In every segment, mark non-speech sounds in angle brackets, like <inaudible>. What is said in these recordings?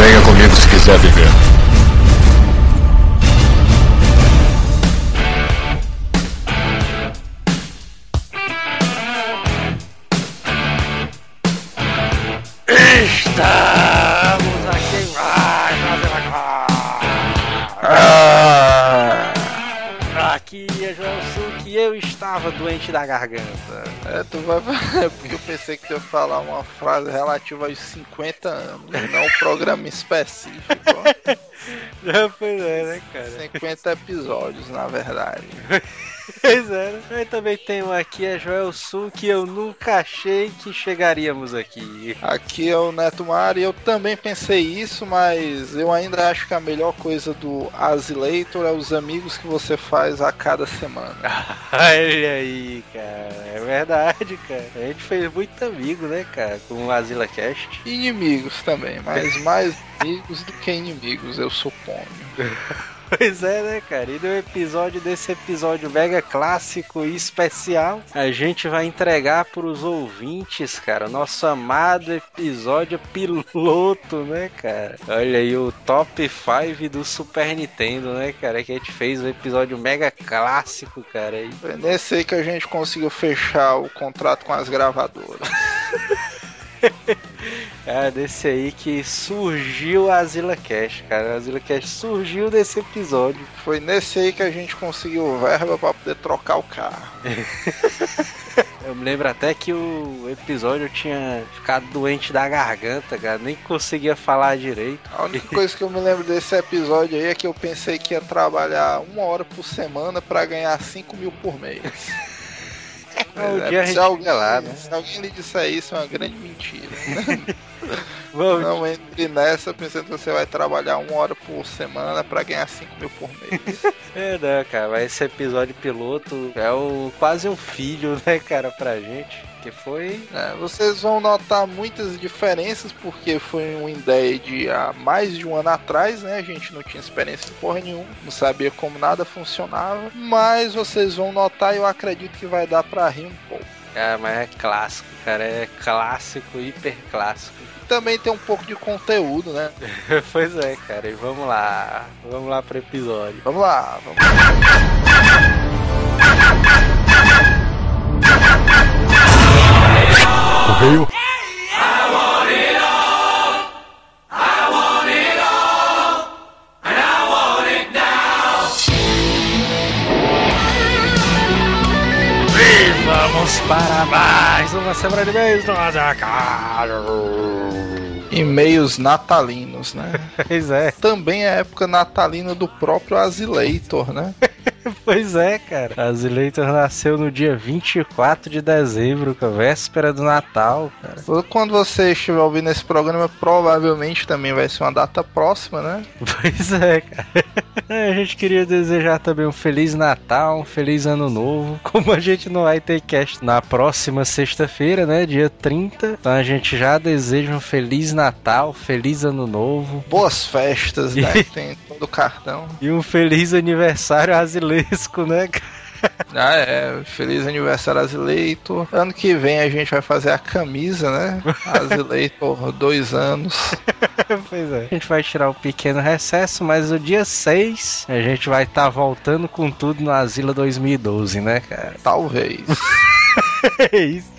Venha comigo se quiser viver. Estamos aqui mais Ah, Aqui é Joel Suki e eu estava doente da garganta. Pensei que ia falar uma frase relativa aos 50 anos, não um programa específico. Pois <laughs> é, né, cara? 50 episódios, na verdade. <laughs> Pois é, né? Eu também tenho aqui a Joel Suki e eu nunca achei que chegaríamos aqui. Aqui é o Neto Mari, eu também pensei isso, mas eu ainda acho que a melhor coisa do Asilator é os amigos que você faz a cada semana. <laughs> Olha aí, cara. É verdade, cara. A gente fez muito amigo, né, cara, com o Asila Cast. Inimigos também, mas mais amigos do que inimigos, eu suponho. <laughs> Pois é, né, cara? E no episódio desse episódio mega clássico e especial, a gente vai entregar pros ouvintes, cara, nosso amado episódio piloto, né, cara? Olha aí o top 5 do Super Nintendo, né, cara? Que a gente fez um episódio mega clássico, cara. E Foi nesse aí que a gente conseguiu fechar o contrato com as gravadoras. <laughs> É, desse aí que surgiu a Azila Cash, cara. A Azila Cash surgiu desse episódio. Foi nesse aí que a gente conseguiu verba pra poder trocar o carro. <laughs> Eu me lembro até que o episódio eu tinha ficado doente da garganta, cara. Nem conseguia falar direito. A única coisa que eu me lembro desse episódio aí é que eu pensei que ia trabalhar uma hora por semana pra ganhar 5 mil por mês. <laughs> É, se, alguém, lá, né? se alguém lhe disser isso, é uma grande mentira. <laughs> Vamos, Não entre nessa pensando que você vai trabalhar uma hora por semana pra ganhar 5 mil por mês. <laughs> É, não, cara, mas esse episódio piloto é o, quase um filho, né, cara, pra gente. Que foi. É, vocês vão notar muitas diferenças porque foi uma ideia de há mais de um ano atrás, né? A gente não tinha experiência de porra nenhuma, não sabia como nada funcionava, mas vocês vão notar e eu acredito que vai dar pra rir um pouco. É, mas é clássico, cara. É clássico, hiper clássico. <laughs> Também tem um pouco de conteúdo, né? pois é, cara. E vamos lá. Vamos lá pro episódio. Vamos lá, vamos lá. Correio. Vamos para mais uma semana de mês do Azacaro. E-mails natalinos, né? <laughs> Pois é, Também é a época natalina do próprio Asileitor, né? <laughs> pois é, cara. A Zileitor nasceu no dia 24 de dezembro, com a véspera do Natal, cara. Quando você estiver ouvindo esse programa, provavelmente também vai ser uma data próxima, né? <laughs> Pois é, cara. A gente queria desejar também um Feliz Natal, um Feliz Ano Novo. Como a gente não vai ter cast na próxima sexta-feira, né? Dia 30. Então a gente já deseja um Feliz Natal, Feliz Ano Novo. Boas festas, né? Tem todo o cartão. E um feliz aniversário asilesco, né, cara? Ah, é. Feliz aniversário, Asileitor. Ano que vem a gente vai fazer a camisa, né? Asileitor, <laughs> dois anos. <laughs> pois é. A gente vai tirar um pequeno recesso, mas no dia 6 a gente vai estar voltando com tudo no Asila 2012, né, cara? Talvez. <laughs> É isso.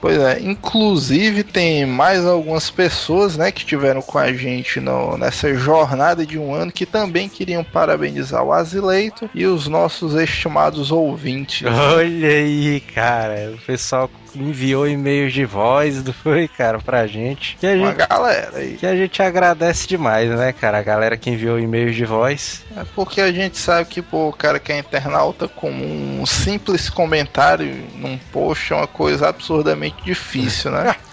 Pois é, inclusive tem mais algumas pessoas, né, que tiveram com a gente no- nessa jornada de um ano que também queriam parabenizar o Asileito e os nossos estimados ouvintes. Olha aí, cara. O pessoal enviou e-mails de voz, foi, cara, pra gente. Que a Uma gente, galera aí. que a gente agradece demais, né, cara? A galera que enviou e-mails de voz. É porque a gente sabe que pô, o cara que é internauta comum, um simples comentário num post é uma coisa absurdamente difícil, né? <laughs>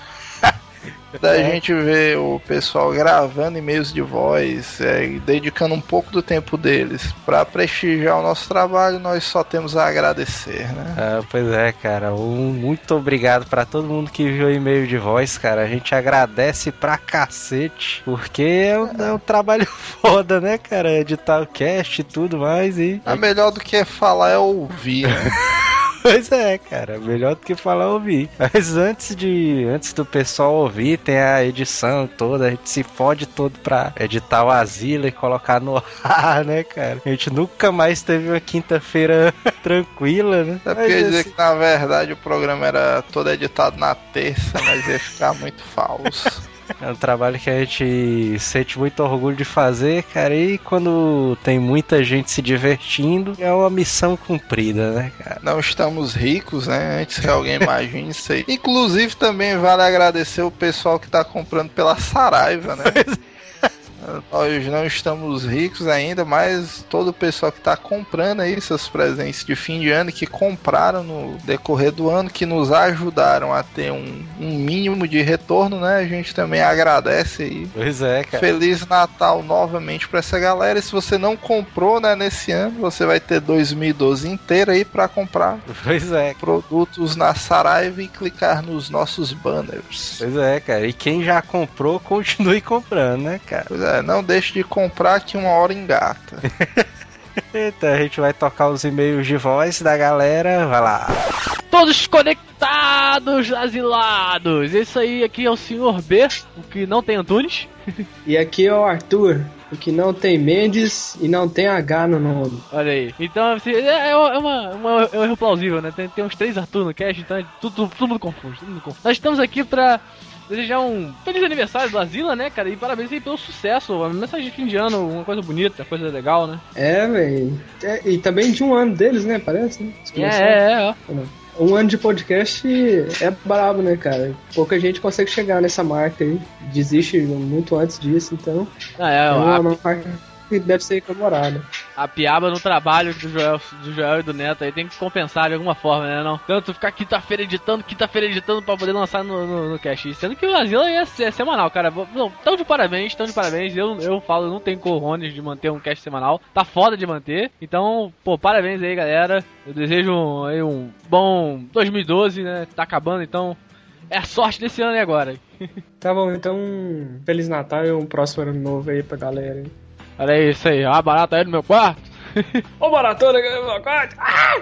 Da É. gente ver o pessoal gravando e-mails de voz, é, dedicando um pouco do tempo deles pra prestigiar o nosso trabalho, nós só temos a agradecer, né? Ah, pois é, cara. Um muito obrigado pra todo mundo que enviou e-mail de voz, cara. A gente agradece pra cacete, porque é um, é um trabalho <laughs> foda, né, cara? Editar o cast e tudo mais e. A melhor do que falar é ouvir, né? <laughs> Pois é, cara, melhor do que falar ouvir. Mas antes de antes do pessoal ouvir, tem a edição toda, a gente se fode todo pra editar o asilo e colocar no <laughs> ar, né, cara? A gente nunca mais teve uma quinta-feira <laughs> tranquila, né? É porque dizer assim... que na verdade o programa era todo editado na terça, mas ia ficar muito falso. <laughs> É um trabalho que a gente sente muito orgulho de fazer, cara. E quando tem muita gente se divertindo, é uma missão cumprida, né, cara? Não estamos ricos, né? Antes que alguém imagine isso aí. Inclusive, também vale agradecer o pessoal que tá comprando pela Saraiva, né? <laughs> Nós não estamos ricos ainda, mas todo o pessoal que está comprando aí seus presentes de fim de ano, que compraram no decorrer do ano, que nos ajudaram a ter um, um mínimo de retorno, né? A gente também agradece aí. Pois é, cara. Feliz Natal novamente para essa galera. E se você não comprou, né, nesse ano, você vai ter 2012 inteiro aí para comprar. Pois é. Produtos na Saraiva e clicar nos nossos banners. Pois é, cara. E quem já comprou, <laughs> continue comprando, né, cara? Pois é, não deixe de comprar que uma hora engata. <laughs> então a gente vai tocar os e-mails de voz da galera, vai lá. Todos conectados, asilados! Esse aí aqui é o Sr. B, o que não tem Antunes. e aqui é o Arthur, o que não tem Mendes e não tem H no nome. Olha aí. Então, assim, é, é, uma, uma, é um erro plausível, né? Tem, tem uns três Arthur no cast, então é tudo, tudo, tudo mundo confuso, tudo mundo confuso. Nós estamos aqui pra desejar um feliz aniversário do Asila, né, cara? E parabéns aí pelo sucesso. Uma mensagem de fim de ano, uma coisa bonita, coisa legal, né? É, velho. É, e também de um ano deles, né? Parece, né? É, é, é, é. Um ano de podcast é brabo, né, cara? Pouca gente consegue chegar nessa marca aí. Desiste muito antes disso, então. Ah, é, é uma, a... marca que deve ser comemorada. A piaba no trabalho do Joel, do Joel e do Neto aí tem que compensar de alguma forma, né? Não? Tanto ficar quinta-feira editando, quinta-feira editando pra poder lançar no, no, no cast. Sendo que o Asila é, é semanal, cara. Não, tão de parabéns, tão de parabéns. Eu, eu falo, não tem corrones de manter um cast semanal. Tá foda de manter. Então, pô, parabéns aí, galera. Eu desejo um, aí, um bom 2012, né? Tá acabando, então é a sorte desse ano e agora. <laughs> Tá bom, então Feliz Natal e um próximo ano novo aí pra galera. Olha isso aí, a barata aí no meu quarto. <laughs> Ô baratona no meu quarto. Ah!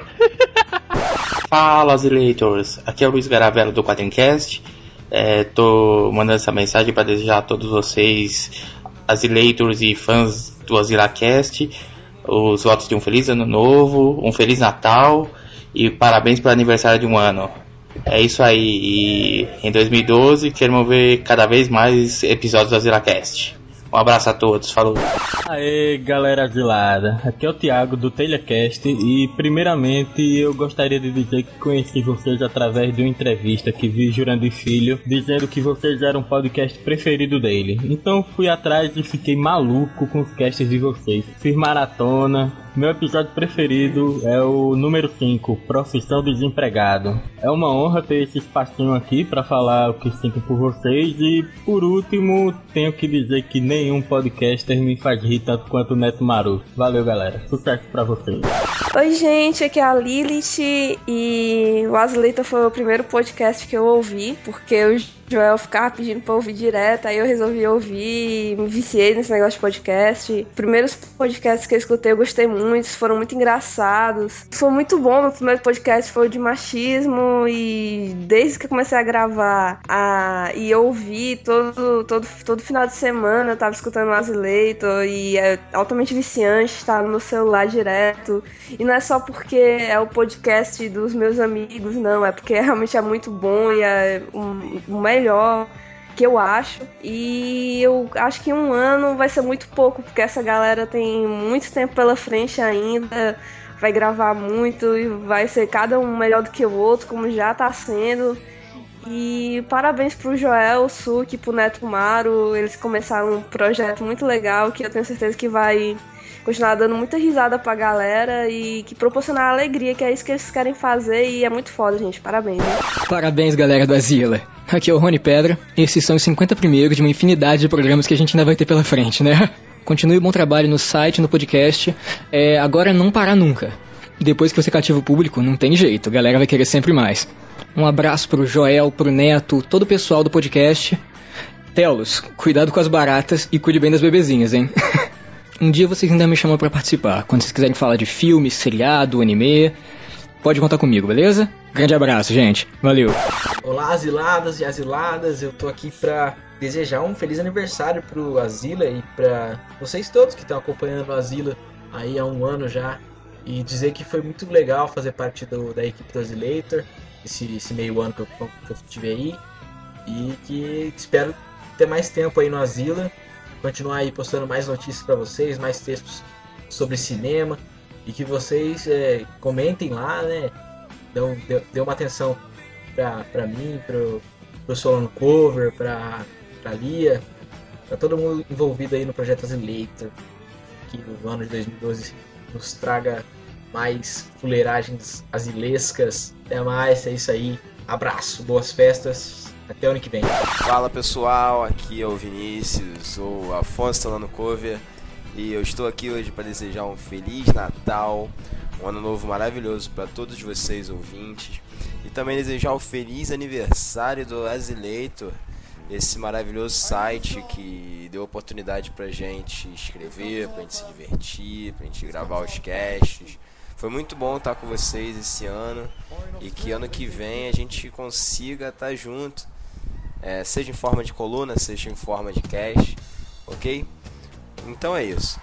<laughs> Fala, Azilators. Aqui é o Luiz Garavelo do Quadrincast. É, tô mandando essa mensagem para desejar a todos vocês, Azilators e fãs do Azilacast, os votos de um feliz ano novo, um feliz Natal e parabéns pelo aniversário de um ano. É isso aí. E em 2012 queremos ver cada vez mais episódios do Azilacast. Um abraço a todos, falou. Aê, galera azulada. Aqui é o Thiago do Telecast e primeiramente eu gostaria de dizer que conheci vocês através de uma entrevista que vi Jurandir Filho dizendo que vocês eram o podcast preferido dele. Então fui atrás e fiquei maluco com os casts de vocês. Fiz maratona, meu episódio preferido é o número 5, Profissão Desempregado. É uma honra ter esse espacinho aqui para falar o que sinto por vocês e, por último, tenho que dizer que nenhum podcaster me faz rir tanto quanto o Neto Maru. Valeu, galera. Sucesso para vocês. Oi, gente, aqui é a Lilith e o Asleta foi o primeiro podcast que eu ouvi, porque eu Joel ficava pedindo pra ouvir direto, aí eu resolvi ouvir, me viciei nesse negócio de podcast. Primeiros podcasts que eu escutei eu gostei muito, foram muito engraçados. Foi muito bom, meu primeiro podcast foi o de machismo e desde que eu comecei a gravar a, e ouvir todo, todo, todo final de semana eu tava escutando o Azileito e é altamente viciante, tá no meu celular direto. E não é só porque é o podcast dos meus amigos, não, é porque <laughs> realmente é muito bom e é um melhor que eu acho. E eu acho que um ano vai ser muito pouco, porque essa galera tem muito tempo pela frente ainda. Vai gravar muito e vai ser cada um melhor do que o outro, como já tá sendo. E parabéns pro Joel, Suki, pro Neto Maro. Eles começaram um projeto muito legal que eu tenho certeza que vai continuar dando muita risada pra galera e que proporcionar alegria, que é isso que eles querem fazer e é muito foda, gente. Parabéns. Né? Parabéns, galera do Azila. Aqui é o Rony Pedra. Esses são os 50 primeiros de uma infinidade de programas que a gente ainda vai ter pela frente, né? <laughs> Continue o bom trabalho no site, no podcast. É, agora não parar nunca. Depois que você cativa o público, não tem jeito, a galera vai querer sempre mais. Um abraço pro Joel, pro Neto, todo o pessoal do podcast. Telos, cuidado com as baratas e cuide bem das bebezinhas, hein? <laughs> Um dia vocês ainda me chamam para participar. Quando vocês quiserem falar de filme, seriado, anime. pode contar comigo, beleza? Grande abraço, gente. Valeu. Olá, asiladas e asiladas. Eu tô aqui pra desejar um feliz aniversário pro Asila e pra vocês todos que estão acompanhando o Asila aí há um ano já. E dizer que foi muito legal fazer parte do, da equipe do Asilator, esse, esse meio ano que eu, que eu tive aí. E que espero ter mais tempo aí no Asila, continuar aí postando mais notícias para vocês, mais textos sobre cinema e que vocês é, comentem lá, né? Dão, dê, dê uma atenção pra mim, pro, pro Solano Cover, pra, pra Lia, pra todo mundo envolvido aí no projeto Asilator, que no ano de 2012 nos traga mais fuleiragens asilescas. Até mais, é isso aí. Abraço, boas festas. Até o ano que vem. Fala pessoal, aqui é o Vinícius, sou Afonso Solano Cover e eu estou aqui hoje para desejar um feliz Natal, um ano novo maravilhoso para todos vocês ouvintes e também desejar um feliz aniversário do Asileito, esse maravilhoso site que deu oportunidade pra gente escrever, pra gente se divertir, pra gente gravar os casts. Foi muito bom estar com vocês esse ano e que ano que vem a gente consiga estar junto, é, seja em forma de coluna, seja em forma de cast, ok? Então é isso.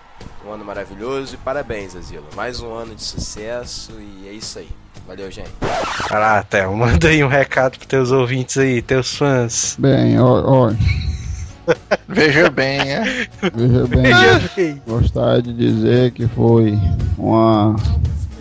Um ano maravilhoso e parabéns, Asilo. Mais um ano de sucesso e é isso aí. Valeu, gente. Vai lá, Theo, manda aí um recado pros teus ouvintes aí, teus fãs. Bem, ó, ó, <laughs> Veja bem, é. veja bem. Veja bem. Gostaria de dizer que foi uma,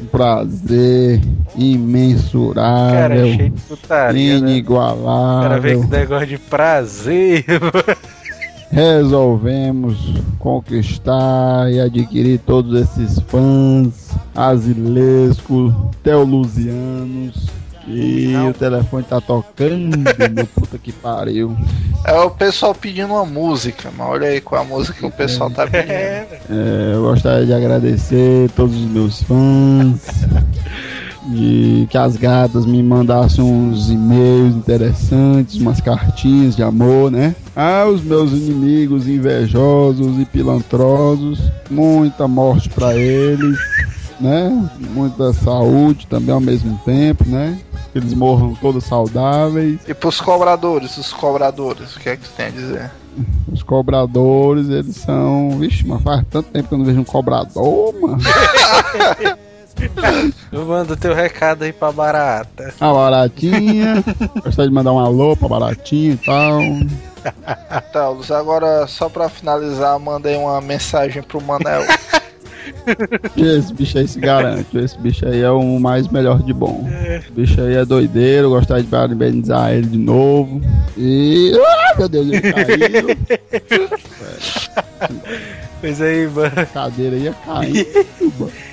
um prazer Cara, imensurável, cheio de putaria, né? O cara vê inigualável. que negócio de prazer. <laughs> Resolvemos conquistar e adquirir todos esses fãs asilescos, teolusianos. E o telefone tá tocando, <laughs> meu puta que pariu. É o pessoal pedindo uma música, mas olha aí qual a música que o pessoal tá pedindo. É, eu gostaria de agradecer todos os meus fãs. De que as gatas me mandassem uns e-mails interessantes, umas cartinhas de amor, né? Ah, os meus inimigos invejosos e pilantrosos, muita morte pra eles, né? Muita saúde também ao mesmo tempo, né? Que eles morram todos saudáveis. E pros cobradores, os cobradores, o que é que tu tem a dizer? Os cobradores, eles são. Vixe, mas faz tanto tempo que eu não vejo um cobrador, mano. <laughs> Manda teu recado aí pra barata. A baratinha. Gostaria de mandar um alô pra baratinha e tal. Tá, Luz, agora só pra finalizar, mandei uma mensagem pro Manel. <laughs> Esse bicho aí se garante. Esse bicho aí é o mais melhor de bom. Esse bicho aí é doideiro. Gostaria de parabenizar ele de novo. E. Ah, meu Deus, ele caiu. <laughs> Pois aí, mano. A cadeira ia cair. <laughs>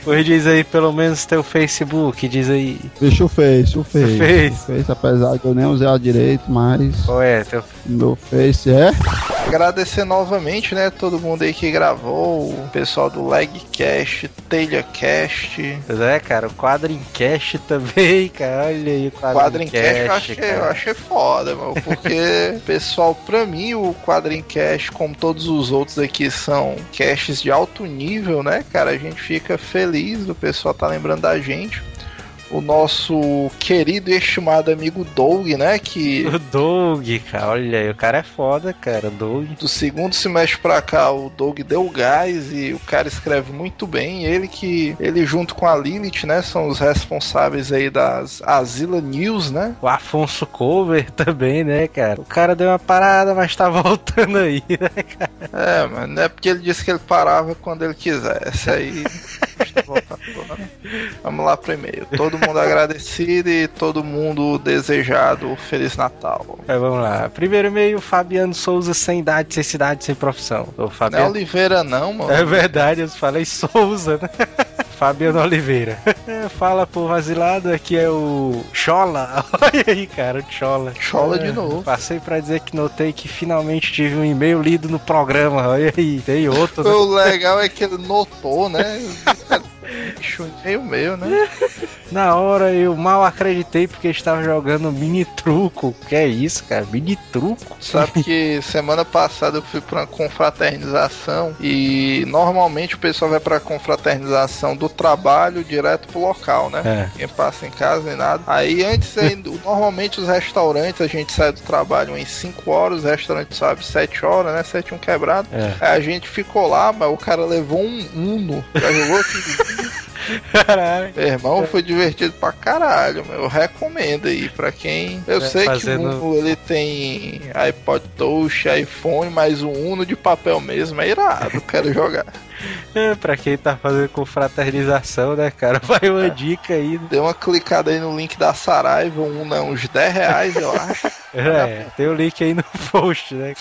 Pois diz aí pelo menos teu Facebook, diz aí. Deixa o Face, o Face. Face. O Face, apesar de eu nem usar direito, mas. Qual é? Teu... Meu Face é. Agradecer novamente, né, todo mundo aí que gravou, o pessoal do Legcast, TelhaCast. Pois é, cara, o Quadrincast também, <laughs> cara. Olha aí o Quadrincast eu Quadrincast. achei, eu achei foda, meu, porque, <laughs> pessoal, pra mim o Quadrincast, como todos os outros aqui, são casts de alto nível, né, cara? A gente fica feliz do pessoal tá lembrando da gente. O nosso querido e estimado amigo Doug, né, que <laughs> O Doug, cara, olha aí, o cara é foda, cara, Doug. do segundo semestre pra cá, o Doug deu gás e o cara escreve muito bem. Ele que, ele junto com a Lilith, né, são os responsáveis aí das Asila News, né? O Afonso Cover <laughs> também, né, cara? O cara deu uma parada, mas tá <laughs> voltando aí, né, cara? É, mas não é porque ele disse que ele parava quando ele quisesse. Aí. Vamos lá pro e-mail. Todo mundo agradecido e todo mundo desejado Feliz Natal. É, vamos lá. Primeiro e-mail, Fabiano Souza, sem idade, sem cidade, sem profissão. Ô, Não é Fabiano. Oliveira, não, mano. É verdade, eu falei Souza, né? <laughs> Fabiano Oliveira. <laughs> Fala, povo asilado, aqui é o Chola. <laughs> Olha aí, cara, o Chola. Chola de É, novo. Passei pra dizer que notei que finalmente tive um e-mail lido no programa. Olha aí, tem outro. né? O legal é que ele notou, né? Um e-mail meu, né? Na hora eu mal acreditei porque estava jogando mini truco. Que é isso, cara? Mini truco? Sabe que semana passada eu fui pra uma confraternização e normalmente o pessoal vai pra confraternização do trabalho direto pro local, né? É. Quem passa em casa nem nada. Aí antes, <laughs> normalmente os restaurantes, a gente sai do trabalho em 5 horas, os restaurantes sabe 7 horas, né? 7 um quebrado. É. Aí a gente ficou lá, mas o cara levou um Uno. Já jogou aqui? <laughs> Caralho. Meu irmão, foi divertido pra caralho, meu. Eu recomendo aí pra quem. Eu É, sei fazendo- que o Uno ele tem iPod Touch, iPhone, mas o Uno de papel mesmo é irado. Quero jogar. É, pra quem tá fazendo com fraternização, né, cara? Vai uma dica aí. Dê uma clicada aí no link da Saraiva, o Uno é uns 10 reais, eu acho. <laughs> É, tem o link aí no post, né?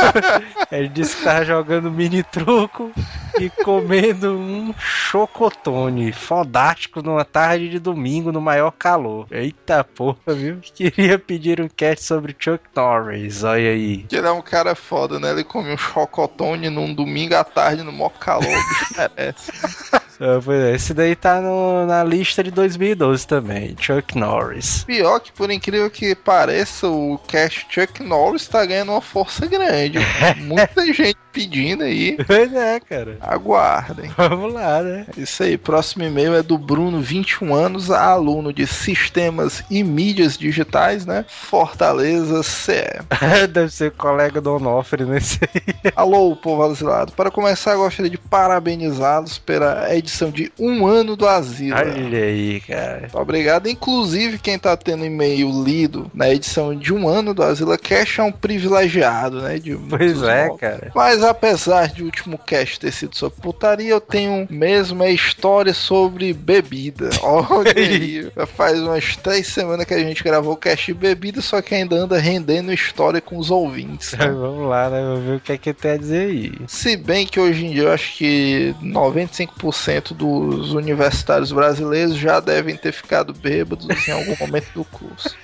<laughs> Ele disse que tava jogando mini truco e comendo um chocotone fodástico numa tarde de domingo no maior calor. Eita porra, viu? Queria pedir um cast sobre Chuck Norris, olha aí. Que ele é um cara foda, né? Ele come um chocotone num domingo à tarde no maior calor, o bicho merece. <laughs> Ah, pois é, esse daí tá no- na lista de 2012 também, Chuck Norris. Pior que, por incrível que pareça, o cast Chuck Norris tá ganhando uma força grande. <laughs> Muita gente pedindo aí. Pois é, cara. Aguardem. Vamos lá, né? Isso aí, próximo e-mail é do Bruno, 21 anos, aluno de Sistemas e Mídias Digitais, né? Fortaleza, CE. <laughs> Deve ser colega do Onofre nesse <laughs> aí. Alô, povo asilado. Para começar, gostaria de parabenizá-los pela edição de um ano do Asilo. Olha aí, cara. Obrigado. Inclusive, quem tá tendo e-mail lido na edição de um ano do Asila Cash é um privilegiado, né? De Pois é, modos. cara. Mas apesar de o último cast ter sido sobre putaria, eu tenho mesmo a história sobre bebida. <laughs> Olha aí. Já Faz umas três semanas que a gente gravou o cast de bebida, só que ainda anda rendendo história com os ouvintes. né? <laughs> Vamos lá, né? Vamos ver o que é que tem a dizer aí. Se bem que hoje em dia eu acho que 95% dos universitários brasileiros já devem ter ficado bêbados em algum momento do curso.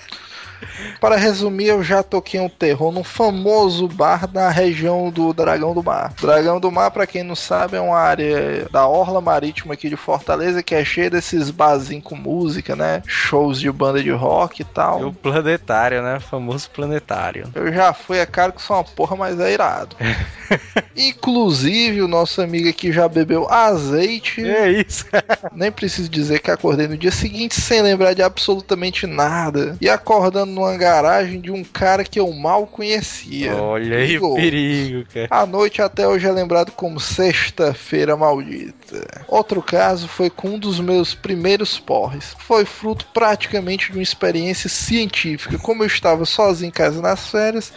Para resumir, eu já toquei um terror num famoso bar na região do Dragão do Mar. Dragão do Mar, para quem não sabe, é uma área da orla marítima aqui de Fortaleza que é cheia desses barzinhos com música, né? Shows de banda de rock e tal. E o planetário, né? O famoso planetário. Eu já fui, é caro que sou uma porra, mas é irado. <laughs> Inclusive, o nosso amigo aqui já bebeu azeite. É isso. <laughs> Nem preciso dizer que acordei no dia seguinte sem lembrar de absolutamente nada. E acordando numa garagem de um cara que eu mal conhecia. Olha aí o perigo, cara. A noite até hoje é lembrado como Sexta-feira Maldita. Outro caso foi com um dos meus primeiros porres. Foi fruto praticamente de uma experiência científica. Como eu estava sozinho em casa nas férias,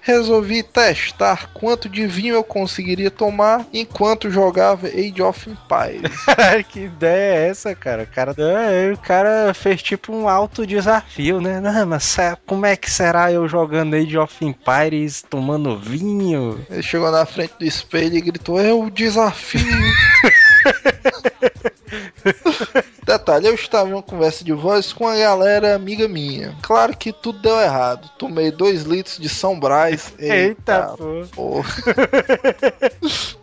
resolvi testar quanto de vinho eu conseguiria tomar enquanto jogava Age of Empires. <laughs> Que ideia é essa, cara? O cara, é, o cara fez tipo um alto desafio, né? Não, mas como é que será eu jogando Age of Empires tomando vinho? Ele chegou na frente do espelho e gritou: É o desafio. <laughs> Detalhe, eu estava em uma conversa de voz com uma galera amiga minha. Claro que tudo deu errado. Tomei dois litros de São Brás. <laughs> Eita, porra.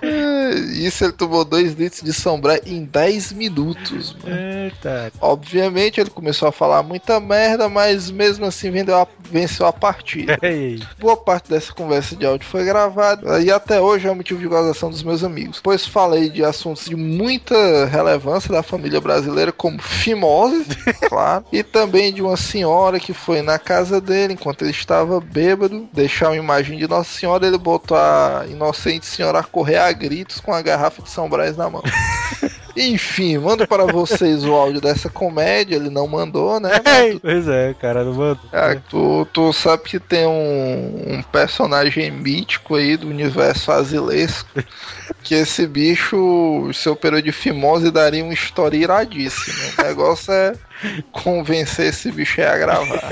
É, <laughs> Isso ele tomou dois litros de São Brás em 10 minutos. mano. Eita. Obviamente ele começou a falar muita merda, mas mesmo assim vendeu a- venceu a partida. <laughs> Ei, Boa parte dessa conversa de áudio foi gravada e até hoje é motivo de gozação dos meus amigos, pois falei de assuntos de muita relevância da família brasileira, como fimose, <laughs> claro, e também de uma senhora que foi na casa dele enquanto ele estava bêbado, deixar uma imagem de Nossa Senhora, ele botou a inocente senhora a correr a gritos com a garrafa de São Brás na mão. <laughs> Enfim, mando para vocês o áudio dessa comédia, ele não mandou, né? <laughs> mas Pois é, cara, não mandou. ah, tu, tu sabe que tem um, um personagem mítico aí do universo azilesco que esse bicho, se operou de fimose, daria uma história iradíssima. O negócio é convencer esse bicho aí a gravar.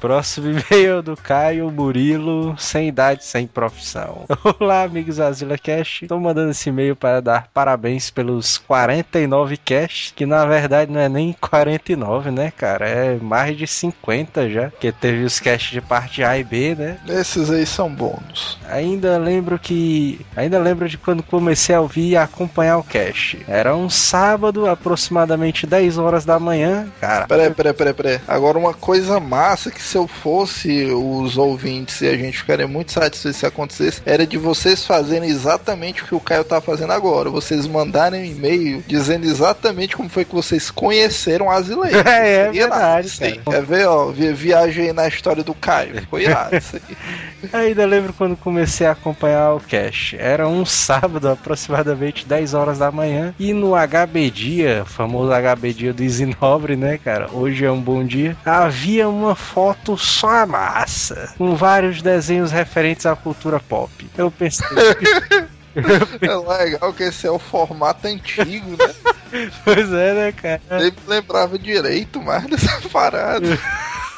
Próximo e-mail do Caio Murilo, sem idade, sem profissão. <laughs> Olá, amigos Azila Cash. Estou mandando esse e-mail para dar parabéns pelos 49 cash, que na verdade não é nem 49, né, cara? É mais de 50 já, que teve os cash de parte A e B, né? Esses aí são bônus. Ainda lembro que. Ainda lembro de quando comecei a ouvir e acompanhar o cash. Era um sábado, aproximadamente 10 horas da manhã, cara. Peraí, peraí, peraí, peraí. Agora uma coisa massa que se eu fosse os ouvintes e a gente ficaria muito satisfeito se acontecesse, era de vocês fazerem exatamente o que o Caio tá fazendo agora. Vocês mandarem um e-mail dizendo exatamente como foi que vocês conheceram a Azileia. <laughs> É, é verdade, Sim. Quer ver, ó, vi- viagem na história do Caio. Ficou irado isso aí. <laughs> Ainda lembro quando comecei a acompanhar o Cash. Era um sábado, aproximadamente 10 horas da manhã. E no HB Dia, famoso HB Dia do Isinobre, né, cara? Hoje é um bom dia. Havia uma foto só a massa. Com vários desenhos referentes à cultura pop. Eu pensei. <laughs> É legal que esse é o formato antigo, né? <laughs> pois é, né, cara? Nem lembrava direito mais dessa parada. <laughs>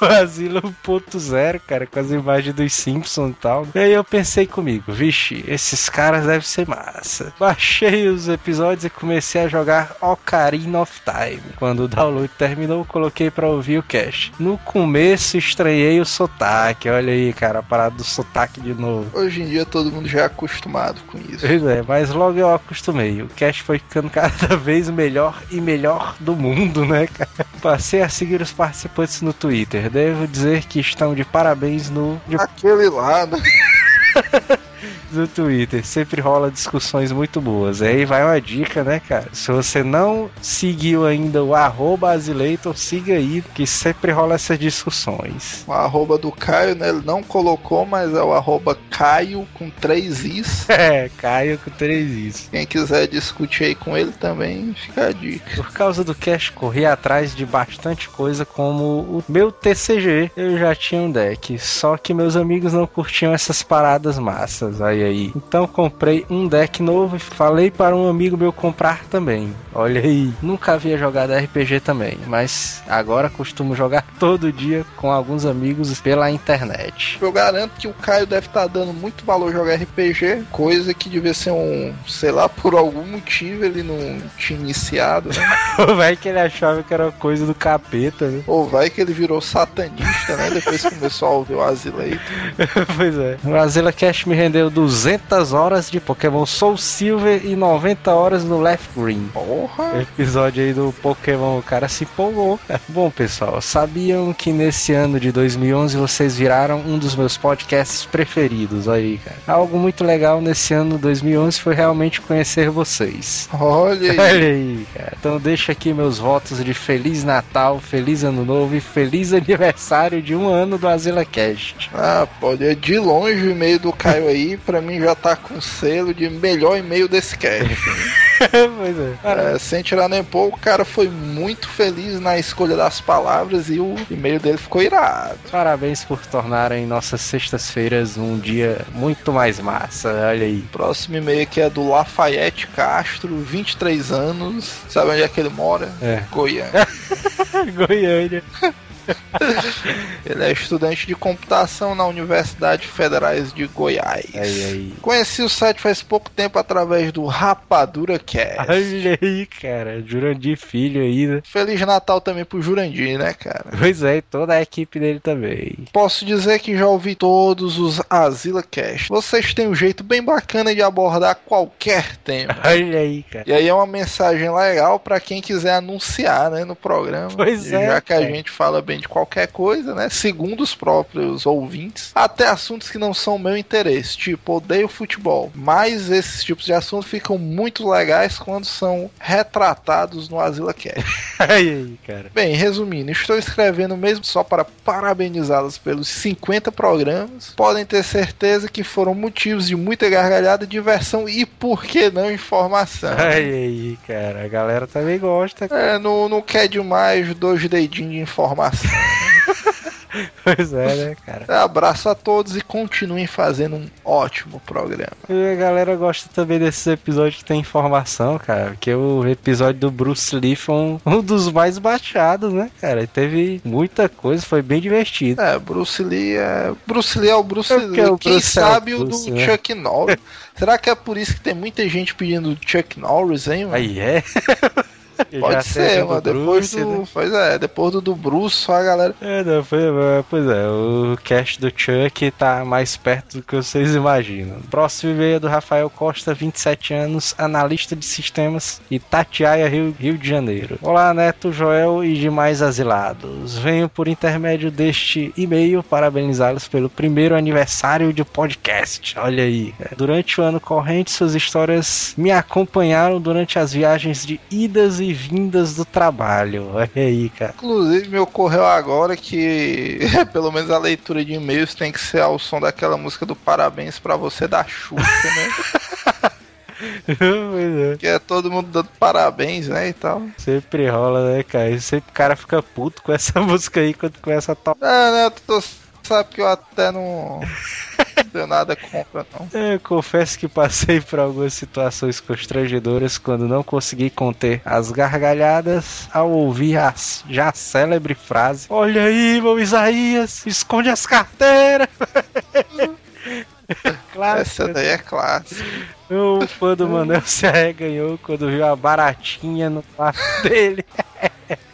Asilo 1.0, cara, com as imagens dos Simpsons e tal. E aí eu pensei comigo, vixe, esses caras devem ser massa. Baixei os episódios e comecei a jogar Ocarina of Time. Quando o download terminou, coloquei pra ouvir o cast. No começo estranhei o sotaque, olha aí, cara, a parada do sotaque de novo. Hoje em dia todo mundo já é acostumado com isso. Pois é, mas logo eu acostumei. O cast foi ficando <laughs> cada vez melhor e melhor do mundo, né, cara? Passei a seguir os participantes no Twitter. Devo dizer que estão de parabéns no. de- Aquele lá, <laughs> no Twitter. Sempre rola discussões muito boas. Aí vai uma dica, né, cara? Se você não seguiu ainda o arroba Azileitor, siga aí, que sempre rola essas discussões. O arroba do Caio, né? Ele não colocou, mas é o arroba Caio com três Is. <laughs> É, Caio com três isso. Quem quiser discutir aí com ele também, fica a dica. Por causa do cash, corri atrás de bastante coisa, como o meu TCG. Eu já tinha um deck, só que meus amigos não curtiam essas paradas massas. Aí aí. Então comprei um deck novo e falei para um amigo meu comprar também. Olha aí, nunca havia jogado RPG também, mas agora costumo jogar <laughs> todo dia com alguns amigos pela internet. Eu garanto que o Caio deve estar dando muito valor jogar RPG, coisa que devia ser um, sei lá, por algum motivo ele não tinha iniciado, né? <laughs> Vai que ele achava que era coisa do capeta, né? Ou vai que ele virou satanista, né? Depois que começou a ouvir o Azileito. <laughs> pois é. O Azila Cash me rendeu 200 horas de Pokémon Soul Silver e 90 horas no Left Green. Porra! Episódio aí do Pokémon, o cara se empolgou. Bom, pessoal, sabiam que nesse ano de 2011 vocês viraram um dos meus podcasts preferidos aí, cara. Algo muito legal nesse ano 2011 foi realmente conhecer vocês. Olha <laughs> aí. Olha aí, cara. Então deixa aqui meus votos de Feliz Natal, Feliz Ano Novo e Feliz <laughs> Aniversário de um ano do Azila Cast. Ah, pode. É de longe o e-mail do Caio aí, pra mim já tá com selo de melhor e-mail desse cast. <laughs> pois é. É, sem tirar nem pouco, o cara foi muito feliz na escolha das palavras e o e-mail dele ficou irado. Parabéns por tornarem nossas sextas-feiras um dia muito mais massa. Olha aí. Próximo e-mail aqui é do Lafayette Castro, 23 anos. Sabe onde é que ele mora? É. Goiânia. <laughs> Goiânia. <laughs> <laughs> Ele é estudante de computação na Universidade Federais de Goiás. Aí, aí. Conheci o site faz pouco tempo através do Rapadura Cast. Olha aí, cara. Jurandir Filho aí, né? Feliz Natal também pro Jurandir, né, cara? Pois é, e toda a equipe dele também. Posso dizer que já ouvi todos os Azila Cast. Vocês têm um jeito bem bacana de abordar qualquer tema. <laughs> Olha aí, cara. E aí é uma mensagem legal pra quem quiser anunciar, né, no programa. Pois é, Já que a cara. gente fala bem de qualquer coisa, né, segundo os próprios ouvintes, até assuntos que não são meu interesse, tipo, odeio futebol. Mas esses tipos de assuntos ficam muito legais quando são retratados no Azila Cast. Olha <laughs> aí, cara. Bem, resumindo, estou escrevendo mesmo só para parabenizá-los pelos 50 programas. Podem ter certeza que foram motivos de muita gargalhada, diversão e, por que não, informação. Olha aí, cara. A galera também gosta. É, não, não quer demais dois dedinhos de informação. <laughs> Pois é, né, cara? Abraço a todos e continuem fazendo um ótimo programa. E a galera gosta também desses episódios que tem informação, cara. Porque o episódio do Bruce Lee foi um, <laughs> um dos mais baixados, né, cara? E teve muita coisa, foi bem divertido. É, Bruce Lee é. Bruce Lee é o Bruce É Lee. porque o Quem Bruce é o sabe o Bruce, do né? Chuck Norris. <laughs> Será que é por isso que tem muita gente pedindo Chuck Norris, hein, mano? Aí é. Pode ser, mano. Depois Bruce, do. né? Pois é, depois do do Bruce, só a galera. É, não, foi, pois é, o cast do Chuck tá mais perto do que vocês imaginam. Próximo e-mail é do Rafael Costa, 27 anos, analista de sistemas, Itatiaia, Rio, Rio de Janeiro. Olá, Neto, Joel e demais asilados. Venho por intermédio deste e-mail parabenizá-los pelo primeiro aniversário de podcast. Olha aí. cara. Durante o ano corrente, suas histórias me acompanharam durante as viagens de idas e vindas do trabalho. Olha aí, cara. Inclusive, me ocorreu agora que, <laughs> pelo menos a leitura de e-mails tem que ser ao som daquela música do Parabéns pra você da Xuxa, né? <laughs> é. que é todo mundo dando parabéns, né? E tal. Sempre rola, né, cara? E sempre o cara fica puto com essa <laughs> música aí quando começa a tocar. É, né? Tu sabe que eu até não. Tenho nada contra, não. É, Eu confesso que passei por algumas situações constrangedoras quando não consegui conter as gargalhadas ao ouvir a já célebre frase: Olha aí, irmão Isaías, esconde as carteiras. Claro, <laughs> Essa daí é clássica. o fã do Manel se arreganhou quando viu a baratinha no quarto dele. <laughs>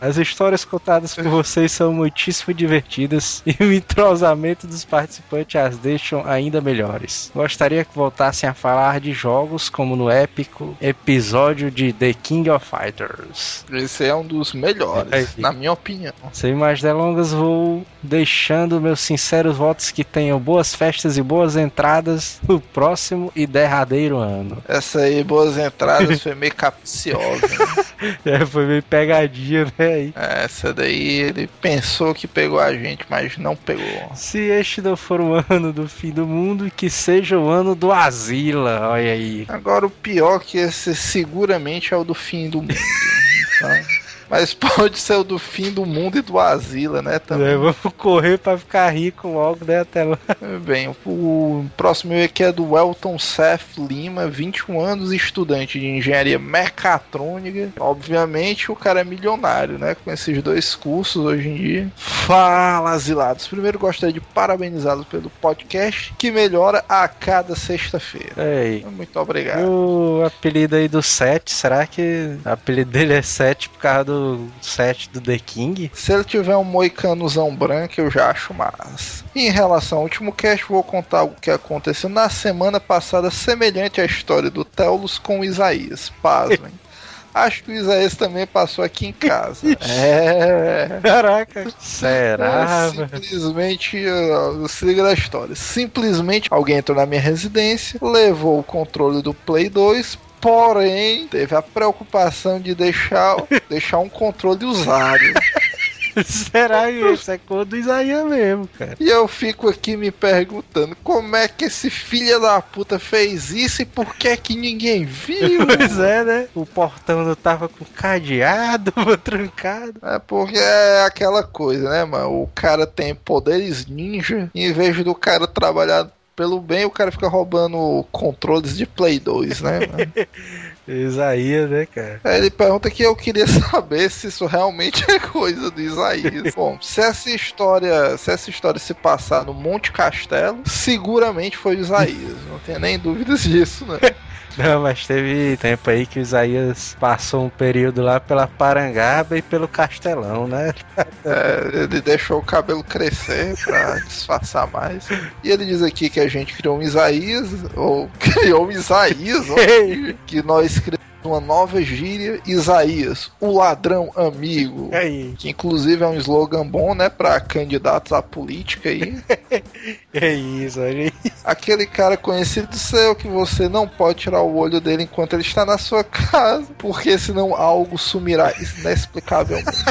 As histórias contadas por vocês são muitíssimo divertidas <laughs> e o entrosamento dos participantes as deixam ainda melhores. Gostaria que voltassem a falar de jogos como no épico episódio de The King of Fighters. Esse é um dos melhores, É. na minha opinião. Sem mais delongas, vou deixando meus sinceros votos que tenham boas festas e boas entradas no próximo e derradeiro ano. Essa aí, boas entradas, foi meio capciosa. né? <laughs> É, foi meio pegadinha, né? Aí. Essa daí ele pensou que pegou a gente, mas não pegou. Se este não for o ano do fim do mundo, que seja o ano do Asila. Olha aí. Agora o pior que esse seguramente é o do fim do mundo. <laughs> tá? Mas pode ser o do fim do mundo e do Asila, né? Também. É, vamos correr pra ficar rico logo, né? Até lá. Bem, o próximo aqui é do Elton Seth Lima, 21 anos, estudante de engenharia mecatrônica. Obviamente, o cara é milionário, né? Com esses dois cursos hoje em dia. Fala, asilados. Primeiro, gostaria de parabenizá-los pelo podcast que melhora a cada sexta-feira. Aí. Muito obrigado. O apelido aí do 7, será que o apelido dele é 7 por causa do 7 do The King? Se ele tiver um moicanozão branco, eu já acho massa. E em relação ao último cast, vou contar algo que aconteceu na semana passada, semelhante à história do Teulus com o Isaías. Pasmem. <laughs> Acho que o Isaías também passou aqui em casa. <laughs> é. Caraca. Será? É, simplesmente, uh, se liga da história. Simplesmente alguém entrou na minha residência, levou o controle do Play 2, porém teve a preocupação de deixar, <laughs> deixar um controle usado. <laughs> Será isso é cor do Isaías mesmo, cara? E eu fico aqui me perguntando como é que esse filho da puta fez isso e por que que ninguém viu? <laughs> Pois é, né? O portão não tava com cadeado, trancado. É porque é aquela coisa, né, mano? O cara tem poderes ninja, em vez do cara trabalhar pelo bem, o cara fica roubando controles de Play 2, né? mano? <laughs> Isaías, né, cara? Aí ele pergunta que eu queria <laughs> saber se isso realmente é coisa do Isaías. <laughs> Bom, se essa história, se essa história se passar no Monte Castelo, seguramente foi o Isaías. Não tenho nem dúvidas disso, né? Não, mas teve tempo aí que o Isaías passou um período lá pela Parangaba e pelo Castelão, né? É, ele deixou o cabelo crescer pra <laughs> disfarçar mais. E ele diz aqui que a gente criou um Isaías, ou <laughs> criou um Isaías, ó, que nós criamos uma nova gíria, Isaías, o ladrão amigo. Aí. Que inclusive é um slogan bom, né, pra candidatos à política aí. <laughs> É isso, aí. Aquele cara conhecido seu que você não pode tirar o olho dele enquanto ele está na sua casa, porque senão algo sumirá inexplicavelmente.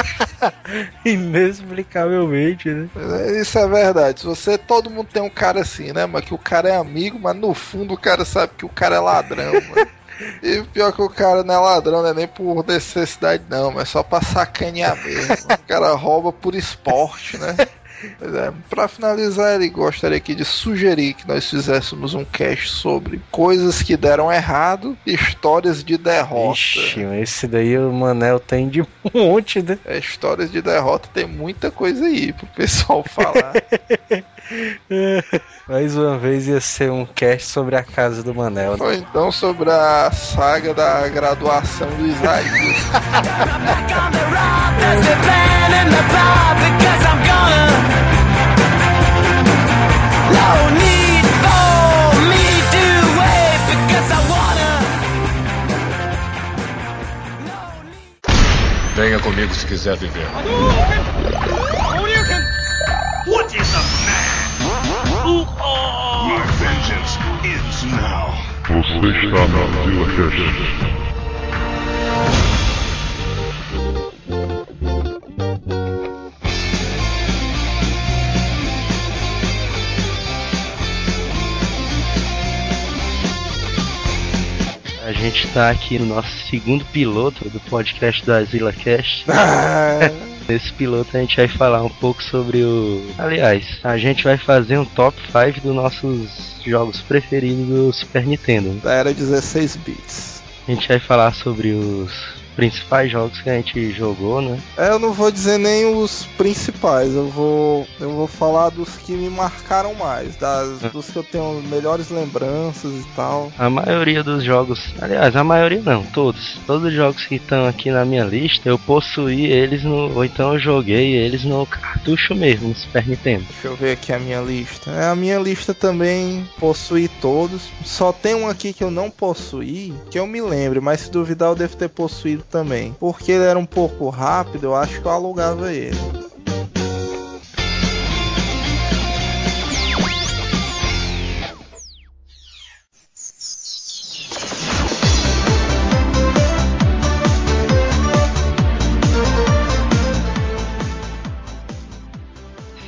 <laughs> Inexplicavelmente, né? Isso é verdade. Se você, todo mundo tem um cara assim, né? Mas que o cara é amigo, mas no fundo o cara sabe que o cara é ladrão, mano. E pior que o cara não é ladrão, não é nem por necessidade, não, mas só pra sacanear mesmo. O cara rouba por esporte, né? <laughs> Pois é, pra finalizar, ele gostaria aqui de sugerir que nós fizéssemos um cast sobre coisas que deram errado, histórias de derrota. Ixi, esse daí o Manel tem de <laughs> monte, né? É, histórias de derrota tem muita coisa aí pro pessoal falar. <laughs> Mais uma vez ia ser um cast sobre a casa do Manel. né? Ou então sobre a saga da graduação do Isaías. <laughs> Venha comigo se quiser viver. What is the man? Who are... My vengeance ends now. Você está na ZillaCast. Gente tá aqui no nosso segundo piloto do podcast do Azila Cast. <laughs> Nesse piloto a gente vai falar um pouco sobre o. Aliás, a gente vai fazer um top 5 dos nossos jogos preferidos do Super Nintendo. Da era 16 bits. A gente vai falar sobre os principais jogos que a gente jogou, né? É, eu não vou dizer nem os principais, eu vou eu vou falar dos que me marcaram mais, das, dos que eu tenho melhores lembranças e tal. A maioria dos jogos, aliás, a maioria não, todos. Todos os jogos que estão aqui na minha lista, eu possuí eles no. Ou então eu joguei eles no cartucho mesmo, no Super Nintendo. Deixa eu ver aqui a minha lista. É, a minha lista também possui todos. Só tem um aqui que eu não possuí, que eu me lembro, mas se duvidar eu devo ter possuído também. Porque ele era um pouco rápido, eu acho que eu alugava ele.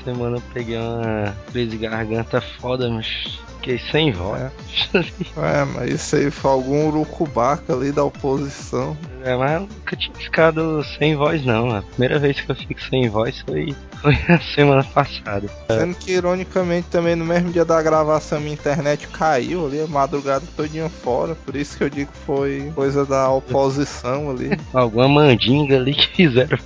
Semana eu peguei uma crise de garganta foda, mas fiquei sem voz. É, mas isso aí foi algum urucubaca ali da oposição. É, mas eu nunca tinha ficado sem voz não. A primeira vez que eu fico sem voz foi, foi a semana passada. Sendo que, ironicamente, também no mesmo dia da gravação, minha internet caiu ali, a madrugada todinha fora. Por isso que eu digo que foi coisa da oposição ali. <laughs> Alguma mandinga ali que fizeram.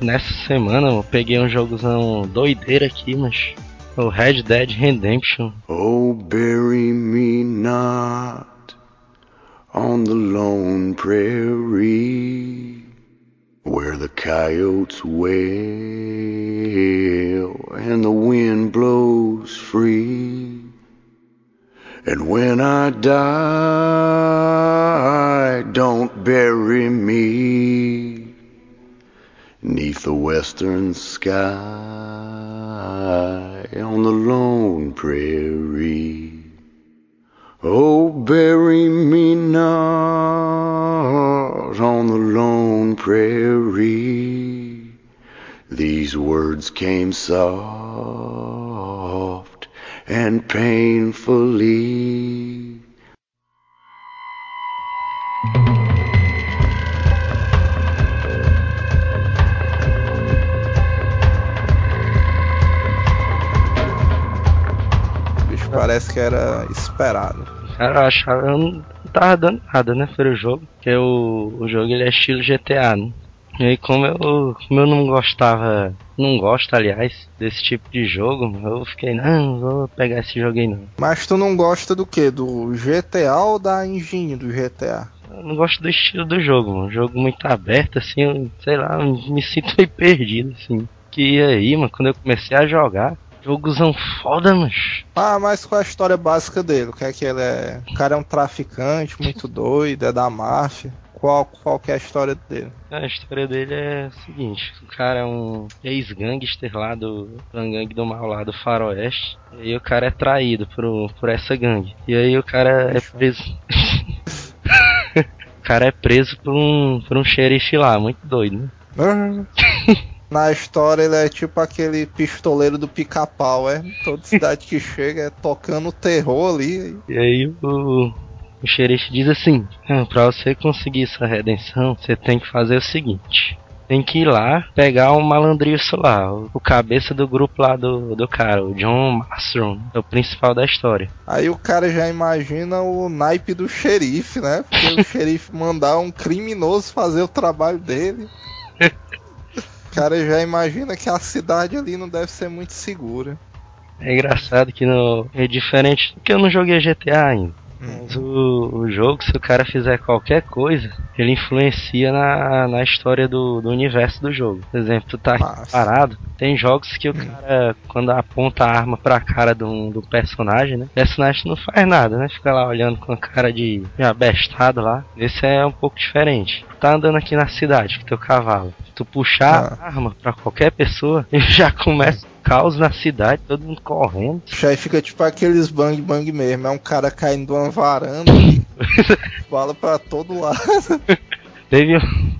Nessa semana eu peguei um jogozão doideira aqui, mas. O Red Dead Redemption. Oh, bury me not on the lone prairie where the coyotes wail and the wind blows free. And when I die, don't bury me neath the western sky on the lone prairie. Oh, bury me not on the lone prairie. These words came soft and painfully. Parece que era esperado. Cara, eu achava. Eu não tava dando nada, né? Foi o jogo. Porque o, o jogo ele é estilo GTA, né? E aí, como eu, como eu não gostava. Não gosto, aliás, desse tipo de jogo, eu fiquei, não, vou pegar esse jogo aí não. Mas tu não gosta do que? Do GTA ou da engine do GTA? Eu não gosto do estilo do jogo, mano. Um jogo muito aberto, assim, eu, sei lá, me sinto <laughs> meio perdido, assim. Que aí, mano, quando eu comecei a jogar, jogozão foda, mas. Ah, mas qual é a história básica dele? O que é que ele é? O cara é um traficante muito doido, é da máfia. Qual, qual que é a história dele? A história dele é o seguinte, o cara é um ex-gangster lá do, da gangue do mal lá do faroeste. E aí o cara é traído por, por essa gangue. E aí o cara é preso. <laughs> o cara é preso por um, por um xerife lá, muito doido, né? Na história ele é tipo aquele pistoleiro do pica-pau, é? Toda cidade que chega é tocando terror ali. E aí o, o xerife diz assim: ah, pra você conseguir essa redenção, você tem que fazer o seguinte. tem que ir lá pegar um malandriço lá, o, cabeça do grupo lá do, do cara, o John Mastron, é o principal da história. Aí o cara já imagina o naipe do xerife, né? Porque o <laughs> xerife mandar um criminoso fazer o trabalho dele. Cara já imagina que a cidade ali não deve ser muito segura. É engraçado que no, é diferente porque eu não joguei GTA ainda. Mas o, o jogo, se o cara fizer qualquer coisa, ele influencia na, na história do, do universo do jogo. Por exemplo, tu tá aqui parado, tem jogos que o cara, quando aponta a arma pra cara do, do personagem, né? O personagem não faz nada, né? Fica lá olhando com a cara de, de abestado lá. Esse é um pouco diferente. Tu tá andando aqui na cidade com teu cavalo. Tu puxar a arma pra qualquer pessoa, <laughs> ele já começa caos na cidade, todo mundo correndo. Já fica tipo aqueles bang bang mesmo. É um cara caindo de uma varanda <laughs> bala pra todo lado. Teve um...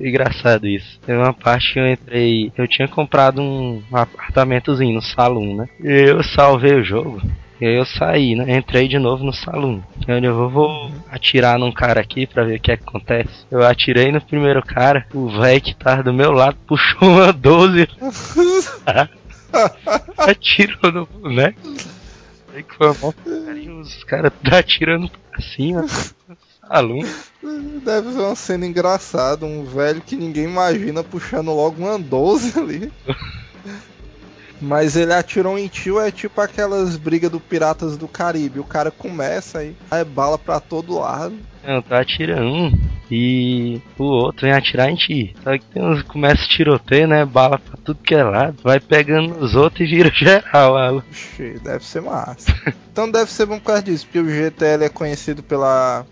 Engraçado isso. Teve uma parte que eu entrei. Eu tinha comprado um apartamentozinho no salão, né? E eu salvei o jogo. E aí eu saí, né? Entrei de novo no salão. Onde eu vou, vou atirar num cara aqui pra ver o que, é que acontece. Eu atirei no primeiro cara, o velho que tava do meu lado <laughs> puxou uma 12. <laughs> <laughs> Atirou no boneco. Aí que foi uma carinho, os caras tá <laughs> atirando pra cima. Aluno. Deve ser uma cena engraçada, um velho que ninguém imagina puxando logo uma 12 ali. <laughs> Mas ele atirou em tio, é tipo aquelas brigas do Piratas do Caribe. O cara começa aí, é bala pra todo lado. Não, tá atirando um e o outro vem atirar em ti. Só que tem uns começa a tiroteio, né? Bala pra tudo que é lado. Vai pegando os outros e vira <laughs> geral. Oxi, deve ser massa. <laughs> então deve ser bom por causa disso, porque o GTL é conhecido pela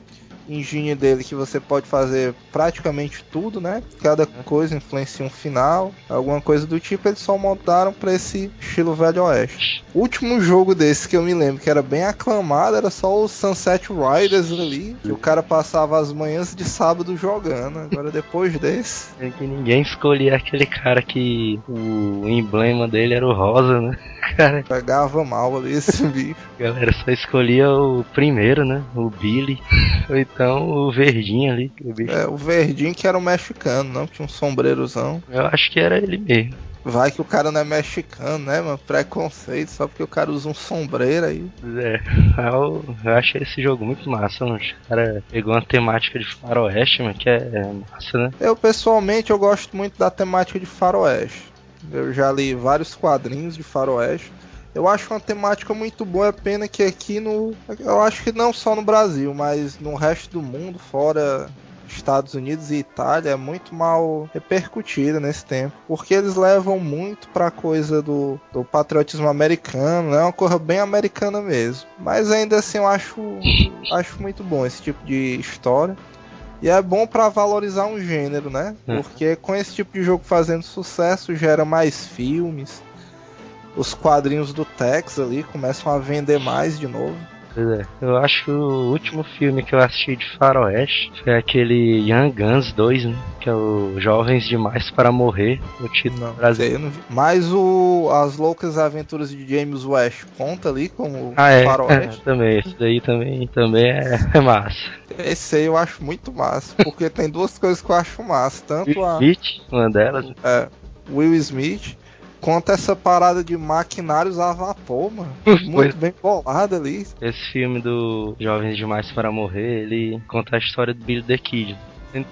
engine dele que você pode fazer praticamente tudo, né? Cada coisa influencia um final, alguma coisa do tipo, eles só montaram para esse estilo velho oeste. O último jogo desse que eu me lembro que era bem aclamado era só o Sunset Riders ali, que o cara passava as manhãs de sábado jogando. Agora depois desse, É que ninguém escolhia aquele cara que o emblema dele era o rosa, né? <laughs> Cara, pegava mal ali esse <laughs> bicho. galera só escolhia o primeiro, né? O Billy. <laughs> Então o verdinho ali. O bicho. É, o verdinho que era o mexicano, não? Tinha um sombreirozão. Eu acho que era ele mesmo. Vai que o cara não é mexicano, né, mano? Preconceito, só porque o cara usa um sombreiro aí. É, eu, eu achei esse jogo muito massa, mano. O cara pegou uma temática de faroeste, mano, que é, é massa, né? Eu, pessoalmente, eu gosto muito da temática de faroeste. Eu já li vários quadrinhos de faroeste. Eu acho uma temática muito boa, é pena que aqui no... Eu acho que não só no Brasil, mas no resto do mundo, fora Estados Unidos e Itália, é muito mal repercutida nesse tempo. Porque eles levam muito pra coisa do, do patriotismo americano, né? Uma coisa bem americana mesmo. Mas ainda assim eu acho, acho muito bom esse tipo de história. E é bom pra valorizar um gênero, né? Hum. Porque com esse tipo de jogo fazendo sucesso, gera mais filmes. Os quadrinhos do Tex ali começam a vender mais de novo. Pois é. Eu acho que o último filme que eu assisti de faroeste foi aquele Young Guns 2, né? Que é o Jovens Demais para Morrer. O título aí brasileiro. não. Mas o As Loucas Aventuras de James West conta ali como Ah, é, é, faroeste. também. Esse daí também, também é, é massa. Esse aí eu acho muito massa, porque tem duas coisas que eu acho massa. Tanto a Smith, uma delas. é, Will Smith, quanto essa parada de maquinários a vapor, mano. Pois. Muito bem bolado ali. Esse filme do Jovens Demais para Morrer, ele conta a história do Billy the Kid.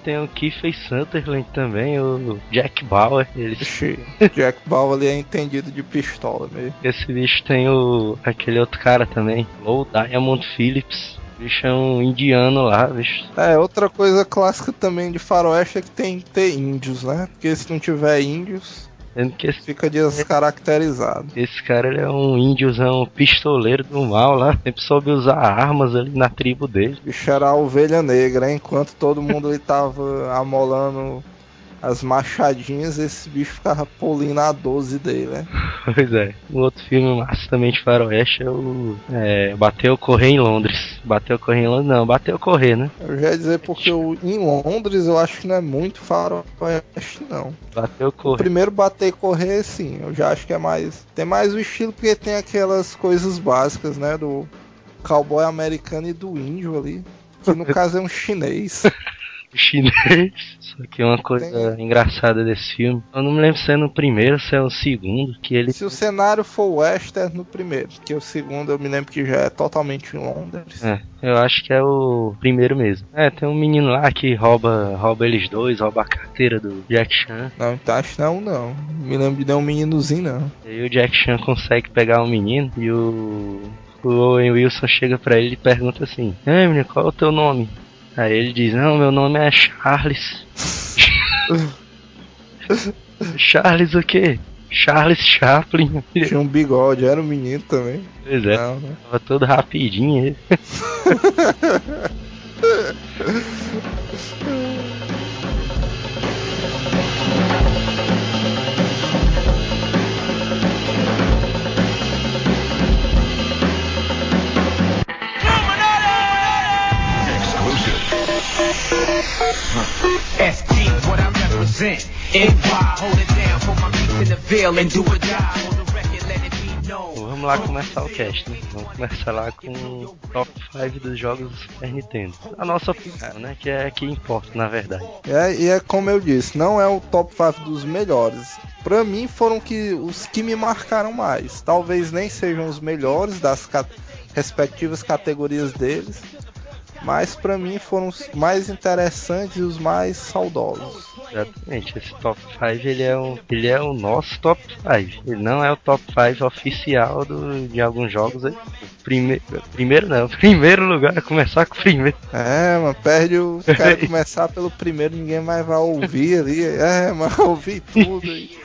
Tem o Kiefer Sutherland também, o Jack Bauer. Ele... Jack Bauer ali é entendido de pistola mesmo. Esse bicho tem o aquele outro cara também, Low Diamond Phillips. O bicho é um indiano lá, bicho. É, outra coisa clássica também de faroeste é que tem que ter índios, né? Porque se não tiver índios, que esse, fica descaracterizado. esse cara ele é um índiozão pistoleiro do mal lá. Sempre soube usar armas ali na tribo dele. O bicho era a ovelha negra, hein? enquanto todo mundo ali tava amolando as machadinhas, esse bicho ficava polindo a 12 dele, né? <laughs> Pois é. Um outro filme massa também de faroeste é o é, Bateu Correr em Londres. Bateu Correr em Londres? Não, Bateu Correr, né? Eu já ia dizer porque o, em Londres eu acho que não é muito faroeste, não. Bateu O Correr. primeiro bater e correr, sim, eu já acho que é mais. Tem mais o estilo porque tem aquelas coisas básicas, né? Do cowboy americano e do índio ali. Que no <laughs> caso é um chinês. <laughs> chinês. Só que uma coisa engraçada desse filme, eu não me lembro se é no primeiro se é no segundo, que ele Se o cenário for western no primeiro, porque o segundo eu me lembro que já é totalmente em Londres. É, eu acho que é o primeiro mesmo. É, tem um menino lá que rouba, rouba eles dois, rouba a carteira do Jack Chan. Não, então acho que não, não. Me lembro de nenhum meninozinho, não. E aí o Jack Chan consegue pegar o menino e o, o Owen Wilson chega pra ele e pergunta assim: Ei, menino, qual é o teu nome? Aí ele diz: Não, meu nome é Charles. <laughs> Charles o quê? Charles Chaplin. Tinha um bigode, era um menino também. Pois é, Não, né? tava todo rapidinho ele. <laughs> SG, what I represent. NY, hold it down for my peace in the veil and do die. It known. Vamos lá começar o cast, né? Vamos começar lá com o top 5 dos jogos do Super Nintendo. A nossa opinião, né? Que é que importa, na verdade. É, e é como eu disse, não é o top 5 dos melhores. Pra mim foram que os que me marcaram mais. Talvez nem sejam os melhores das respectivas categorias deles, mas pra mim foram os mais interessantes e os mais saudosos. Exatamente, esse top 5 ele é, o, ele é o nosso top 5. Ele não é o top 5 oficial do, de alguns jogos aí. Primeiro, primeiro não, <laughs> primeiro lugar é começar com o primeiro. É, mano, perde o cara <laughs> começar pelo primeiro, ninguém mais vai ouvir ali. É, mas <laughs> ouvir tudo aí.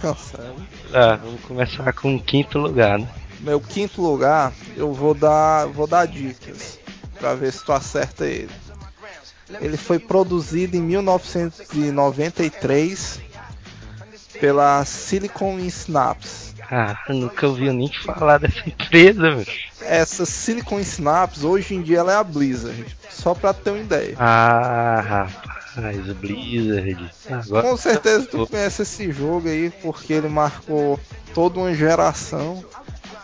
Cansado. Ah, vamos começar com o quinto lugar, né? Meu quinto lugar, eu vou dar, vou dar dicas pra ver se tu acerta ele. Ele foi produzido em 1993 pela Silicon Synapse. Ah, nunca ouvi nem falar dessa empresa, velho. Essa Silicon Synapse hoje em dia ela é a Blizzard, só pra ter uma ideia. Ah, rapaz, Blizzard. Agora Com certeza tu conhece esse jogo aí porque ele marcou toda uma geração.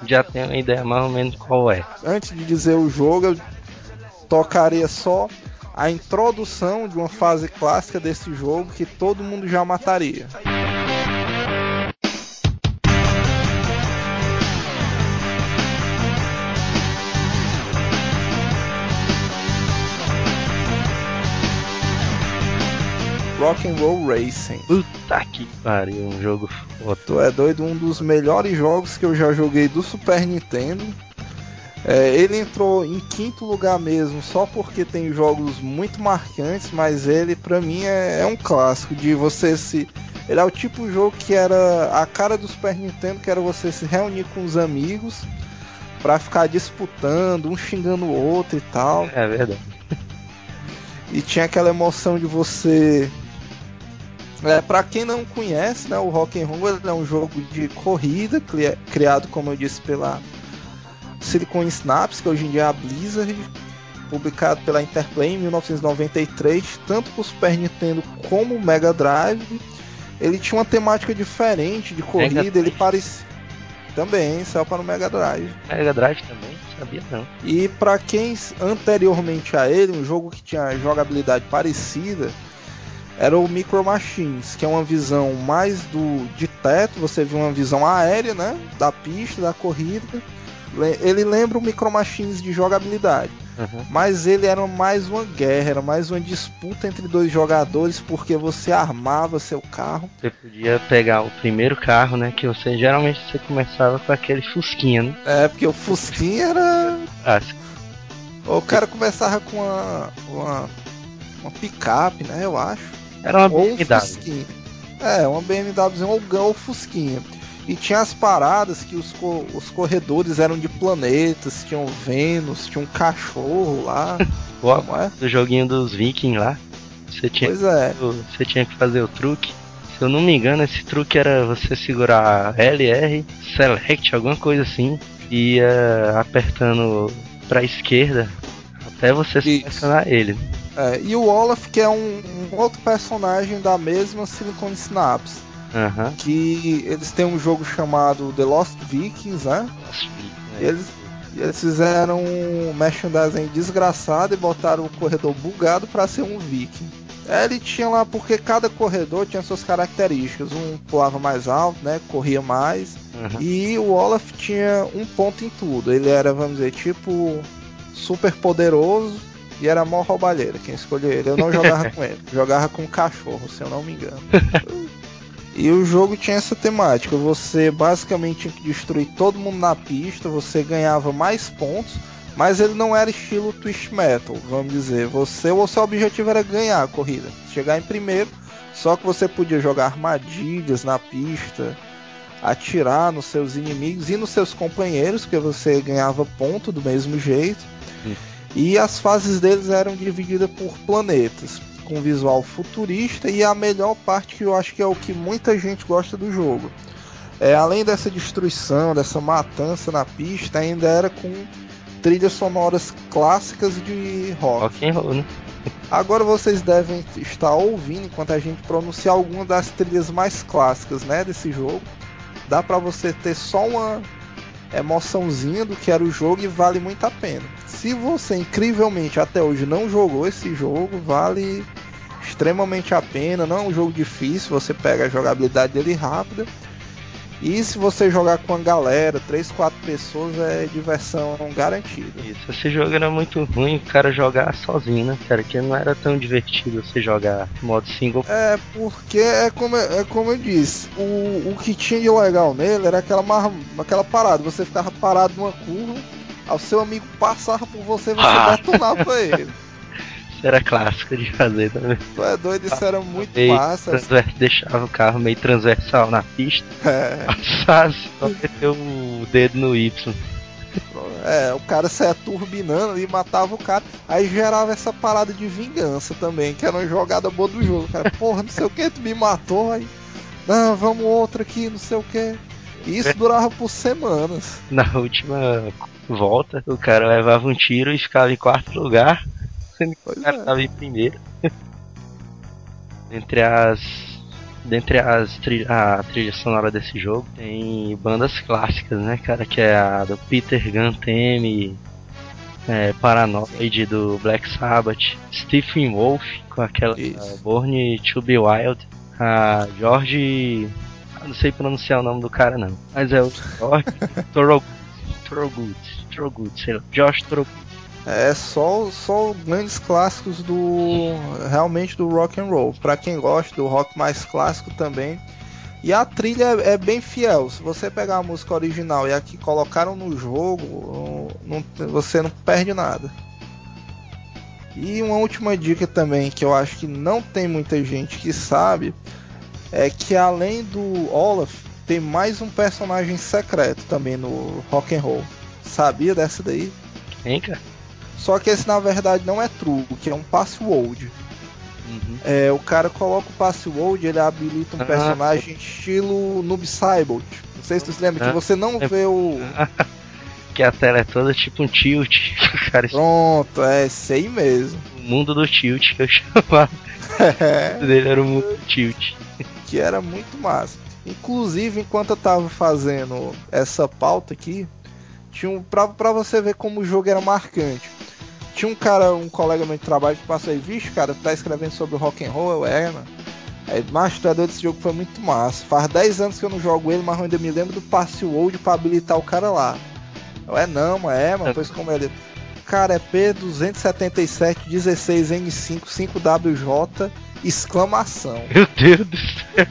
já tem uma ideia mais ou menos qual é. Antes de dizer o jogo, eu tocaria só a introdução de uma fase clássica desse jogo que todo mundo já mataria. Rock and Roll Racing. Puta que pariu, um jogo foda. Tu é doido, um dos melhores jogos que eu já joguei do Super Nintendo. É, ele entrou em quinto lugar mesmo, só porque tem jogos muito marcantes, mas ele pra mim é, é um clássico de você se. Ele é o tipo de jogo que era a cara do Super Nintendo, que era você se reunir com os amigos pra ficar disputando, um xingando o outro e tal. É verdade. E tinha aquela emoção de você. É, para quem não conhece, né, o Rock'n'Roll ele é um jogo de corrida cri- criado, como eu disse, pela Silicon Synapse, que hoje em dia é a Blizzard, publicado pela Interplay em 1993, tanto para o Super Nintendo como o Mega Drive. Ele tinha uma temática diferente de corrida, Mega ele parecia também saiu para o Mega Drive. Mega Drive também? Sabia não. E para quem anteriormente a ele, um jogo que tinha jogabilidade parecida, era o Micro Machines, que é uma visão mais do de teto, você vê uma visão aérea, né, da pista, da corrida. Le- Ele lembra o Micro Machines de jogabilidade, Uhum. mas ele era mais uma guerra, era mais uma disputa entre dois jogadores, porque você armava seu carro. Você podia pegar o primeiro carro, né? Que você geralmente você começava com aquele Fusquinha, né? É, porque o Fusquinha era Ah, O cara começava com uma, uma, uma picape, né? Eu acho. Era uma Ou um BMW. Fusquinha. É, uma BMWzinha ou ou Fusquinha. E tinha as paradas que os, co- os corredores eram de planetas, tinham Vênus, tinha um cachorro lá. <laughs> Igual Como é? do joguinho dos Vikings lá. Você tinha, Pois é. você tinha que fazer o truque. Se eu não me engano, esse truque era você segurar LR, Select, alguma coisa assim, e ia apertando pra esquerda até você selecionar ele. É, e o Olaf, que é um, um outro personagem da mesma Silicon Synapse. Aham. Que eles têm um jogo chamado The Lost Vikings, né? E eles, E eles fizeram um merchandising desgraçado e botaram o corredor bugado para ser um viking. É, ele tinha lá porque cada corredor tinha suas características. Um pulava mais alto, né? Corria mais. Uhum. E o Olaf tinha um ponto em tudo. Ele era, vamos dizer, tipo super poderoso e era mó roubalheira quem escolheu ele. Eu não jogava <laughs> com ele, jogava com um cachorro, se eu não me engano. <laughs> E o jogo tinha essa temática. Você basicamente tinha que destruir todo mundo na pista, você ganhava mais pontos, mas ele não era estilo twist metal, vamos dizer. Você, o seu objetivo era ganhar a corrida, chegar em primeiro, só que você podia jogar armadilhas na pista, atirar nos seus inimigos e nos seus companheiros, que você ganhava ponto do mesmo jeito. E as fases deles eram divididas por planetas, com visual futurista e a melhor parte que eu acho que é o que muita gente gosta do jogo. É, além dessa destruição, dessa matança na pista, ainda era com trilhas sonoras clássicas de rock. Rock and roll, né? Agora vocês devem estar ouvindo enquanto a gente pronunciar alguma das trilhas mais clássicas, né, desse jogo. Dá pra você ter só uma emoçãozinha do que era o jogo e vale muito a pena. Se você incrivelmente até hoje não jogou esse jogo, vale extremamente a pena. Não é um jogo difícil, você pega a jogabilidade dele rápida. E se você jogar com a galera, 3, 4 pessoas, é diversão garantida. Isso, esse jogo era muito ruim o cara jogar sozinho, né, cara? Que não era tão divertido você jogar modo single. É, porque é como, é como eu disse, o, o que tinha de legal nele era aquela, mar, aquela parada, você ficava parado numa curva, o seu amigo passava por você e você Ah. <laughs> detonava ele. Isso era clássico de fazer também. Tu é doido, isso era muito Meio massa. Deixava o carro meio transversal na pista. É. Passasse, só meteu o dedo no Y. É, o cara saia turbinando e matava o cara. Aí gerava essa parada de vingança também, que era uma jogada boa do jogo. Cara, porra, não sei o que, tu me matou aí. Não, vamos outra aqui, não sei o que. E isso durava por semanas. Na última volta, o cara levava um tiro e ficava em quarto lugar, sendo que o cara tava em primeiro. Entre as. Dentre as tri- a trilha sonora desse jogo, tem bandas clássicas, né, cara? Que é a do Peter Gunn Theme, é, Paranoid do Black Sabbath, Stephen Wolf com aquela uh, Born to Be Wild, a George. não sei pronunciar o nome do cara não, mas é o George <laughs> Thorogood, Thorogood, Thorogood, sei lá, Josh Thorogood. É só, só grandes clássicos do realmente do rock and roll. Pra quem gosta do rock mais clássico também. E a trilha é, é bem fiel. Se você pegar a música original e a que colocaram no jogo, não- você não perde nada. E uma última dica também que eu acho que não tem muita gente que sabe é que além do Olaf tem mais um personagem secreto também no rock and roll. Sabia dessa daí? Hein, cara? Só que esse na verdade não é truque, é um password. É, o cara coloca o password, ele habilita um Ah, personagem estilo Noob Saibot. Não sei se tu se lembra, que Ah, você não é- vê o. <laughs> Que a tela é toda tipo um tilt. <laughs> Cara, Pronto, é aí mesmo. o mundo do tilt que eu chamava. <laughs> É. dele era o mundo do tilt. que era muito massa. Inclusive, enquanto eu tava fazendo essa pauta aqui, tinha um, pra, pra você ver como o jogo era marcante. Tinha um cara, um colega meu de trabalho que passou aí, vixe, cara, tu tá escrevendo sobre o rock and roll, eu é, mano. Aí, mas tu é doido, esse jogo foi muito massa. Faz 10 anos que eu não jogo ele, mas eu ainda me lembro do password pra habilitar o cara lá. Eu é não, mas é, mano, pois como ele. Cara, é P27716N5 5WJ exclamação. Meu Deus do céu.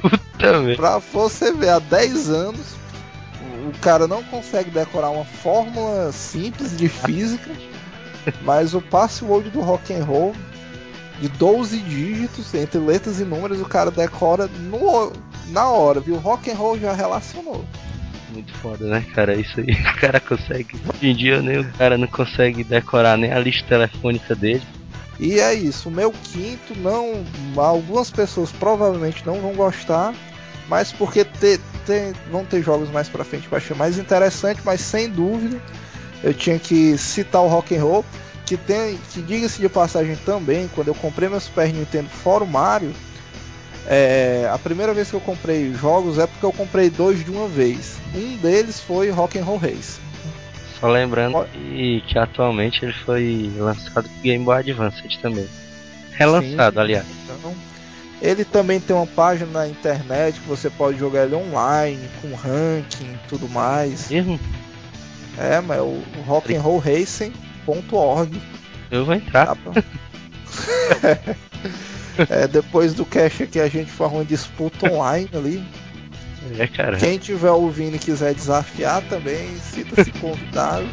<laughs> Puta merda. Pra você ver, há 10 anos o cara não consegue decorar uma fórmula simples de <laughs> física, mas o password do rock and roll de 12 dígitos entre letras e números o cara decora no, na hora, viu? Rock and roll já relacionou. Muito foda, né, cara? Isso aí. <laughs> O cara consegue. Hoje em dia nem o cara não consegue decorar nem a lista telefônica dele. E é isso, o meu quinto não. Algumas pessoas provavelmente não vão gostar, mas porque te- te- vão ter jogos mais pra frente que eu achei mais interessante, mas sem dúvida eu tinha que citar o Rock and Roll, que tem. que diga-se de passagem também, quando eu comprei meu Super Nintendo fora o Mario, é, a primeira vez que eu comprei jogos é porque eu comprei dois de uma vez. Um deles foi Rock and Roll Race. Só lembrando que, que atualmente ele foi lançado pro Game Boy Advance também. Relançado, Sim. aliás. Então, ele também tem uma página na internet que você pode jogar ele online, com ranking e tudo mais. Mesmo? É, mas é o rock'n'rollracing.org. Eu vou entrar. <laughs> É, depois do cast aqui a gente faz uma disputa online ali. É, cara. Quem tiver ouvindo e quiser desafiar também, sinta-se convidado.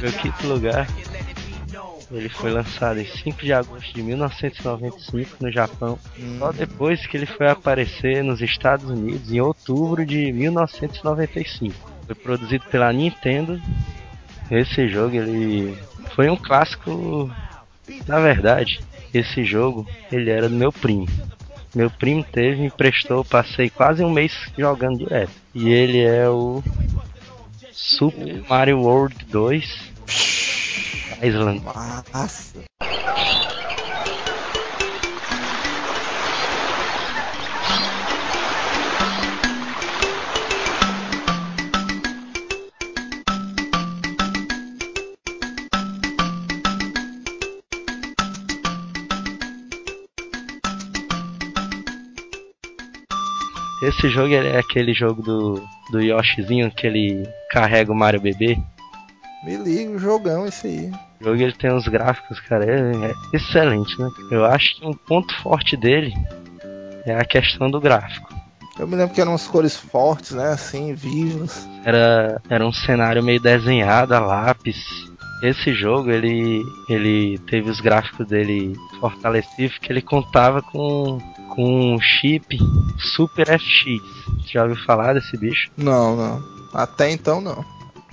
Meu quinto lugar. Ele foi lançado em 5 de agosto de 1995 no Japão, só depois que ele foi aparecer nos Estados Unidos em outubro de 1995. Foi produzido pela Nintendo. Esse jogo ele foi um clássico. Na verdade, esse jogo ele era do meu primo. Meu primo teve, me emprestou, passei quase um mês jogando direto. E ele é o Super Mario World 2 Island. Massa. Esse jogo é aquele jogo do, do Yoshizinho que ele carrega o Mario bebê. Me liga jogão esse aí. O jogo ele tem uns gráficos, cara, é, é excelente, né? Eu acho que um ponto forte dele é a questão do gráfico. Eu me lembro que eram umas cores fortes, né? Assim, vivas. Era, era um cenário meio desenhado a lápis. Esse jogo ele, ele teve os gráficos dele fortalecidos que ele contava com, com um chip Super FX. Você já ouviu falar desse bicho? Não, não. Até então não.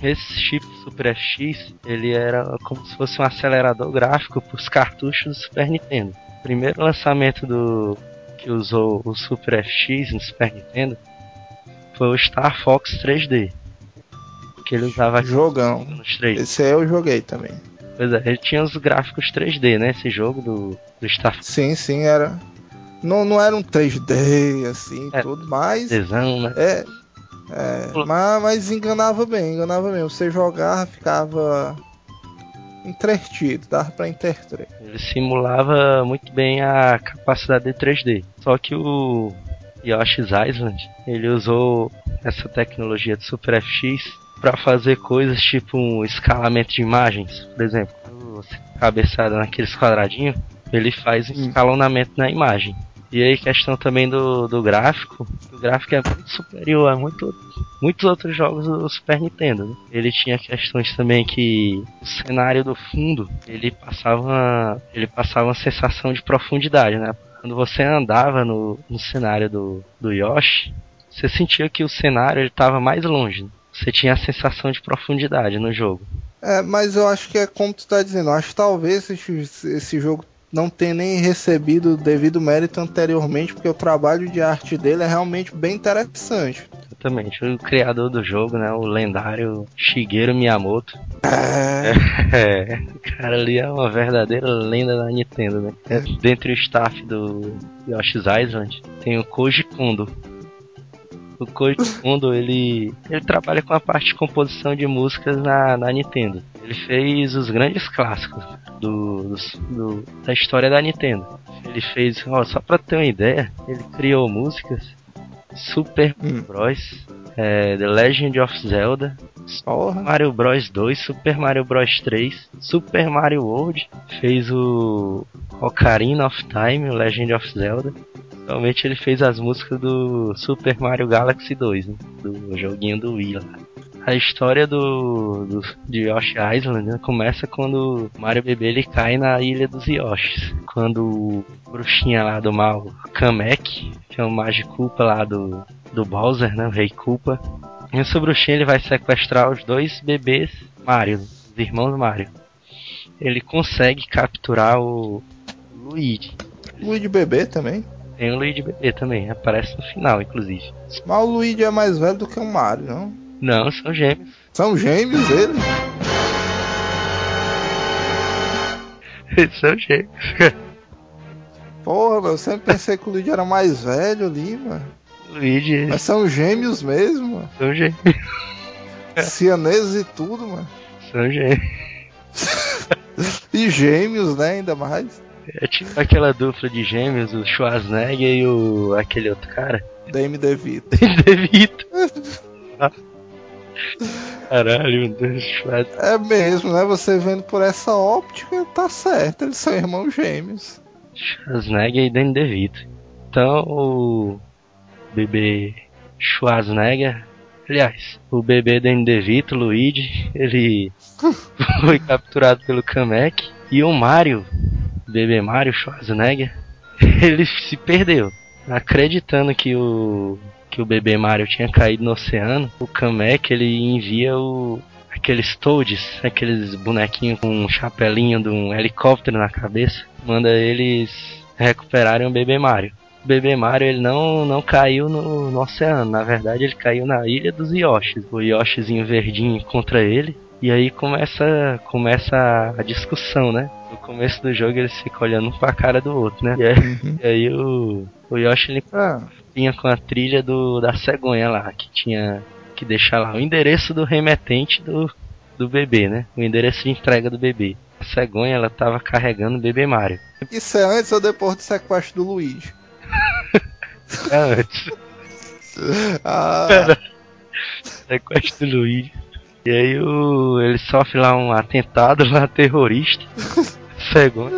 Esse chip Super FX, ele era como se fosse um acelerador gráfico para os cartuchos do Super Nintendo. O primeiro lançamento do que usou o Super FX no Super Nintendo foi o Star Fox 3D. Que ele usava Jogão. nos 3D. Esse aí eu joguei também. Pois é, ele tinha os gráficos 3D, né? Esse jogo do, do Star Fox. Sim, sim, era. Não, não era um 3D assim, É, tudo, mas. Tesão, né? É. é mas, mas enganava bem, enganava bem. Você jogava, ficava entretido, dava pra interter. Ele simulava muito bem a capacidade de 3D. Só que o Yoshi's Island, ele usou essa tecnologia de Super FX para fazer coisas tipo um escalamento de imagens, por exemplo. Quando você cabeçada naqueles quadradinhos, ele faz um escalonamento na imagem. E aí questão também do, do gráfico, o gráfico é muito superior a muito, muitos outros jogos do Super Nintendo. né? Ele tinha questões também que o cenário do fundo, ele passava uma, ele passava uma sensação de profundidade, né? Quando você andava no, no cenário do, do Yoshi, você sentia que o cenário estava mais longe. né? Você tinha a sensação de profundidade no jogo. É, mas eu acho que é como tu tá dizendo, eu acho que talvez esse, esse jogo não tenha nem recebido o devido mérito anteriormente, porque o trabalho de arte dele é realmente bem interessante. Exatamente. O criador do jogo, né? O lendário Shigeru Miyamoto. É. <laughs> É, o cara ali é uma verdadeira lenda da Nintendo, né? É. Dentre o staff do Yoshi's Island, tem o Koji Kondo. O Koji Kondo, ele, ele trabalha com a parte de composição de músicas na, na Nintendo. Ele fez os grandes clássicos do, do- da história da Nintendo. Ele fez, ó, só pra ter uma ideia, ele criou músicas Super Mario Bros, é, The Legend of Zelda, Super Mario Bros 2, Super Mario Bros 3, Super Mario World, fez o Ocarina of Time, Legend of Zelda. Atualmente ele fez as músicas do Super Mario Galaxy 2, né, do joguinho do Wii lá. A história do, do de Yoshi Island né, começa quando o Mario bebê ele cai na ilha dos Yoshis. Quando o bruxinha lá do mal, Kamek, que é o Magiculpa lá do, do Bowser, né, o Rei. E esse bruxinho ele vai sequestrar os dois bebês Mario, os irmãos Mario. Ele consegue capturar o Luigi. Luigi bebê também. Tem o Luigi bebê também, aparece no final, inclusive. Mas o Luigi é mais velho do que o Mario, não? Não, são gêmeos. São gêmeos ele? Eles <laughs> são gêmeos. <laughs> Porra, eu sempre pensei que o Luigi era mais velho ali, mano. Luigi. Mas são gêmeos mesmo, mano. São gêmeos. <laughs> Cianeses e tudo, mano. São gêmeos. e gêmeos, né? Ainda mais. É tipo aquela dupla de gêmeos, o Schwarzenegger e o aquele outro cara. Dame DeVito. <laughs> Dame DeVito. <laughs> Caralho, meu Deus, Schwarzenegger. É mesmo, né? Você vendo por essa óptica, tá certo. Eles são irmãos gêmeos. Schwarzenegger e Danny DeVito. Então o bebê Schwarzenegger, aliás, o bebê Danny DeVito, Luigi, ele <laughs> foi capturado pelo Kamek e o Mario, bebê Mario Schwarzenegger, <laughs> ele se perdeu, acreditando que o que o bebê Mario tinha caído no oceano. O Kamek ele envia o aqueles Toads, aqueles bonequinhos com um chapelinho de um helicóptero na cabeça, manda eles recuperarem o bebê Mario. O bebê Mario ele não, não caiu no, no oceano, na verdade ele caiu na ilha dos Yoshis. O Yoshizinho verdinho encontra ele e aí começa, começa a discussão, né? No começo do jogo eles ficam olhando um pra cara do outro, né? E aí, e aí o, o Yoshi ele vinha com a trilha do, da cegonha lá, que tinha que deixar lá o endereço do remetente do, do bebê, né? O endereço de entrega do bebê. A cegonha ela tava carregando o bebê Mario. Isso é antes ou depois do sequestro do Luigi? É antes. <laughs> Ah, Sequestro do Luigi. E aí o, ele sofre lá um atentado lá terrorista. <laughs> Cegonha.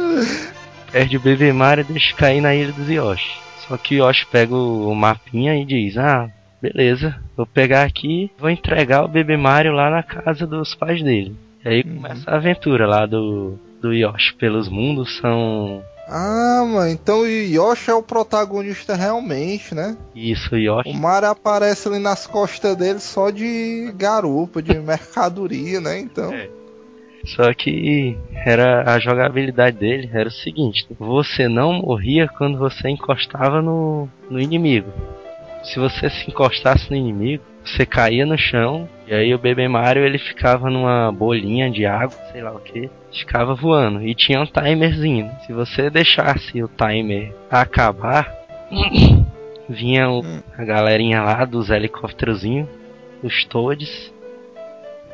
Perde o bebê Mario e deixa cair na ilha dos Yoshi. Só que o Yoshi pega o, o mapinha e diz: Ah, beleza, vou pegar aqui vou entregar o bebê Mario lá na casa dos pais dele. E aí começa a aventura lá do, do Yoshi pelos mundos. São. Ah, mano, então o Yoshi é o protagonista realmente, né? Isso, o Yoshi. O Mario aparece ali nas costas dele só de garupa, de mercadoria, né? Então. Só que era a jogabilidade dele era o seguinte: você não morria quando você encostava no, no inimigo. Se você se encostasse no inimigo, você caía no chão e aí o bebê Mario ele ficava numa bolinha de água, sei lá o que, ficava voando e tinha um timerzinho. Se você deixasse o timer acabar, <laughs> vinha o- a galerinha lá dos helicópterozinhos, os Toads,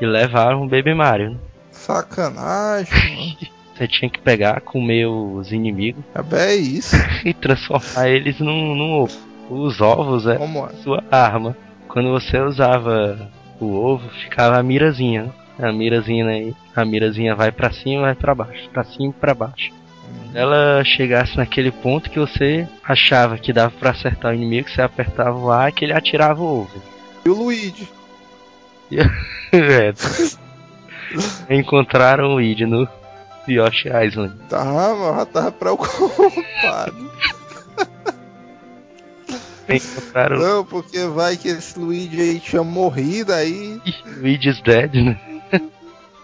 e levaram o bebê Mario. né? Sacanagem, mano. <laughs> Você tinha que pegar, comer os inimigos É isso. <laughs> e transformar eles num, num ovo. Os ovos é Como é? sua arma. Quando você usava o ovo, ficava a mirazinha. né? A mirazinha aí, a mirazinha vai pra cima, vai pra baixo, pra cima e pra baixo. Ela chegasse naquele ponto que você achava que dava pra acertar o inimigo, você apertava o A que ele atirava o ovo. E o Luigi? <laughs> é. Encontraram o Weed no Yoshi Island. Já tava preocupado. Encontraram Não, porque vai que esse Luigi aí tinha morrido aí. o Weed is dead, né?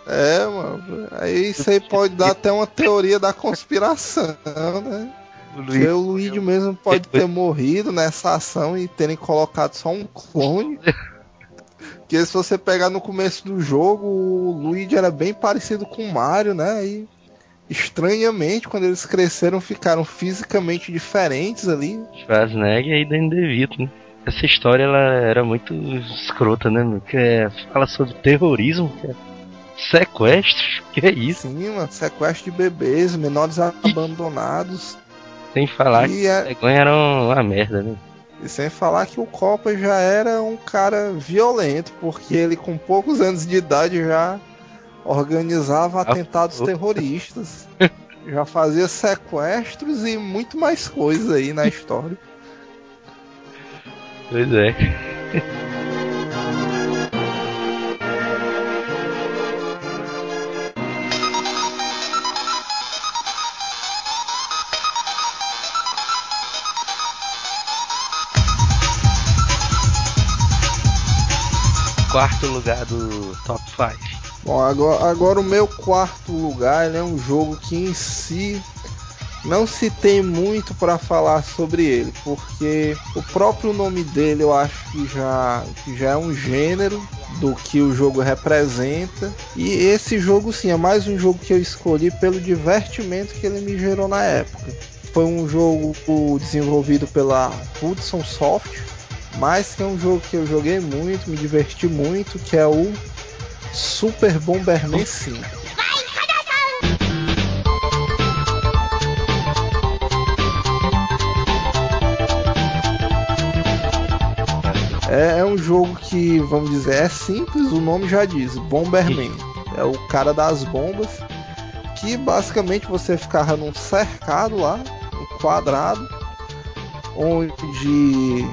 É, mano. Aí isso aí pode dar até uma teoria da conspiração, né? O Luigi mesmo pode ter morrido nessa ação e terem colocado só um clone. <laughs> Porque se você pegar no começo do jogo, o Luigi era bem parecido com o Mario, né? E estranhamente, quando eles cresceram, ficaram fisicamente diferentes ali. Schwarzenegger e Danny DeVito, né? Essa história ela era muito escrota, né? meu? Que é, fala sobre terrorismo, é sequestro, <laughs> que é isso? Sim, mano, sequestro de bebês, menores abandonados. Sem falar E que é- a cegonha era uma merda, né? E sem falar que o Copa já era um cara violento, porque ele com poucos anos de idade já organizava atentados terroristas. <laughs> Já fazia sequestros e muito mais coisas aí na história. Pois é. Quarto lugar do top 5. Bom, agora, agora o meu quarto lugar ele é um jogo que em si não se tem muito para falar sobre ele, porque o próprio nome dele eu acho que já, que já é um gênero do que o jogo representa. E esse jogo sim é mais um jogo que eu escolhi pelo divertimento que ele me gerou na época. Foi um jogo desenvolvido pela Hudson Soft, mas que é um jogo que eu joguei muito, me diverti muito, que é o Super Bomberman 5. É, é um jogo que, vamos dizer, é simples, o nome já diz, Bomberman. É o cara das bombas, que basicamente você ficava num cercado lá, um quadrado, onde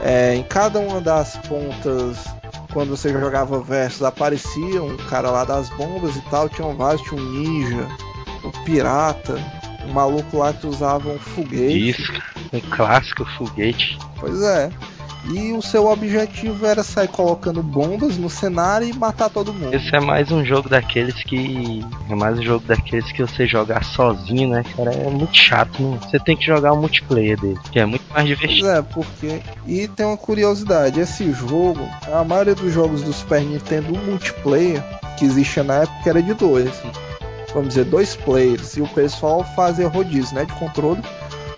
é, em cada uma das pontas, quando você jogava versus, aparecia um cara lá das bombas e tal, tinha vários, tinha um ninja, um pirata, um maluco lá que usava um foguete. Isso, um clássico foguete. Pois é. E o seu objetivo era sair colocando bombas no cenário e matar todo mundo. Esse é mais um jogo daqueles que. É mais um jogo daqueles que você jogar sozinho, né, cara? É muito chato, né? Você tem que jogar o multiplayer dele, que é muito mais divertido. Pois é, porque. E tem uma curiosidade: esse jogo, a maioria dos jogos do Super Nintendo, o multiplayer que existia na época era de dois. Vamos dizer, dois players. E o pessoal fazia rodízio, né? De controle.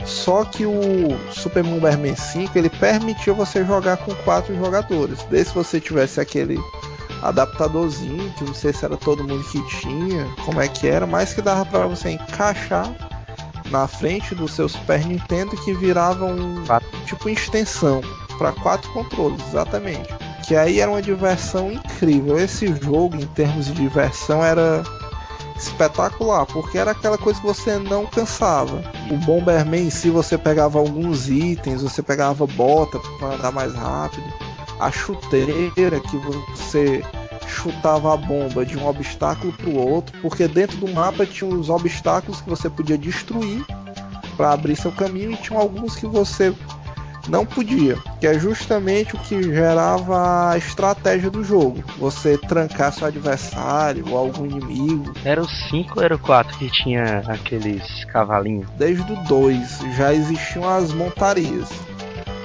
Só que o Super Bomberman 5 ele permitia você jogar com quatro jogadores. Desde se você tivesse aquele adaptadorzinho, que não sei se era todo mundo que tinha, como é que era, mas que dava para você encaixar na frente do seu Super Nintendo que virava um tipo extensão para quatro controles, exatamente. Que aí era uma diversão incrível. Esse jogo, em termos de diversão, era espetacular, porque era aquela coisa que você não cansava. O Bomberman em si você pegava alguns itens, você pegava bota para andar mais rápido, a chuteira que você chutava a bomba de um obstáculo para o outro, porque dentro do mapa tinha os obstáculos que você podia destruir para abrir seu caminho e tinha alguns que você não podia, que é justamente o que gerava a estratégia do jogo. Você trancar seu adversário ou algum inimigo. Era o 5 ou era o 4 que tinha aqueles cavalinhos? Desde o 2 já existiam as montarias.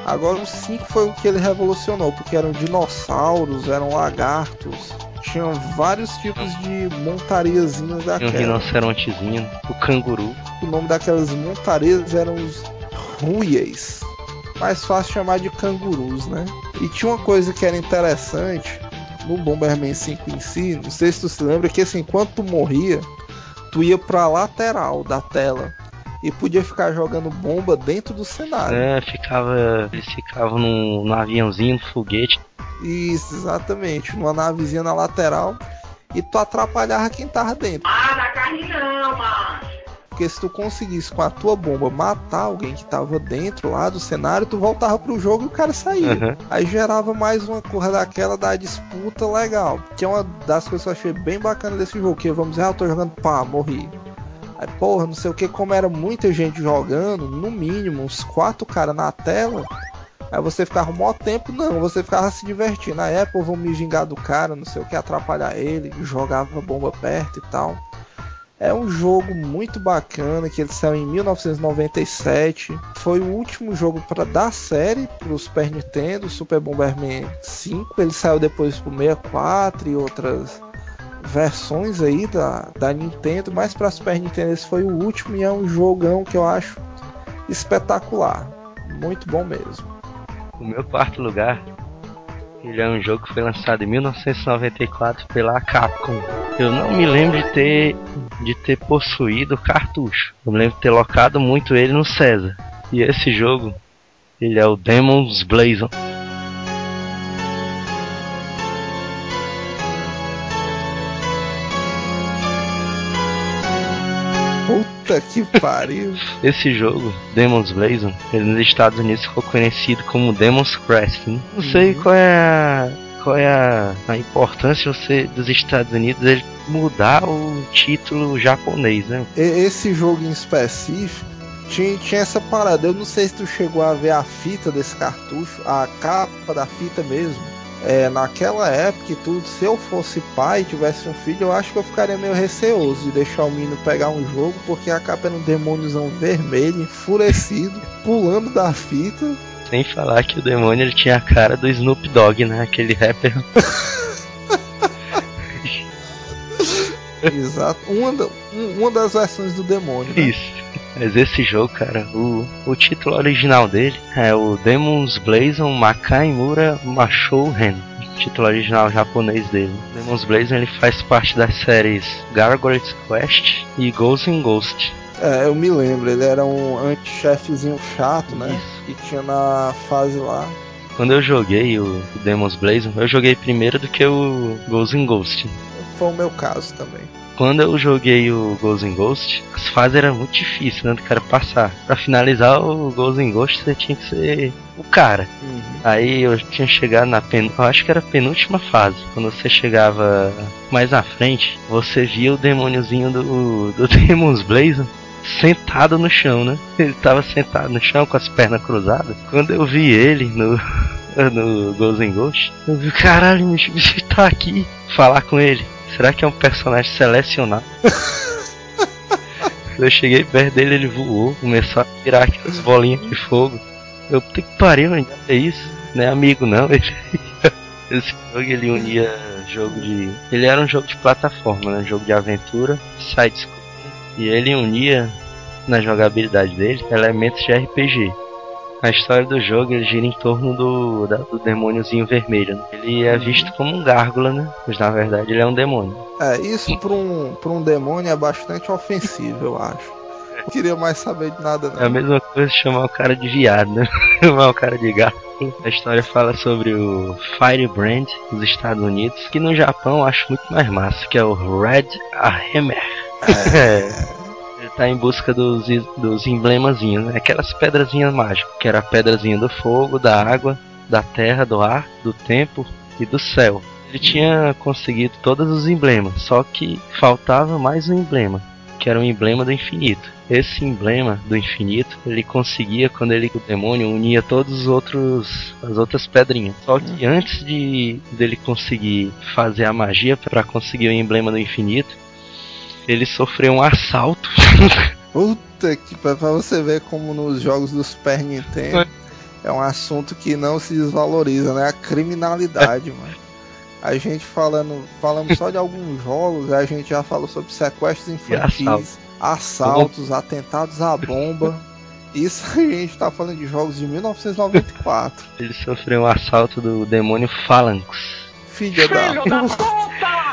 Agora o 5 foi o que ele revolucionou, porque eram dinossauros, eram lagartos, tinham vários tipos de montariazinhas daquela. Um rinocerontezinho, o canguru. O nome daquelas montarias eram os ruias mais fácil chamar de cangurus, né? E tinha uma coisa que era interessante no Bomberman 5 em si, não sei se tu se lembra, que assim, quando tu morria, tu ia pra lateral da tela e podia ficar jogando bomba dentro do cenário. É, ficava. Eles ficavam num, num aviãozinho, num foguete. Isso, exatamente, numa navezinha na lateral e tu atrapalhava quem tava dentro. Ah, na carne não, mano. Porque se tu conseguisse com a tua bomba matar alguém que tava dentro lá do cenário, tu voltava pro jogo e o cara saía. Uhum. Aí gerava mais uma coisa daquela da disputa legal. Que é uma das coisas que eu achei bem bacana desse jogo. Que vamos dizer, ah, eu tô jogando, pá, morri. Aí, porra, não sei o que, como era muita gente jogando, no mínimo uns quatro caras na tela. Aí você ficava um maior tempo, não, você ficava se divertindo. Aí, pô, vou me gingar do cara, não sei o que, atrapalhar ele, jogava bomba perto e tal. É um jogo muito bacana que ele saiu em 1997. Foi o último jogo para da série para o Super Nintendo, Super Bomberman 5. Ele saiu depois para o 64 e outras versões aí da, da Nintendo, mas para Super Nintendo esse foi o último e é um jogão que eu acho espetacular. Muito bom mesmo. O meu quarto lugar ele é um jogo que foi lançado em 1994 pela Capcom. Eu não me lembro de ter de ter possuído o cartucho. Eu me lembro de ter locado muito ele no César. E esse jogo, ele é o Demon's Blazon. Puta que pariu. <laughs> Esse jogo, Demon's Blazon, ele nos Estados Unidos ficou conhecido como Demon's Crest. Né? Não sei qual é a qual é a, a importância você dos Estados Unidos ele mudar o título japonês, né? Esse jogo em específico tinha, tinha essa parada. Eu não sei se tu chegou a ver a fita desse cartucho, a capa da fita mesmo. É, naquela época e tudo, se eu fosse pai e tivesse um filho, eu acho que eu ficaria meio receoso de deixar o menino pegar um jogo, porque a capa era um demôniozão vermelho, enfurecido, <laughs> pulando da fita. Sem falar que o demônio ele tinha a cara do Snoop Dogg, né? Aquele rapper. <laughs> Exato. Uma, um- uma das versões do demônio. né? Isso. Mas esse jogo, cara, o, o título original dele é o Demons Blazon Makai Mura Mashou Ren. Título original japonês dele. Demons Blazon ele faz parte das séries Gargoyles Quest e Ghost in Ghost. É, eu me lembro, ele era um anti-chefezinho chato, né? Que tinha na fase lá. Quando eu joguei o, Demons Blazon, eu joguei primeiro do que o Ghost in Ghost. Foi o meu caso também. Quando eu joguei o Ghost in Ghost, as fases eram muito difíceis, né, do cara passar. Pra finalizar o Ghost in Ghost, você tinha que ser o cara. Aí eu tinha chegado na pen... eu acho que era a penúltima fase. Quando você chegava mais na frente, você via o demôniozinho do, do <laughs> Demons Blazon sentado no chão, né? Ele tava sentado no chão com as pernas cruzadas. Quando eu vi ele no, <laughs> no Ghost in Ghost, eu vi, caralho, o bicho tá aqui. Falar com ele. Será que é um personagem selecionado? <laughs> Eu cheguei perto dele, ele voou, começou a virar aquelas bolinhas de fogo. Eu, puta que pariu, mano, é isso? Não é amigo não, <laughs> ele. Esse jogo ele unia jogo de. Ele era um jogo de plataforma, né? Jogo de aventura, side scroll. E ele unia na jogabilidade dele elementos de RPG. A história do jogo ele gira em torno do, da- do demôniozinho vermelho. né? Ele é visto como um gárgula, né? Mas na verdade ele é um demônio. É, isso pra um, pra um demônio é bastante ofensivo, eu acho. Não queria mais saber de nada, É a mesma coisa chamar o cara de viado, né? <laughs> chamar o cara de gato. A história fala sobre o Firebrand dos Estados Unidos, que no Japão eu acho muito mais massa, que é o Red Hammer. É. <laughs> Ele tá em busca dos, dos emblemazinhos, né? Aquelas pedrazinhas mágicas, que era a pedrazinha do fogo, da água, da terra, do ar, do tempo e do céu. Ele tinha conseguido todos os emblemas, só que faltava mais um emblema, que era o emblema do infinito. Esse emblema do infinito, ele conseguia quando ele o demônio unia todos os outros as outras pedrinhas. Só que antes de dele conseguir fazer a magia para conseguir o emblema do infinito, ele sofreu um assalto. <laughs> Puta que pra você ver como nos jogos do Super Nintendo é um assunto que não se desvaloriza, né? A criminalidade, mano. A gente falando, falamos só de alguns <laughs> jogos, a gente já falou sobre sequestros infantis, assalto. assaltos, atentados à bomba. Isso a gente tá falando de jogos de 1994. <laughs> ele sofreu um assalto do demônio Phalanx. Filha da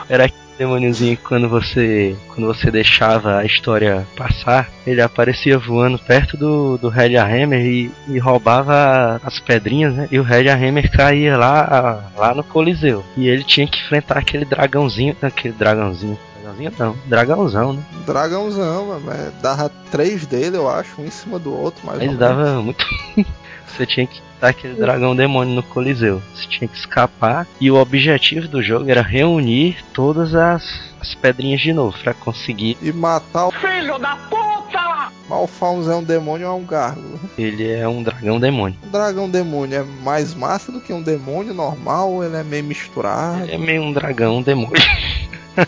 Era aquele demôniozinho que quando você quando você deixava a história passar, ele aparecia voando perto do, do Red Hammer e, e roubava as pedrinhas, né? E o Red Hammer caía lá, lá no Coliseu. E ele tinha que enfrentar aquele dragãozinho, aquele dragãozinho. Dragãozinho não, dragãozão, né? dragãozão, mano. é, Dava três dele, eu acho, um em cima do outro, Mas menos. dava muito. <laughs> Você tinha que dar aquele dragão demônio no Coliseu. Você tinha que escapar. E o objetivo do jogo era reunir todas as, as pedrinhas de novo. Pra conseguir. E matar o. Filho da puta! Malfauns é um demônio ou é um gárgula? Ele é um dragão demônio. Um dragão demônio é mais massa do que um demônio normal ou ele é meio misturado? Ele é meio um dragão demônio. <laughs>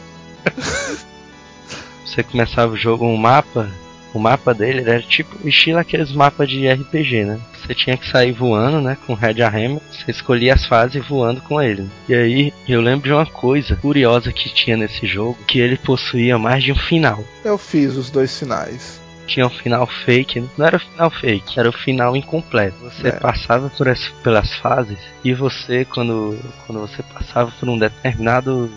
Você começava o jogo um mapa. O mapa dele era tipo estilo aqueles mapas de RPG, né? Você tinha que sair voando, né? Com o Red Hammer. Você escolhia as fases voando com ele. E aí eu lembro de uma coisa curiosa que tinha nesse jogo, que ele possuía mais de um final. Eu fiz os dois finais. Tinha um final fake, né? não era o final fake, era o final incompleto. Você É. passava por as, pelas fases e você, quando, quando você passava por um determinado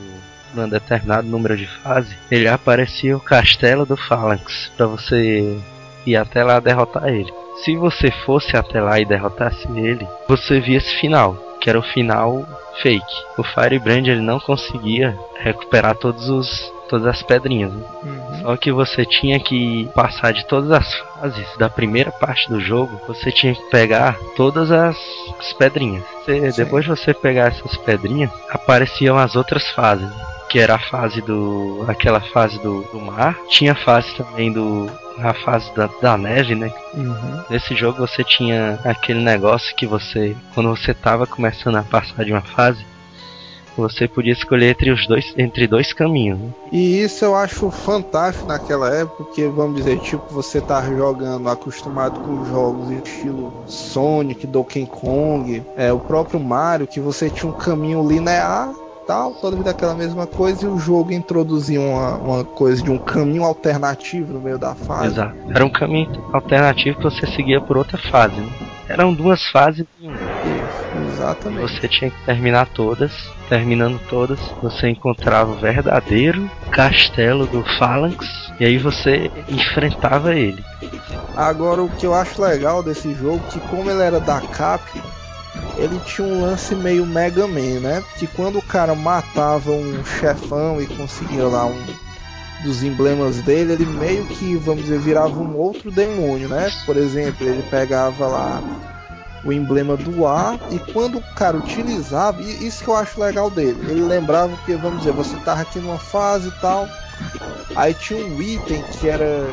por um determinado número de fase, ele aparecia o castelo do Phalanx para você ir até lá derrotar ele. Se você fosse até lá e derrotasse ele, você via esse final, que era o final fake. O Firebrand ele não conseguia recuperar todos os todas as pedrinhas. né? Só que você tinha que passar de todas as fases da primeira parte do jogo, você tinha que pegar todas as, as pedrinhas. Você- depois de você pegar essas pedrinhas, apareciam as outras fases. Que era a fase do. aquela fase do, do mar. Tinha a fase também do. a fase da, da neve, né? Uhum. Nesse jogo você tinha aquele negócio que você. quando você tava começando a passar de uma fase, você podia escolher entre os dois. entre dois caminhos. né? E isso eu acho fantástico naquela época, porque vamos dizer, tipo, você tá jogando acostumado com jogos estilo Sonic, Donkey Kong, é, o próprio Mario, que você tinha um caminho linear, tal, toda vida aquela mesma coisa, e o jogo introduzia uma, uma coisa de um caminho alternativo no meio da fase. Exato. Era um caminho alternativo que você seguia por outra fase. Né? Eram duas fases em uma. Isso, exatamente. Você tinha que terminar todas. Terminando todas, você encontrava o verdadeiro castelo do Phalanx. E aí você enfrentava ele. Agora o que eu acho legal desse jogo, que como ele era da Capcom, ele tinha um lance meio Mega Man, né? Que quando o cara matava um chefão e conseguia lá um dos emblemas dele, ele meio que, vamos dizer, virava um outro demônio, né? Por exemplo, ele pegava lá o emblema do ar e quando o cara utilizava, e isso que eu acho legal dele, ele lembrava que, vamos dizer, você tava aqui numa fase e tal, aí tinha um item que era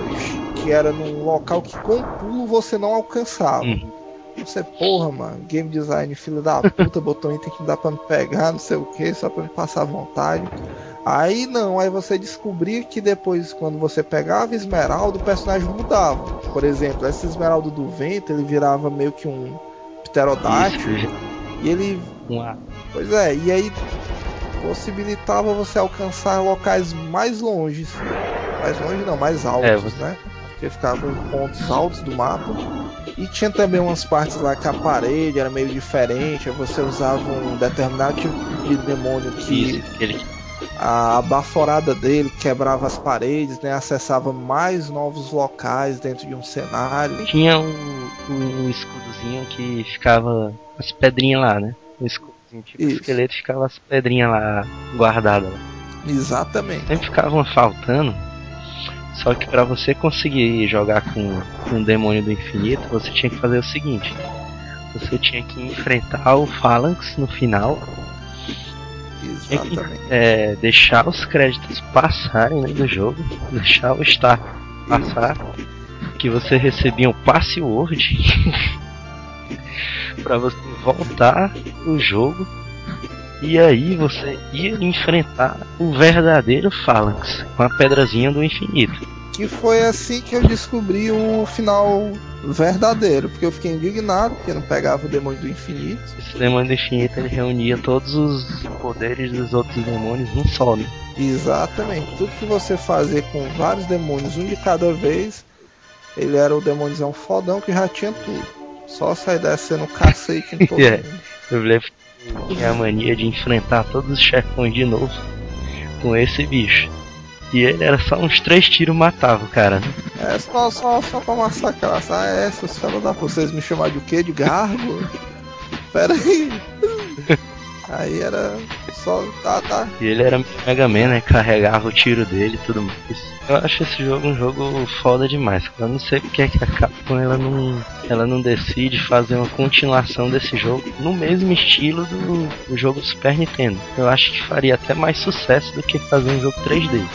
que era num local que com pulo você não alcançava. Você, porra, mano, game design, filho da puta, botou um item que não dá pra me pegar, não sei o que, só pra me passar vontade. Aí não, aí você descobria que depois, quando você pegava esmeralda, o personagem mudava. Por exemplo, essa esmeralda do vento, ele virava meio que um pterodáctilo. E ele. Pois é, e aí possibilitava você alcançar locais mais longes. Mais longe não, mais altos, É, você- né? Porque ficava em pontos altos do mapa. E tinha também umas partes lá que a parede era meio diferente, você usava um determinado tipo de demônio que Isso, a baforada dele quebrava as paredes, né? Acessava mais novos locais dentro de um cenário. Tinha um, um escudozinho que ficava as pedrinhas lá, né? Um escudozinho tipo Isso. esqueleto ficava as pedrinhas lá guardadas. Exatamente. Sempre ficavam faltando. Só que pra você conseguir jogar com, com o demônio do infinito, você tinha que fazer o seguinte: você tinha que enfrentar o Phalanx no final. Que Exatamente. é, deixar os créditos passarem né, do jogo, deixar o Star passar, que você recebia um password. <laughs> Pra você voltar o jogo e aí você ia enfrentar o verdadeiro Phalanx com a pedrazinha do infinito. Que foi assim que eu descobri o final verdadeiro, porque eu fiquei indignado porque não pegava o demônio do infinito. Esse demônio do infinito ele reunia todos os poderes dos outros demônios num só, né? Exatamente. Tudo que você fazia com vários demônios, um de cada vez, ele era o demôniozão fodão que já tinha tudo. Só sair descendo o cacete em <laughs> todo É. mundo. Eu lembro que a mania de enfrentar todos os chefões de novo com esse bicho. E ele era só uns três tiros matava o cara. né? É só, só, só pra massacrar. Ah, é, seus da puta, vocês me chamaram de o quê? De gargo? <laughs> Pera aí. Aí era só. Tá, tá. E ele era Mega Man, né? Carregava o tiro dele e tudo mais. Eu acho esse jogo um jogo foda demais. Eu não sei porque é que a Capcom ela não, ela não decide fazer uma continuação desse jogo no mesmo estilo do, do jogo do Super Nintendo. Eu acho que faria até mais sucesso do que fazer um jogo 3D.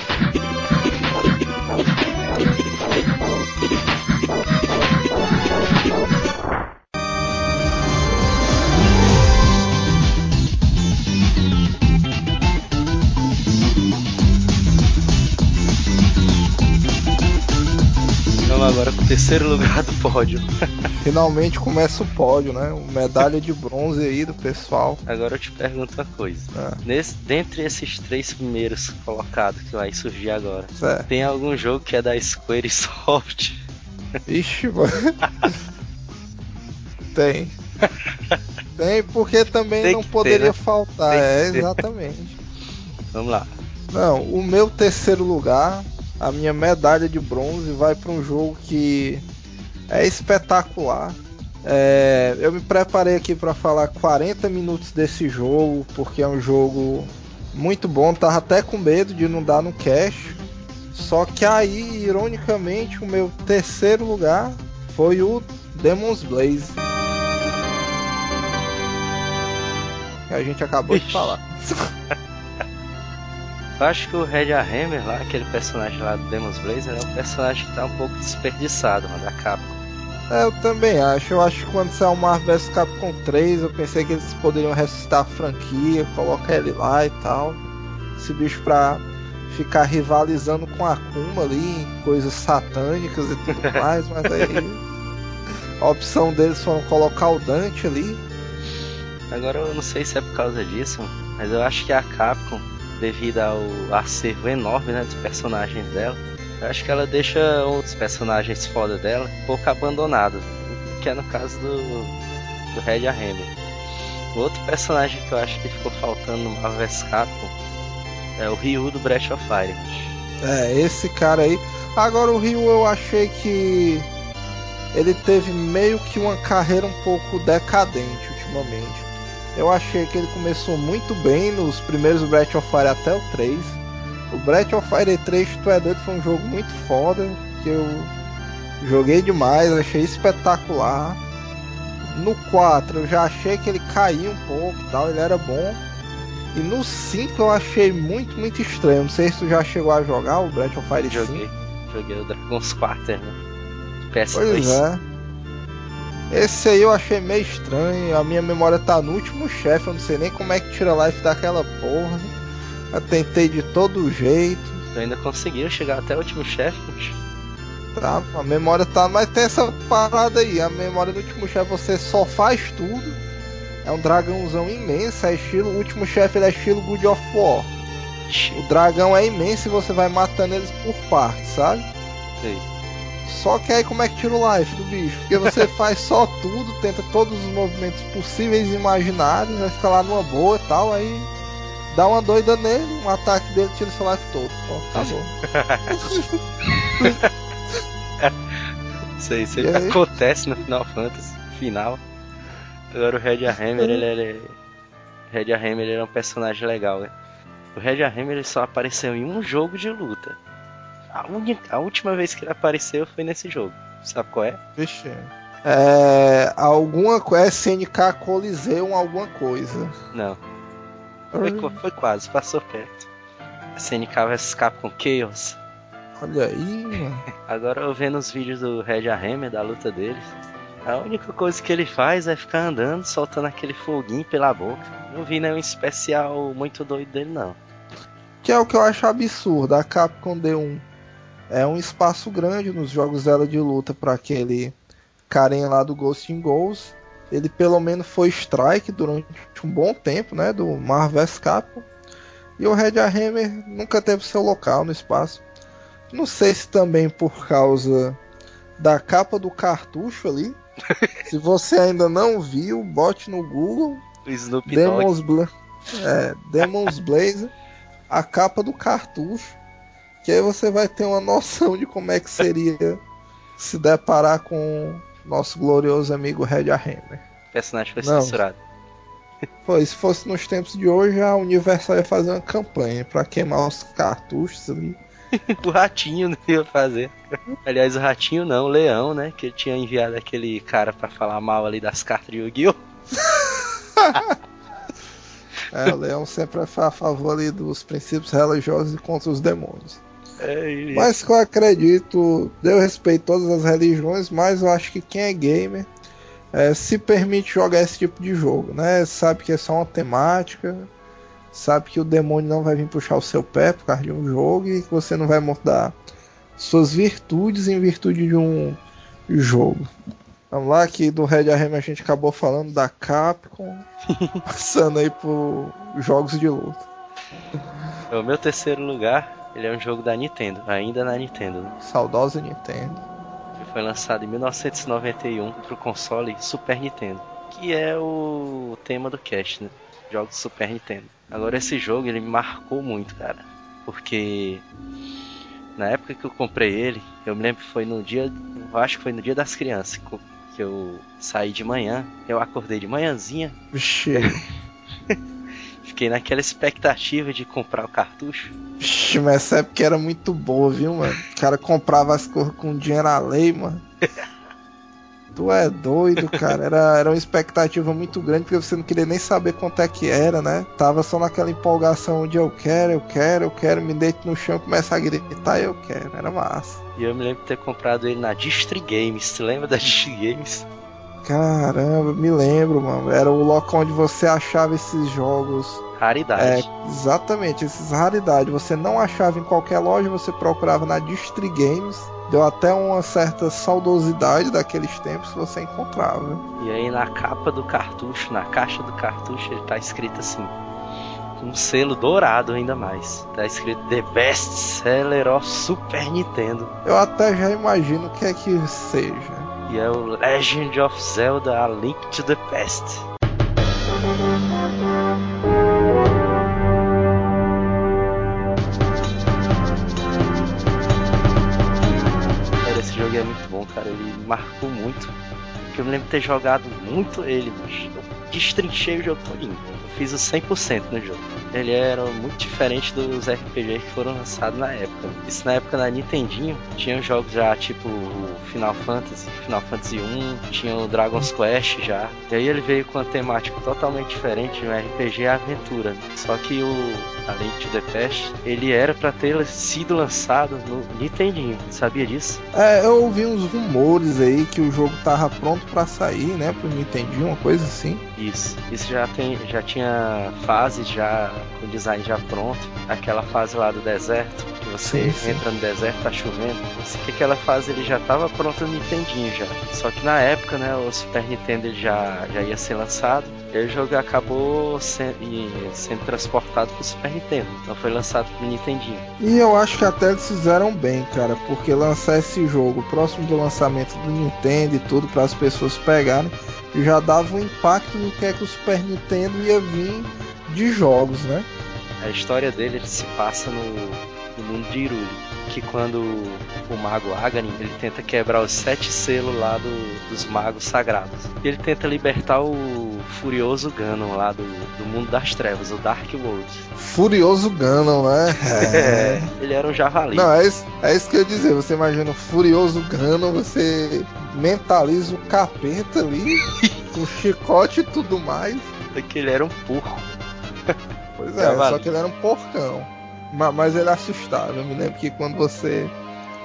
Terceiro lugar do pódio. <laughs> Finalmente começa o pódio, né? Medalha de bronze aí do pessoal. Agora eu te pergunto uma coisa. Ah. Nesse, dentre esses três primeiros colocados que vai surgir agora, Certo. tem algum jogo que é da Squaresoft? <laughs> Ixi, mano. Tem. Tem, porque também Tem não que ter, poderia né? faltar. Tem É, exatamente. Vamos lá. Não, o meu terceiro lugar, a minha medalha de bronze, vai para um jogo que é espetacular. É, eu me preparei aqui para falar 40 minutos desse jogo, porque é um jogo muito bom. Tava até com medo de não dar no cash. Só que aí, ironicamente, o meu terceiro lugar foi o Demon's Blaze. Que a gente acabou de falar. <laughs> Eu acho que o Red Hammer lá, aquele personagem lá do Demon's Blazer, é um personagem que tá um pouco desperdiçado, mano, da Capcom. É, eu também acho. Eu acho que quando saiu o Marvel vs Capcom 3, eu pensei que eles poderiam ressuscitar a franquia, colocar ele lá e tal. Esse bicho pra ficar rivalizando com a Akuma ali em coisas satânicas e tudo <laughs> mais, mas aí a opção deles foi colocar o Dante ali. Agora eu não sei se é por causa disso, mas eu acho que a Capcom, devido ao acervo enorme né, dos personagens dela, eu acho que ela deixa outros personagens foda dela pouco abandonados, que é no caso do, do Red Hammer. Outro personagem que eu acho que ficou faltando no Marvel Capcom é o Ryu do Breath of Fire. É, esse cara aí. Agora o Ryu eu achei que ele teve meio que uma carreira um pouco decadente ultimamente. Eu achei que ele começou muito bem nos primeiros Breath of Fire até o 3. O Breath of Fire 3, tu é doido, foi um jogo muito foda, que eu joguei demais, achei espetacular. No 4 eu já achei que ele caía um pouco e tal, ele era bom. E no 5 eu achei muito, muito estranho. Não sei se tu já chegou a jogar o Breath of Fire 5. Joguei, joguei o Dragon's Quarter, né? PS2. Pois é. Esse aí eu achei meio estranho. A minha memória tá no último chefe. Eu não sei nem como é que tira life daquela porra. Eu tentei de todo jeito. Tu ainda conseguiu chegar até o último chefe? Tá, a memória tá. Mas tem essa parada aí. A memória do último chefe você só faz tudo. É um dragãozão imenso. É estilo. O último chefe é estilo Good of War. O dragão é imenso e você vai matando eles por partes, sabe? Sei. Só que aí como é que tira o life do bicho? Porque você <laughs> faz só tudo, tenta todos os movimentos possíveis e imaginários, vai ficar lá numa boa e tal, aí dá uma doida nele, um ataque dele tira o seu life todo. Pronto, acabou. <laughs> Isso aí sempre acontece no Final Fantasy final. Agora o Red Hammer, ele, ele Red Hammer ele é um personagem legal, né? O Red Hammer ele só apareceu em um jogo de luta. A, única, a última vez que ele apareceu foi nesse jogo. Sabe qual é? Vixe. É. Alguma coisa. SNK Coliseum, alguma coisa. Não. Foi, foi quase, passou perto. SNK vs Capcom Chaos. Olha aí, mano. <laughs> Agora eu vendo os vídeos do Red Hammer, da luta deles. A única coisa que ele faz é ficar andando, soltando aquele foguinho pela boca. Não vi nenhum especial muito doido dele, não. Que é o que eu acho absurdo. A Capcom deu um, é um espaço grande nos jogos dela de luta para aquele carinha lá do Ghost in Ghosts. Ele pelo menos foi strike durante um bom tempo, né? Do Marvel vs Capcom. E o Red Hammer nunca teve seu local no espaço. Não sei se também por causa da capa do cartucho ali. <laughs> se você ainda não viu, bote no Google Snoop Demons. Bla é, Demons Blazer, a capa do cartucho, que aí você vai ter uma noção de como é que seria <laughs> se deparar com nosso glorioso amigo Red Hammer. O personagem foi Não. censurado. <laughs> E se fosse nos tempos de hoje, a Universal ia fazer uma campanha pra queimar os cartuchos ali. <laughs> o ratinho não ia fazer. Aliás, o ratinho não, o leão, né? Que tinha enviado aquele cara pra falar mal ali das cartas de Yu-Gi-Oh! É, o Leão sempre é a favor ali dos princípios religiosos e contra os demônios. É, Mas que eu acredito, eu respeito todas as religiões, mas eu acho que quem é gamer é, se permite jogar esse tipo de jogo, né? Sabe que é só uma temática, sabe que o demônio não vai vir puxar o seu pé por causa de um jogo e que você não vai mudar suas virtudes em virtude de um jogo. Vamos lá, que do Red Arm a gente acabou falando da Capcom, <laughs> passando aí por jogos de luta. O meu terceiro lugar, ele é um jogo da Nintendo, ainda na Nintendo. né? Saudosa Nintendo. Ele foi lançado em 1991 pro console Super Nintendo, que é o tema do cast, né? Jogos Super Nintendo. Agora esse jogo ele me marcou muito, cara, porque na época que eu comprei ele, eu me lembro que foi no dia, eu acho que foi no dia das crianças que eu- que eu saí de manhã, eu acordei de manhãzinha, Vixe, <laughs> fiquei naquela expectativa de comprar o cartucho. vixe, mas essa época era muito boa, viu, mano? O cara comprava as coisas com dinheiro a lei, mano. <laughs> Tu é doido, cara. Era, era uma expectativa muito grande, porque você não queria nem saber quanto é que era, né? Tava só naquela empolgação de eu quero, eu quero, eu quero, me deito no chão, começa a gritar, eu quero. Era massa. E eu me lembro de ter comprado ele na Distri Games. Tu lembra da Distri Games? Caramba, me lembro, mano. Era o local onde você achava esses jogos. Raridade. É, exatamente, esses raridades. Você não achava em qualquer loja, você procurava na Distri Games. Deu até uma certa saudosidade daqueles tempos que você encontrava. E aí na capa do cartucho, na caixa do cartucho, ele tá escrito assim. Com um selo dourado ainda mais. Tá escrito The Best Seller of Super Nintendo. Eu até já imagino o que é que seja. E é o Legend of Zelda A Link to the Past. Cara, esse jogo é muito bom, cara. Ele marcou muito. Porque eu me lembro de ter jogado muito ele, mas eu destrinchei o jogo todinho. Eu fiz o 100% no jogo. Ele era muito diferente dos RPG que foram lançados na época. Isso na época na Nintendinho tinha jogos já tipo Final Fantasy, Final Fantasy 1, tinha o Dragon's Quest já. E aí ele veio com uma temática totalmente diferente, um RPG aventura. Só que o A Link to the Past, ele era para ter sido lançado no Nintendinho. Sabia disso? É, eu ouvi uns rumores aí que o jogo tava pronto para sair, né, pro Nintendinho, uma coisa assim. Isso. Isso já tem, já tinha fases já com design já pronto. Aquela fase lá do deserto, que você Sim, sim. entra no deserto, tá chovendo. Isso que aquela fase ele já tava pronta no Nintendinho já. Só que na época, né, o Super Nintendo já, já ia ser lançado. E o jogo acabou se- e sendo transportado pro Super Nintendo. Então foi lançado pro Nintendinho. E eu acho que até eles fizeram bem, cara, porque lançar esse jogo próximo do lançamento do Nintendo e tudo para as pessoas pegarem já dava um impacto no que é que o Super Nintendo ia vir de jogos, né? A história dele ele se passa no, no mundo de Hyrule, que quando o mago Aghanim ele tenta quebrar os sete selos lá do- dos magos sagrados. E ele tenta libertar o furioso Ganon lá do, do mundo das trevas, o Dark World. Furioso Ganon, né? É, <laughs> ele era um javali. Não, é isso, é isso que eu ia dizer. Você imagina o Furioso Ganon, você mentaliza o capeta ali, <laughs> com chicote e tudo mais. É que ele era um porco. <laughs> Pois é, Javali. só que ele era um porcão. Ma- Mas ele assustava. Eu me lembro que quando você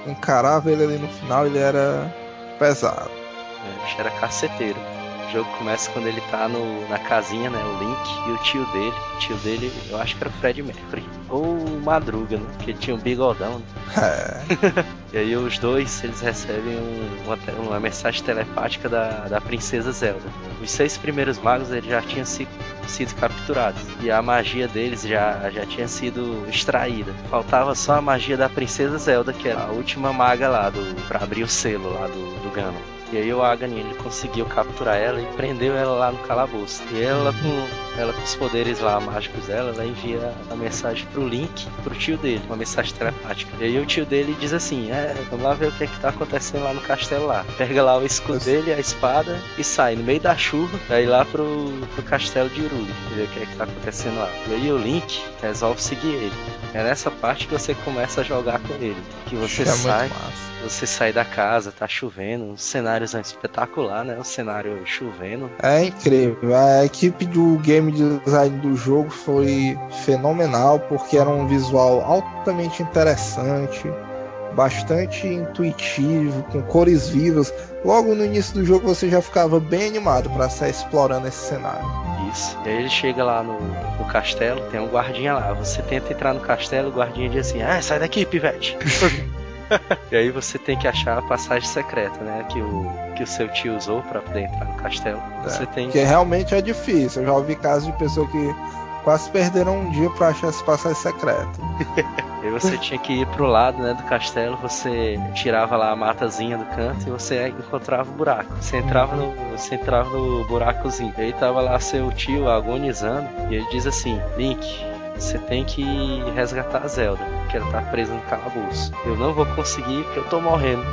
encarava ele ali no final, ele era pesado. É, bicho era caceteiro. O jogo começa quando ele tá no, na casinha, né? O Link e o tio dele. O tio dele, eu acho que era o Fred Mercury. Ou o Madruga, né? Porque ele tinha um bigodão. Né? É. <laughs> E aí os dois, eles recebem um- uma, uma mensagem telepática da, da princesa Zelda. Os seis primeiros magos, eles já tinham sido, sido capturados. E a magia deles já, já tinha sido extraída. Faltava só a magia da princesa Zelda, que era a última maga lá, do, pra abrir o selo lá do, do Ganon. E aí o Aghanim ele conseguiu capturar ela e prendeu ela lá no calabouço. E ela com, ela com os poderes lá mágicos dela, ela envia a mensagem pro Link, pro tio dele, uma mensagem telepática. E aí o tio dele diz assim, é, vamos lá ver o que é que tá acontecendo lá no castelo lá. Pega lá o escudo dele, a espada e sai no meio da chuva, aí lá pro, pro castelo de Uruli, ver o que é que tá acontecendo lá. E aí o Link resolve seguir ele. É nessa parte que você começa a jogar com ele. Que você É sai, você sai da casa, tá chovendo, um cenário espetacular, né? Um cenário chovendo. É incrível. A equipe do game design do jogo foi fenomenal porque era um visual altamente interessante, bastante intuitivo, com cores vivas. Logo no início do jogo você já ficava bem animado para sair explorando esse cenário. Isso. E aí ele chega lá no, no castelo, tem um guardinha lá. Você tenta entrar no castelo, o guardinha diz assim: Ah, sai daqui, pivete! <laughs> <laughs> e aí você tem que achar a passagem secreta, né? Que o, que o seu tio usou para poder entrar no castelo. Você tem Porque realmente é difícil. Eu já ouvi casos de pessoas que quase perderam um dia para achar essa passagem secreta. <laughs> E aí você tinha que ir pro lado né, do castelo, você tirava lá a matazinha do canto e você encontrava o buraco. Você entrava no, você entrava no buracozinho. E aí tava lá seu tio agonizando e ele diz assim: Link, você tem que resgatar a Zelda, que ela tá presa no calabouço. Eu não vou conseguir porque eu tô morrendo. <laughs>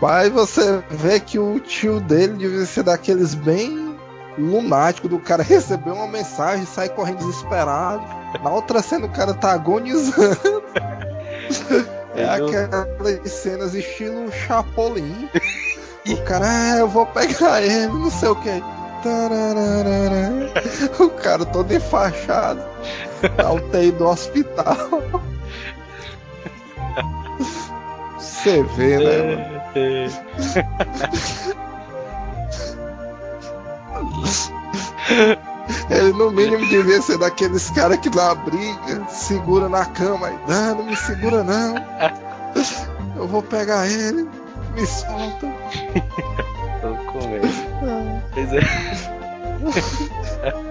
Mas você vê que o tio dele devia ser daqueles bem lunático do cara receber uma mensagem e sair correndo desesperado. Na outra cena o cara tá agonizando. <laughs> É aquelas cenas estilo Chapolin. o cara, ah, eu vou pegar ele, não sei o que. O cara todo enfaixado. Dá o TI do hospital. Você vê, né? Mano? <laughs> Ele no mínimo devia ser daqueles caras que dá briga, segura na cama e não, não me segura não. Eu vou pegar ele, me solta. <laughs> Tô com medo. Pois <laughs> é.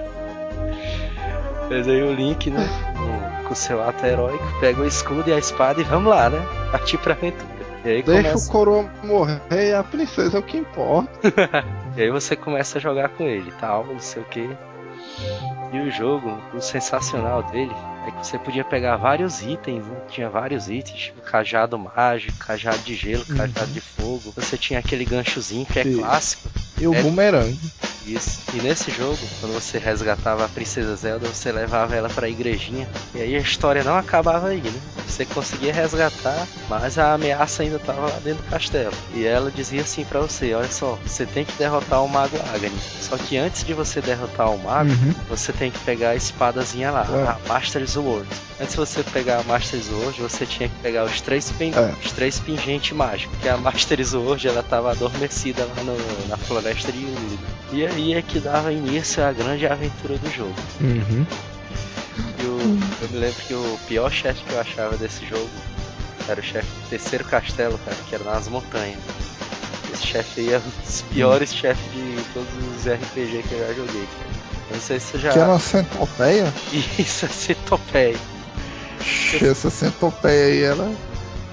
Fez aí o link, né? Com- seu ato heróico, pega o escudo e a espada e vamos lá, né? Partir pra aventura. Deixa começa... o coroa morrer e a princesa é o que importa. <laughs> E aí você começa a jogar com ele tal, não sei o que. E o jogo, o sensacional dele é que você podia pegar vários itens, né? Tinha vários itens, tipo cajado mágico, cajado de gelo, cajado de fogo. Você tinha aquele ganchozinho que é Sim. clássico. E o É- bumerangue. Isso. E nesse jogo, quando você resgatava a Princesa Zelda, você levava ela pra igrejinha. E aí a história não acabava aí, né? Você conseguia resgatar, mas a ameaça ainda tava lá dentro do castelo. E ela dizia assim pra você: Olha só, você tem que derrotar o Mago Agni. Só que antes de você derrotar o Mago, Uhum. você tem que pegar a espadazinha lá, É. a Master Sword. Antes de você pegar a Master Sword, você tinha que pegar os três, pin... É. os três pingentes mágicos. Que a Master Sword ela tava adormecida lá no- na floresta de Yuli. E aí é que dava início à grande aventura do jogo. Uhum. E o- eu me lembro que o pior chefe que eu achava desse jogo era o chefe do terceiro castelo, cara, que era nas montanhas. Esse chefe aí é um dos piores chefes de todos os RPG que eu já joguei. cara. Não sei se você já. Que era uma centopeia? Isso, é centopeia. Essa centopeia aí, ela.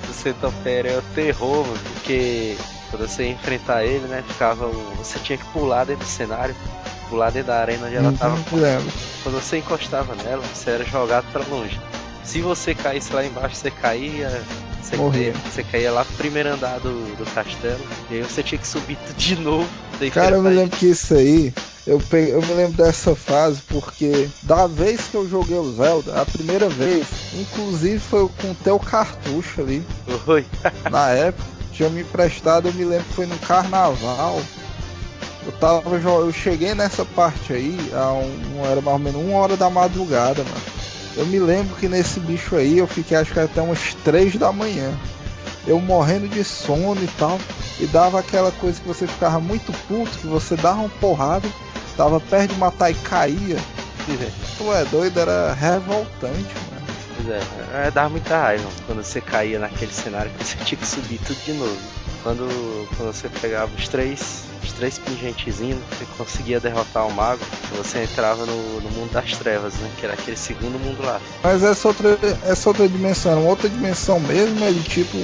O centopeia é o terror, mano, porque quando você ia enfrentar ele, né, ficava o... Você tinha que pular dentro do cenário, pular dentro da arena onde ela Uhum, tava. lembro. Quando você encostava nela, você era jogado pra longe. Se você caísse lá embaixo, você caía. Você Morria. caía, você caía lá pro primeiro andar do, do castelo. E aí você tinha que subir tudo de novo. Cara, eu me lembro que isso aí, eu, peguei, eu me lembro dessa fase porque da vez que eu joguei o Zelda, a primeira vez, inclusive foi com o teu cartucho ali. Oi. <laughs> na época, tinha me emprestado, eu me lembro que foi no carnaval. Eu tava eu cheguei nessa parte aí, a um, era mais ou menos uma hora da madrugada, mano. Eu me lembro que nesse bicho aí eu fiquei acho que até umas três da manhã. Eu morrendo de sono e tal. E dava aquela coisa que você ficava muito puto, que você dava uma porrada, tava perto de matar e caía. <laughs> Tu é doido, era revoltante, mano. Pois é, é, dava muita raiva quando você caía naquele cenário que você tinha que subir tudo de novo. Quando, quando você pegava os três, os três pingentezinhos, você conseguia derrotar o mago, você entrava no, no mundo das trevas, né? Que era aquele segundo mundo lá. Mas essa outra, essa outra dimensão uma outra dimensão mesmo, ele tipo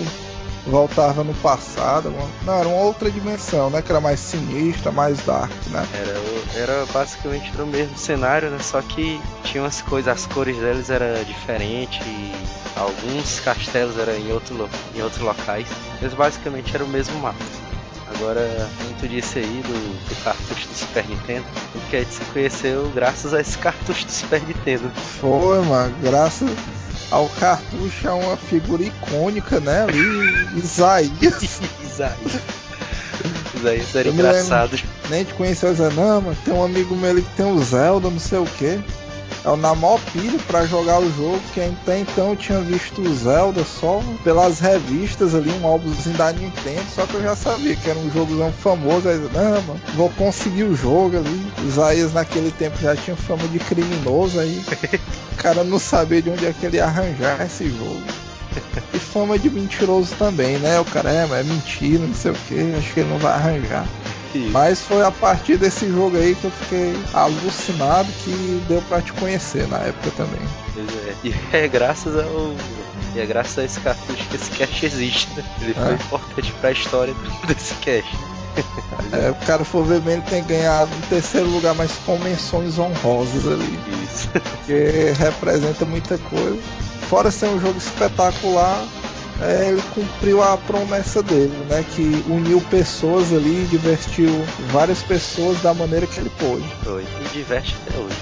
voltava no passado, uma- não, era uma outra dimensão, né? Que era mais sinistra, mais dark, né? Era, o- era basicamente o mesmo cenário, né? Só que tinha umas coisas, as cores deles eram diferentes, e alguns castelos eram em, outro, em outros locais. Mas basicamente era o mesmo mapa. Agora, muito disso aí do, do cartucho do Super Nintendo, porque a gente se conheceu graças a esse cartucho do Super Nintendo. Foi, mano, graças ao cartucho é uma figura icônica, né? Ali, <laughs> Isaías. Isaías. Isaías era Eu engraçado. lembro, Nem te conheceu, não, mano, tem um amigo meu ali que tem o Zelda, não sei o que. Eu na maior pilha pra jogar o jogo, que até então eu tinha visto o Zelda só pelas revistas ali, um álbumzinho da Nintendo, só que eu já sabia que era um jogozão famoso, aí não, mano, vou conseguir o jogo ali. Isaías naquele tempo já tinha fama de criminoso aí. o cara não sabia de onde é que ele ia arranjar esse jogo. E fama de mentiroso também, né? O cara é, mas é mentira, não sei o que, acho que ele não vai arranjar. Mas foi a partir desse jogo aí que eu fiquei alucinado que deu pra te conhecer na época também. Pois é. E é graças ao. E é graças a esse cartucho que esse cast existe, né? Ele foi É. importante pra história do- desse cast. <laughs> É, o cara for ver bem, ele tem ganhado em terceiro lugar, mas com menções honrosas ali. Isso. <laughs> Porque representa muita coisa. Fora ser um jogo espetacular, é, ele cumpriu a promessa dele, né? Que uniu pessoas ali, divertiu várias pessoas da maneira que ele pôde. E diverte até hoje.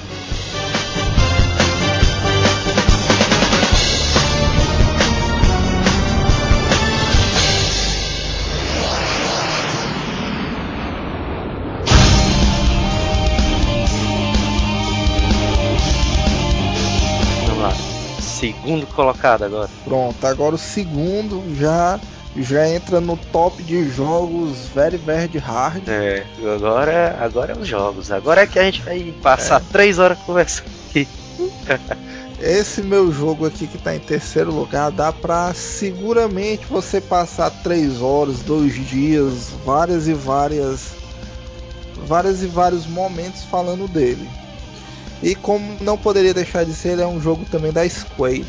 Segundo colocado agora. Pronto, agora o segundo já já entra no top de jogos very very hard. É, agora, agora é os jogos. Agora é que a gente vai passar três horas conversando aqui. Esse meu jogo aqui que tá em terceiro lugar dá pra seguramente você passar três horas, dois dias, várias e várias, várias e vários momentos falando dele. E como não poderia deixar de ser, ele é um jogo também da Square.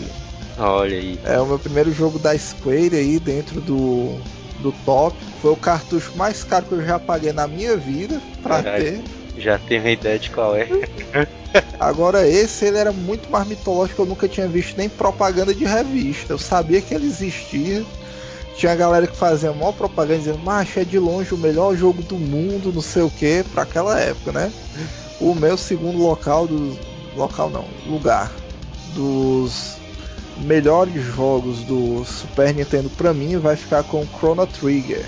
Olha aí. É o meu primeiro jogo da Square aí dentro do, do top. Foi o cartucho mais caro que eu já paguei na minha vida pra ter. Já tenho uma ideia de qual é. <laughs> Agora esse ele era muito mais mitológico, eu nunca tinha visto nem propaganda de revista. Eu sabia que ele existia. Tinha galera que fazia maior propaganda dizendo, macho, é de longe o melhor jogo do mundo, não sei o que, pra aquela época, né? O meu segundo local dos. local não, lugar dos melhores jogos do Super Nintendo pra mim vai ficar com Chrono Trigger.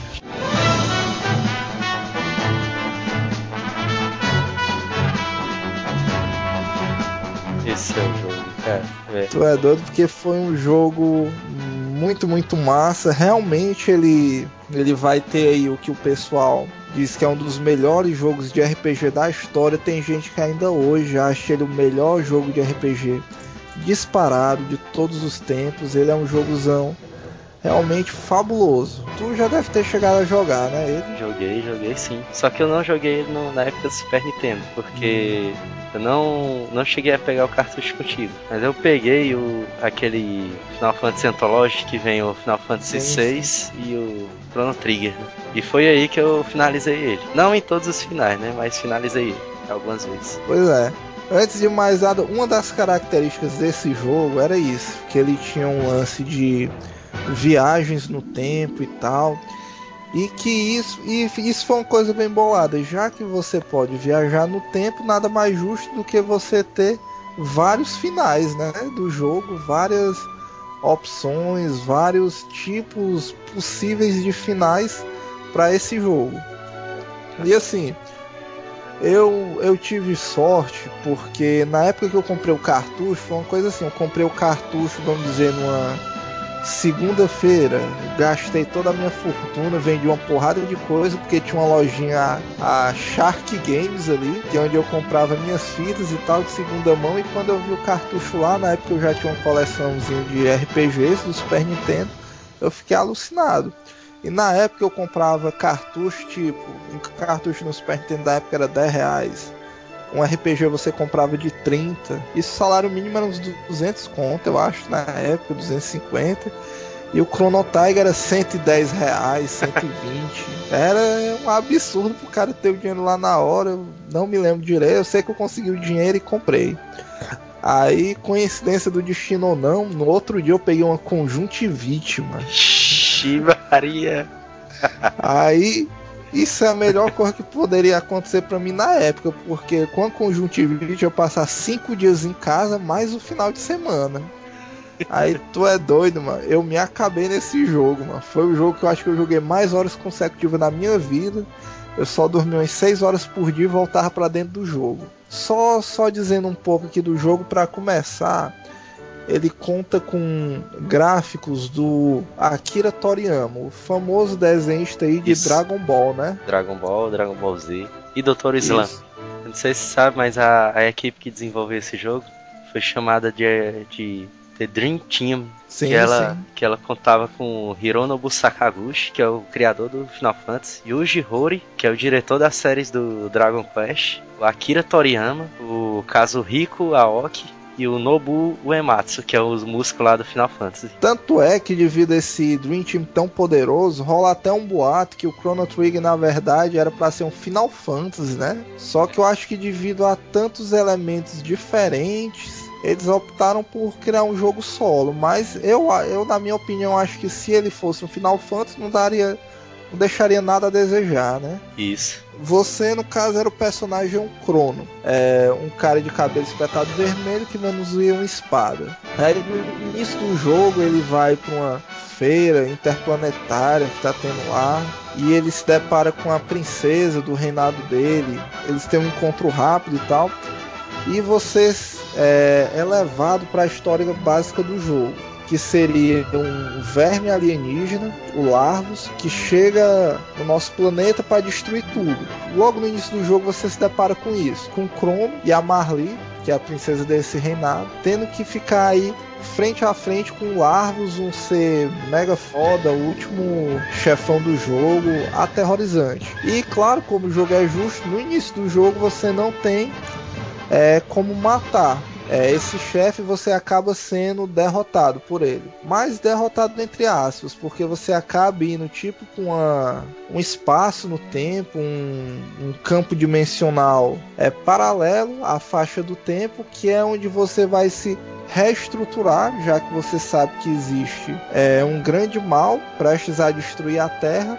Esse é o jogo, cara. É. Tu é doido porque foi um jogo muito, muito massa. Realmente ele, ele vai ter aí o que o pessoal diz que é um dos melhores jogos de RPG da história. Tem gente que ainda hoje acha ele o melhor jogo de RPG disparado de todos os tempos. Ele é um jogozão realmente fabuloso. Tu já deve ter chegado a jogar, né? Ele. Joguei, joguei sim. Só que eu não joguei no- na época do Super Nintendo, porque eu não, não cheguei a pegar o cartucho contigo. Mas eu peguei o aquele Final Fantasy Anthology que vem o Final Fantasy VI e o Chrono Trigger. né? E foi aí que eu finalizei ele. Não em todos os finais, né? Mas finalizei ele algumas vezes. Pois é. Antes de mais nada, uma das características desse jogo era isso, que ele tinha um lance de viagens no tempo e tal. E que isso, e isso foi uma coisa bem bolada, já que você pode viajar no tempo, nada mais justo do que você ter vários finais, né, do jogo, várias opções, vários tipos possíveis de finais para esse jogo. E assim, eu, eu tive sorte porque na época que eu comprei o cartucho, foi uma coisa assim, eu comprei o cartucho, vamos dizer, numa segunda-feira, gastei toda a minha fortuna, vendi uma porrada de coisa, porque tinha uma lojinha, a Shark Games ali, que é onde eu comprava minhas fitas e tal, de segunda mão, e quando eu vi o cartucho lá, na época eu já tinha uma coleçãozinha de RPGs do Super Nintendo, eu fiquei alucinado. E na época eu comprava cartucho, tipo, um cartucho no Super Nintendo da época era 10 reais. Um RPG você comprava de 30. Isso o salário mínimo era uns 200 conto, eu acho, na época, 250. E o Chrono Tiger era 110 reais, 120. Era um absurdo pro cara ter o dinheiro lá na hora. Eu não me lembro direito. Eu sei que eu consegui o dinheiro e comprei. Aí, coincidência do destino ou não, no outro dia eu peguei uma conjuntivite, mano. Maria. Aí, isso é a melhor coisa que poderia acontecer pra mim na época, porque com a conjuntivite eu passar cinco dias em casa, mais o final de semana. Aí tu é doido, mano. Eu me acabei nesse jogo, mano. Foi o jogo que eu acho que eu joguei mais horas consecutivas na minha vida. Eu só dormi umas 6 horas por dia e voltava pra dentro do jogo. Só só dizendo um pouco aqui do jogo pra começar. Ele conta com gráficos do Akira Toriyama, o famoso desenhista aí de Isso. Dragon Ball, né? Dragon Ball, Dragon Ball Z e Dr. Slam. Não sei se você sabe, mas a, a equipe que desenvolveu esse jogo foi chamada de, de The Dream Team. Sim, que, ela, sim. que ela contava com Hironobu Sakaguchi, que é o criador do Final Fantasy, Yuji Horii, que é o diretor das séries do Dragon Quest, o Akira Toriyama, o Kazuhiko Aoki e o Nobu Uematsu, que é os músicos lá do Final Fantasy. Tanto é que devido a esse Dream Team tão poderoso, rola até um boato que o Chrono Trigger na verdade era para ser um Final Fantasy, né? Só que eu acho que devido a tantos elementos diferentes, eles optaram por criar um jogo solo. Mas eu, eu na minha opinião, acho que se ele fosse um Final Fantasy, não daria, não deixaria nada a desejar, né? Isso. Você, no caso, era o personagem um Crono. É um cara de cabelo espetado vermelho que manuseia uma espada. Aí, no início do jogo, ele vai para uma feira interplanetária que tá tendo lá. E ele se depara com a princesa do reinado dele. Eles têm um encontro rápido e tal. e você é, é levado para a história básica do jogo que seria um verme alienígena, o Larvos, que chega no nosso planeta para destruir tudo. Logo no início do jogo você se depara com isso, com o e a Marli, que é a princesa desse reinado, tendo que ficar aí frente a frente com o Larvos, um ser mega foda, o último chefão do jogo, aterrorizante. E claro, como o jogo é justo, no início do jogo você não tem é, como matar é, esse chefe você acaba sendo derrotado por ele. Mas derrotado entre aspas, porque você acaba indo tipo com uma, um espaço no tempo, um, um campo dimensional é paralelo à faixa do tempo, que é onde você vai se reestruturar, já que você sabe que existe é, um grande mal prestes a destruir a Terra.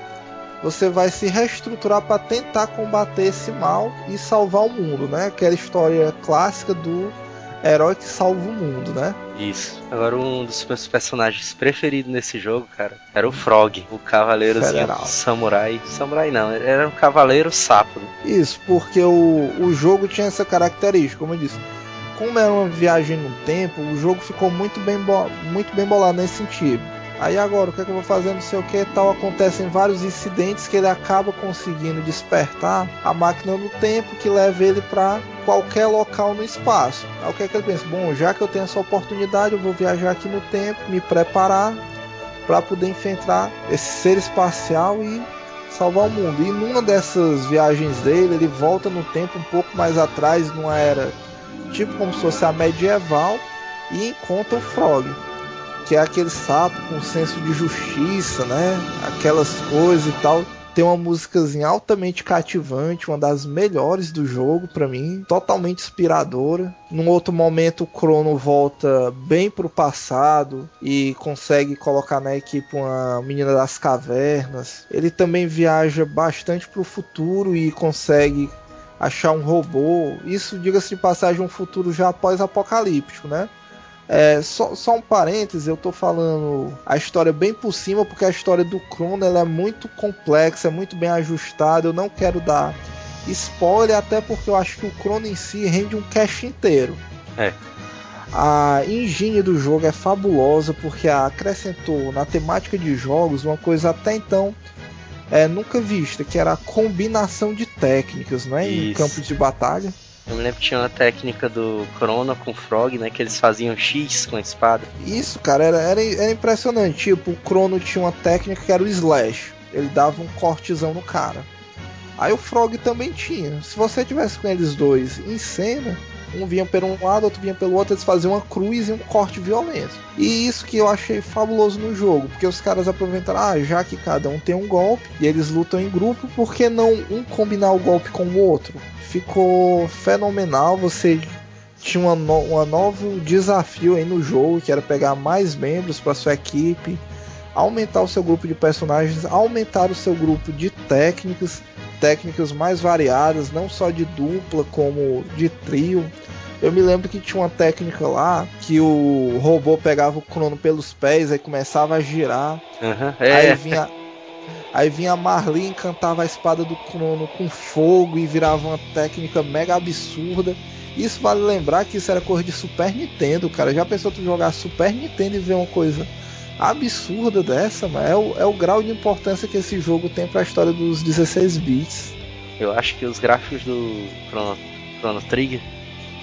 Você vai se reestruturar para tentar combater esse mal e salvar o mundo, né? Aquela história clássica do herói que salva o mundo, né? Isso. Agora um dos meus personagens preferidos nesse jogo, cara, era o Frog, o cavaleiro samurai. Samurai não, era um cavaleiro sapo. Né? Isso, porque o, o jogo tinha essa característica, como eu disse. Como era uma viagem no tempo, o jogo ficou muito bem, muito bem bolado nesse sentido. Aí agora, o que, é que eu vou fazer, não sei o que tal, acontecem vários incidentes que ele acaba conseguindo despertar a máquina do tempo que leva ele para qualquer local no espaço. Aí o que é que ele pensa? Bom, já que eu tenho essa oportunidade, eu vou viajar aqui no tempo, me preparar para poder enfrentar esse ser espacial e salvar o mundo. E numa dessas viagens dele, ele volta no tempo um pouco mais atrás, numa era tipo como se fosse a medieval, e encontra o Frog que é aquele sapo com senso de justiça, né? Aquelas coisas e tal. Tem uma músicazinha altamente cativante, uma das melhores do jogo para mim, totalmente inspiradora. Num outro momento o Crono volta bem pro passado e consegue colocar na equipe uma menina das cavernas. Ele também viaja bastante pro futuro e consegue achar um robô. Isso, diga-se de passagem, um futuro já pós-apocalíptico, né? É, só, só, um parêntese, eu tô falando a história bem por cima, porque a história do Crono é muito complexa, é muito bem ajustada. Eu não quero dar spoiler, até porque eu acho que o Crono em si rende um cast inteiro. É. A engine do jogo é fabulosa porque acrescentou na temática de jogos uma coisa até então é, nunca vista, que era a combinação de técnicas né, em campos de batalha. Eu me lembro que tinha uma técnica do Chrono com Frog, né? Que eles faziam X com a espada. Isso, cara, era, era, era impressionante. Tipo, o Chrono tinha uma técnica que era o Slash. Ele dava um cortezão no cara. Aí o Frog também tinha. Se você tivesse com eles dois em cena, um vinha pelo um lado, outro vinha pelo outro, eles faziam uma cruz e um corte violento. E isso que eu achei fabuloso no jogo, porque os caras aproveitaram, ah, já que cada um tem um golpe e eles lutam em grupo, por que não um combinar o golpe com o outro? ficou fenomenal. Você tinha uma no, um novo desafio aí no jogo, que era pegar mais membros para sua equipe, aumentar o seu grupo de personagens, aumentar o seu grupo de técnicas, técnicas mais variadas, não só de dupla como de trio. Eu me lembro que tinha uma técnica lá que o robô pegava o crono pelos pés e começava a girar. Uhum, é. Aí vinha Aí vinha a Marlene, cantava a espada do Crono com fogo e virava uma técnica mega absurda. Isso vale lembrar que isso era coisa de Super Nintendo, cara. Já pensou tu jogar Super Nintendo e ver uma coisa absurda dessa, mano? É o, é o grau de importância que esse jogo tem para a história dos 16 bits. Eu acho que os gráficos do Chrono, Chrono Trigger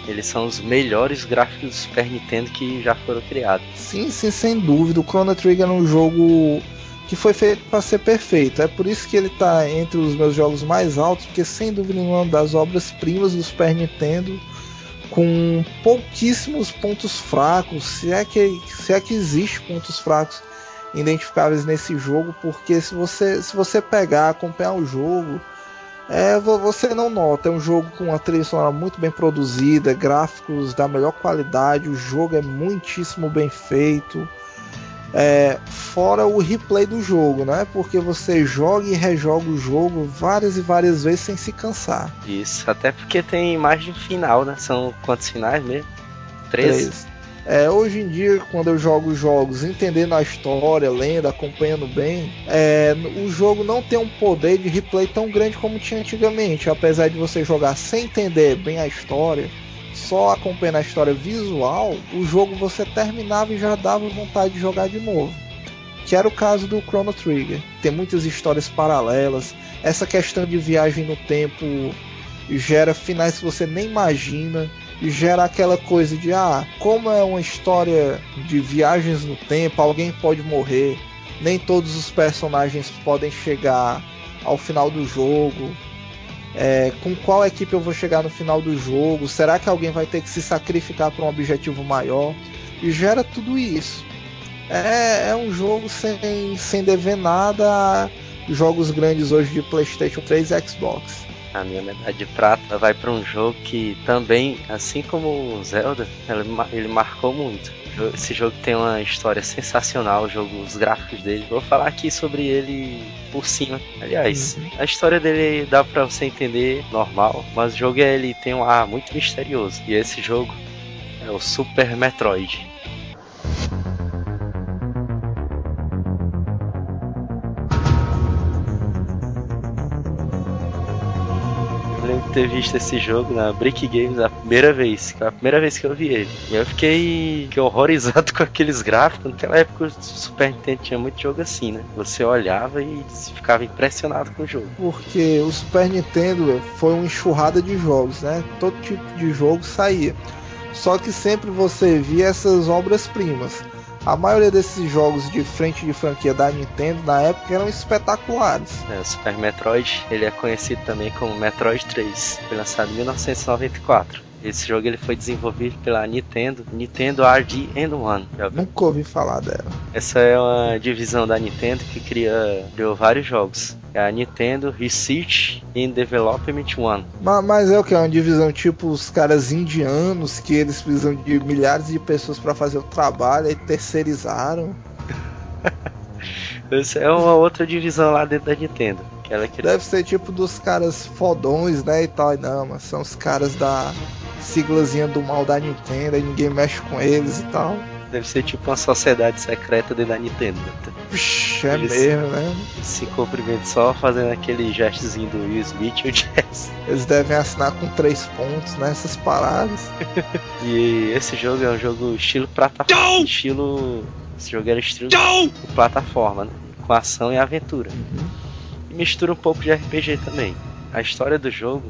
eles são os melhores gráficos do Super Nintendo que já foram criados. Sim, sim, sem dúvida. O Chrono Trigger é um jogo que foi feito para ser perfeito. É por isso que ele está entre os meus jogos mais altos, porque sem dúvida nenhuma é das obras-primas do Super Nintendo, com pouquíssimos pontos fracos, se é que se é que existe pontos fracos identificáveis nesse jogo, porque se você se você pegar, acompanhar o jogo, é, você não nota. É um jogo com uma trilha sonora muito bem produzida, gráficos da melhor qualidade, o jogo é muitíssimo bem feito. É, fora o replay do jogo, né? Porque você joga e rejoga o jogo várias e várias vezes sem se cansar. Isso, até porque tem imagem final, né? São quantos finais mesmo? Três. É, hoje em dia, quando eu jogo jogos entendendo a história, lendo, acompanhando bem, é, o jogo não tem um poder de replay tão grande como tinha antigamente. Apesar de você jogar sem entender bem a história, só acompanhando a história visual, o jogo você terminava e já dava vontade de jogar de novo. Que era o caso do Chrono Trigger. Tem muitas histórias paralelas. Essa questão de viagem no tempo gera finais que você nem imagina. E gera aquela coisa de ah, como é uma história de viagens no tempo, alguém pode morrer, nem todos os personagens podem chegar ao final do jogo. É, com qual equipe eu vou chegar no final do jogo? Será que alguém vai ter que se sacrificar para um objetivo maior? E gera tudo isso. É, é um jogo sem, sem dever nada a jogos grandes hoje de PlayStation 3 e Xbox. A minha medalha de prata vai para um jogo que também, assim como o Zelda, ele, marcou muito. Esse jogo tem uma história sensacional, o jogo, os gráficos dele. Vou falar aqui sobre ele por cima. Aliás, Uhum. a história dele dá pra você entender normal, mas o jogo ele tem um ar muito misterioso. E esse jogo é o Super Metroid. Ter visto esse jogo na Brick Games a primeira vez, a primeira vez que eu vi ele. E eu fiquei, fiquei horrorizado <laughs> com aqueles gráficos. Naquela época o Super Nintendo tinha muito jogo assim, né? Você olhava e ficava impressionado com o jogo. Porque o Super Nintendo foi uma enxurrada de jogos, né? Todo tipo de jogo saía. Só que sempre você via essas obras-primas. A maioria desses jogos de frente de franquia da Nintendo na época eram espetaculares. É, o Super Metroid, ele é conhecido também como Metroid 3. Foi lançado em 1994. Esse jogo ele foi desenvolvido pela Nintendo, Nintendo RD&1. Já viu? Nunca ouvi falar dela. Essa é uma divisão da Nintendo que cria, criou vários jogos. É a Nintendo Research and Development One. Ma- Mas é o que? É uma divisão tipo os caras indianos que eles precisam de milhares de pessoas para fazer o trabalho e terceirizaram. <laughs> Essa é uma outra divisão lá dentro da Nintendo. Que ela que Deve ser tipo dos caras fodões, né? E tal. E Não, mas são os caras da siglazinha do mal da Nintendo e ninguém mexe com eles e tal. deve ser tipo uma sociedade secreta dentro da Nintendo. Puxa, é Eles- mesmo, né? Se cumprimentam só fazendo aquele gestozinho do Will Smith e o <laughs> Jazz. Eles devem assinar com três pontos nessas paradas. <laughs> E esse jogo é um jogo estilo plataforma. Estilo. Esse jogo era estilo de plataforma, né? Com ação e aventura. E mistura um pouco de RPG também. A história do jogo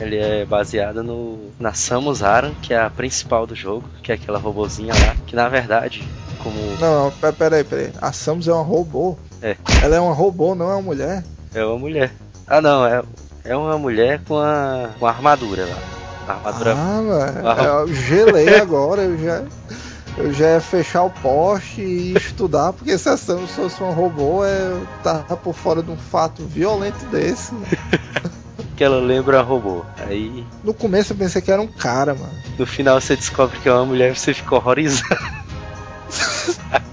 ele é baseada no na Samus Aran, que é a principal do jogo, que é aquela robozinha lá, que na verdade, como Não, não, pe- peraí, peraí. A Samus é uma robô. É. Ela é uma robô, não é uma mulher. é uma mulher. Ah não, é, é uma mulher com a, com a armadura lá. A armadura. Ah, mano, Ah. eu gelei <laughs> agora, eu já. Eu já ia fechar o poste e estudar, porque se a Samus fosse um robô, é, eu tava por fora de um fato violento desse. <laughs> que ela lembra a robô. Aí No começo eu pensei que era um cara, mano. no final você descobre que é uma mulher e você fica horrorizado. <laughs>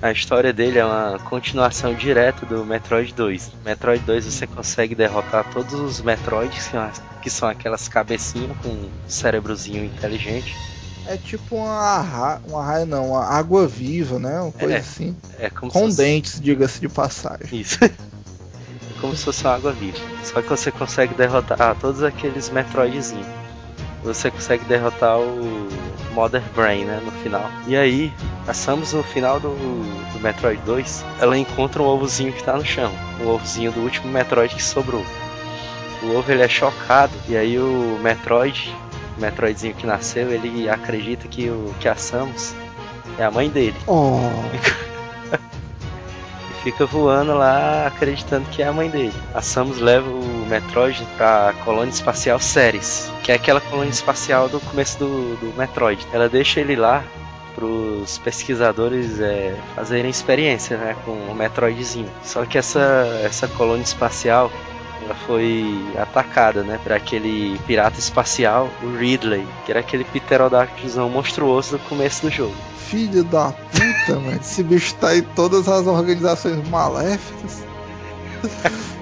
A história dele é uma continuação direta do Metroid 2. Metroid 2 você consegue derrotar todos os Metroids, que são, as- que são aquelas cabecinhas com um cérebrozinho inteligente. É tipo uma arra... uma raia não, uma água viva, né? Uma coisa É, assim. É como Com se fosse- dentes, diga-se de passagem. Isso. <laughs> Como se fosse uma água viva. Só que você consegue derrotar ah, todos aqueles Metroidzinhos. Você consegue derrotar o Mother Brain, né, no final. E aí, a Samus no final do, do Metroid 2, ela encontra um ovozinho que tá no chão. O ovozinho do último Metroid que sobrou. O ovo ele é chocado e aí o Metroid, o Metroidzinho que nasceu, ele acredita que, o, que a Samus é a mãe dele. Oh, <laughs> fica voando lá acreditando que é a mãe dele. A Samus leva o Metroid pra colônia espacial Ceres, que é aquela colônia espacial do começo do, do Metroid. Ela deixa ele lá pros pesquisadores é, fazerem experiência né, com o Metroidzinho. Só que essa, essa colônia espacial ela foi atacada, né, por aquele pirata espacial, o Ridley, que era aquele pterodáctilozão monstruoso do começo do jogo. filho da puta, <laughs> mano. Esse bicho tá em todas as organizações maléficas. <laughs>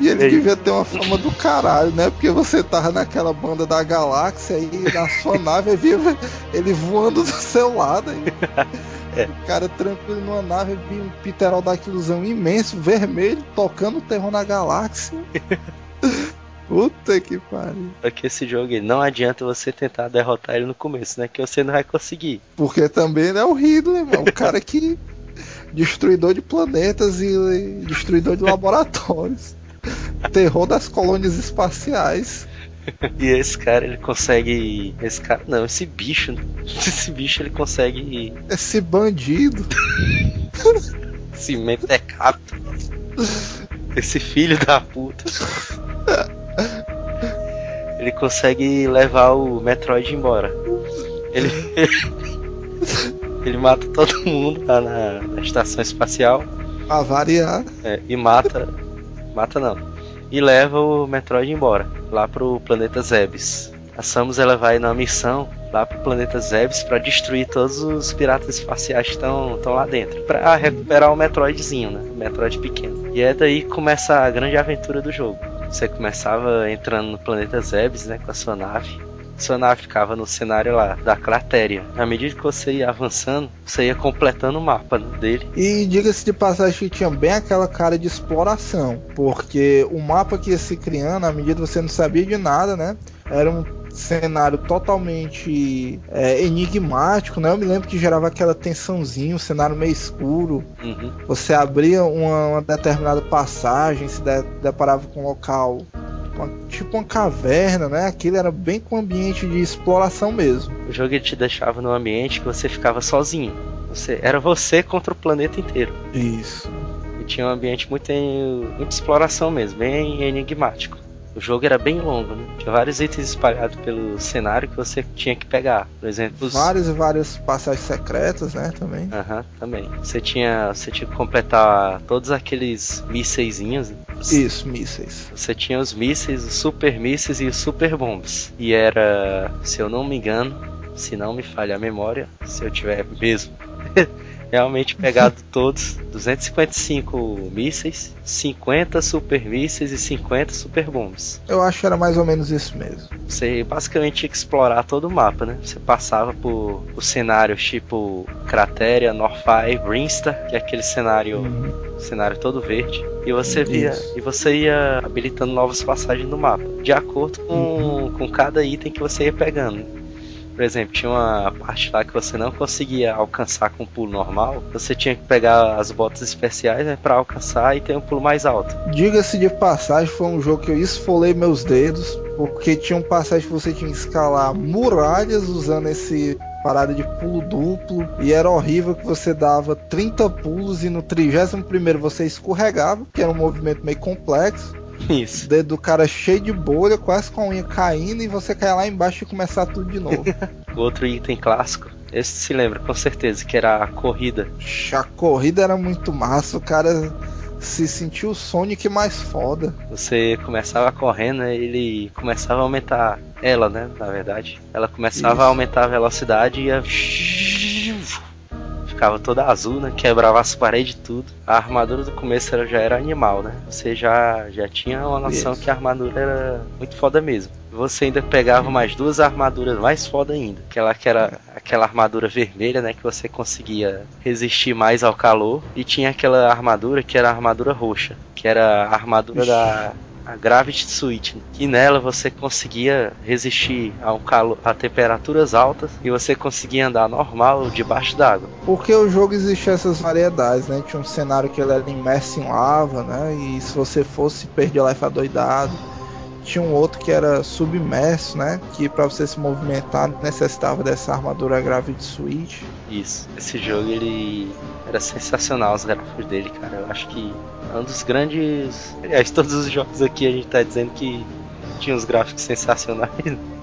E ele Ei. devia ter uma fama do caralho, né? Porque você tava naquela banda da galáxia e na sua <laughs> nave via ele voando do seu lado. Aí. É. O cara tranquilo numa nave, via um pterodaquilozão imenso, vermelho, tocando terror na galáxia. <laughs> Puta que pariu. Porque esse jogo ele não adianta você tentar derrotar ele no começo, né? Que você não vai conseguir. Porque também é o Hitler, mano. O cara que. <laughs> Destruidor de planetas e destruidor de laboratórios. <laughs> Terror das colônias espaciais. <laughs> E esse cara, ele consegue. Esse cara, não, esse bicho. <laughs> Esse bicho, ele consegue. Esse bandido. <laughs> Esse mentecato. Esse filho da puta. Ele consegue levar o Metroid embora. Ele. ele mata todo mundo lá na, na estação espacial. A variar. É, e mata. Mata não. E leva o Metroid embora. Lá pro planeta Zebes. A Samus ela vai numa missão lá pro planeta Zebes para destruir todos os piratas espaciais que estão lá dentro. para recuperar o Metroidzinho, né? O Metroid pequeno. E é daí que começa a grande aventura do jogo. Você começava entrando no planeta Zebes, né? Com a sua nave sua nave ficava no cenário lá da cratéria. À medida que você ia avançando, você ia completando o mapa dele. E diga-se de passagem que tinha bem aquela cara de exploração, porque o mapa que ia se criando, à medida que você não sabia de nada, né? Era um cenário totalmente é, enigmático, né? Eu me lembro que gerava aquela tensãozinha, um cenário meio escuro. Uhum. Você abria uma, uma determinada passagem, se de, deparava com um local uma, tipo uma caverna, né? Aquilo era bem com ambiente de exploração mesmo. O jogo te deixava num ambiente que você ficava sozinho. Você era você contra o planeta inteiro. Isso. E tinha um ambiente muito em, muita exploração mesmo, bem enigmático. O jogo era bem longo, né? Tinha vários itens espalhados pelo cenário que você tinha que pegar. Por exemplo, os... vários e várias passagens secretas, né? Também. Aham, uhum, também. Você tinha, você tinha que completar todos aqueles mísseisinhos. Isso, mísseis. Você tinha os mísseis, os super mísseis e os super bombs. E era, se eu não me engano, se não me falha a memória, se eu tiver mesmo <laughs> realmente pegado <laughs> todos 255 mísseis, 50 super mísseis e 50 super bombs. Eu acho que era mais ou menos isso mesmo. Você basicamente tinha que explorar todo o mapa, né? Você passava por, por cenários tipo Cratéria, Norfai, Brinstar, que é aquele cenário, uhum. cenário todo verde, e você via isso. e você ia habilitando novas passagens no mapa, de acordo com, uhum. com cada item que você ia pegando por exemplo, tinha uma parte lá que você não conseguia alcançar com um pulo normal, você tinha que pegar as botas especiais né, para alcançar e ter um pulo mais alto. Diga-se de passagem, foi um jogo que eu esfolei meus dedos, porque tinha um passagem que você tinha que escalar muralhas usando esse parada de pulo duplo e era horrível que você dava 30 pulos e no 31 primeiro você escorregava, que era um movimento meio complexo. Isso. O dedo do cara cheio de bolha, quase com a unha caindo, e você cai lá embaixo e começar tudo de novo. <laughs> Outro item clássico. Esse se lembra com certeza, que era a corrida. A corrida era muito massa, o cara se sentiu o Sonic mais foda. Você começava correndo, ele começava a aumentar ela, né? Na verdade. Ela começava Isso. a aumentar a velocidade e ia ficava toda azul, né? Quebrava as paredes e tudo. A armadura do começo já era animal, né? Você já, já tinha uma noção Isso. que a armadura era muito foda mesmo. Você ainda pegava mais duas armaduras mais foda ainda. Aquela que era aquela armadura vermelha, né? Que você conseguia resistir mais ao calor. E tinha aquela armadura que era a armadura roxa. Que era a armadura Ixi. da a Gravity Suite, que nela você conseguia resistir a, um calor, a temperaturas altas e você conseguia andar normal debaixo d'água. Porque o jogo existia essas variedades, né? Tinha um cenário que ele era imerso em lava, né? E se você fosse perder lá e doidado. Tinha um outro que era submerso, né? Que para você se movimentar necessitava dessa armadura Gravity Suite. Isso. Esse jogo ele era sensacional os gráficos dele, cara. Eu acho que é um dos grandes. Aliás, todos os jogos aqui a gente tá dizendo que tinha uns gráficos sensacionais.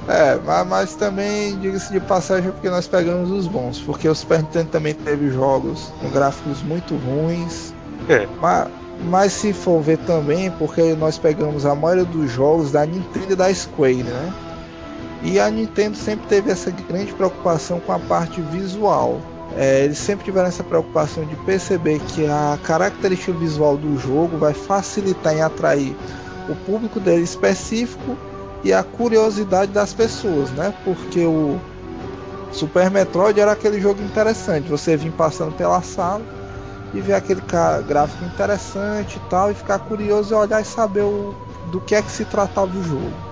É, mas, mas também, diga-se de passagem, é porque nós pegamos os bons. Porque o Super Nintendo também teve jogos com gráficos muito ruins. É. Mas, mas se for ver também, porque nós pegamos a maioria dos jogos da Nintendo e da Square, né? E a Nintendo sempre teve essa grande preocupação com a parte visual. É, eles sempre tiveram essa preocupação de perceber que a característica visual do jogo vai facilitar em atrair o público dele específico e a curiosidade das pessoas, né? Porque o Super Metroid era aquele jogo interessante, você vir passando pela sala e ver aquele gráfico interessante e tal, e ficar curioso e olhar e saber o do que é que se tratava o jogo.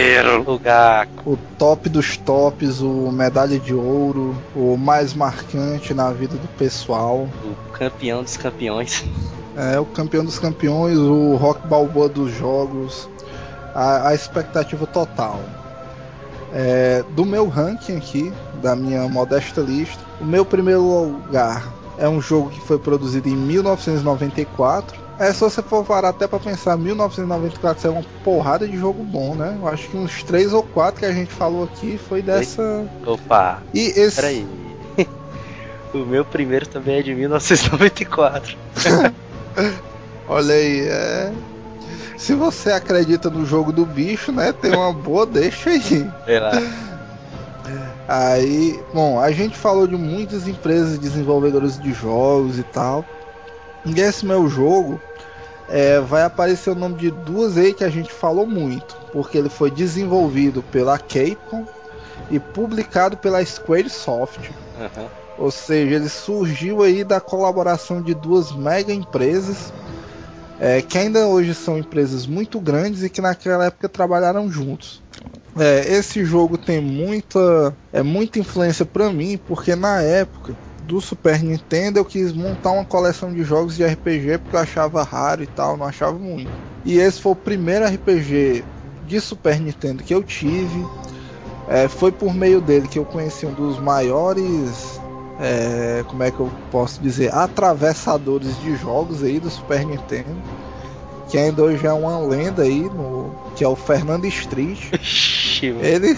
Primeiro lugar. O top dos tops, o medalha de ouro, o mais marcante na vida do pessoal. O campeão dos campeões. É, o campeão dos campeões, o rock balboa dos jogos, a, a expectativa total. É, do meu ranking aqui, da minha modesta lista, o meu primeiro lugar é um jogo que foi produzido em 1994. É, se você for parar até pra pensar, 1994 é uma porrada de jogo bom, né? Eu acho que uns 3 ou 4 que a gente falou aqui foi dessa. Opa! E esse. Peraí. <laughs> o meu primeiro também é de 1994. <laughs> Olha aí, é. Se você acredita no jogo do bicho, né? Tem uma boa deixa aí. Sei lá. Aí, bom, a gente falou de muitas empresas desenvolvedoras de jogos e tal. E esse meu jogo é, vai aparecer o nome de duas aí que a gente falou muito, porque ele foi desenvolvido pela Capcom e publicado pela Squaresoft. Uhum. Ou seja, ele surgiu aí da colaboração de duas mega empresas é, que ainda hoje são empresas muito grandes e que naquela época trabalharam juntos. É, esse jogo tem muita, é muita influência para mim, porque na época do Super Nintendo eu quis montar uma coleção de jogos de RPG porque eu achava raro e tal, não achava muito. E esse foi o primeiro RPG de Super Nintendo que eu tive. É, foi por meio dele que eu conheci um dos maiores, é, como é que eu posso dizer, atravessadores de jogos aí do Super Nintendo, que ainda hoje é uma lenda aí, no, que é o Fernando Street. ele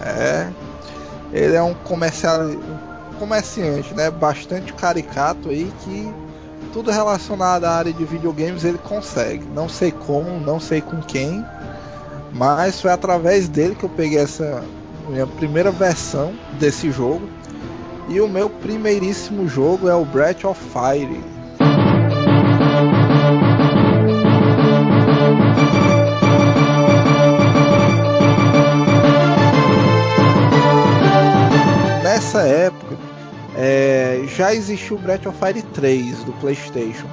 é, ele é um comercial, um comerciante, né, bastante caricato aí que tudo relacionado à área de videogames ele consegue. Não sei como, não sei com quem, mas foi através dele que eu peguei essa minha primeira versão desse jogo. E o meu primeiríssimo jogo é o Breath of Fire. Nessa época é, já existiu Breath of Fire 3 do PlayStation.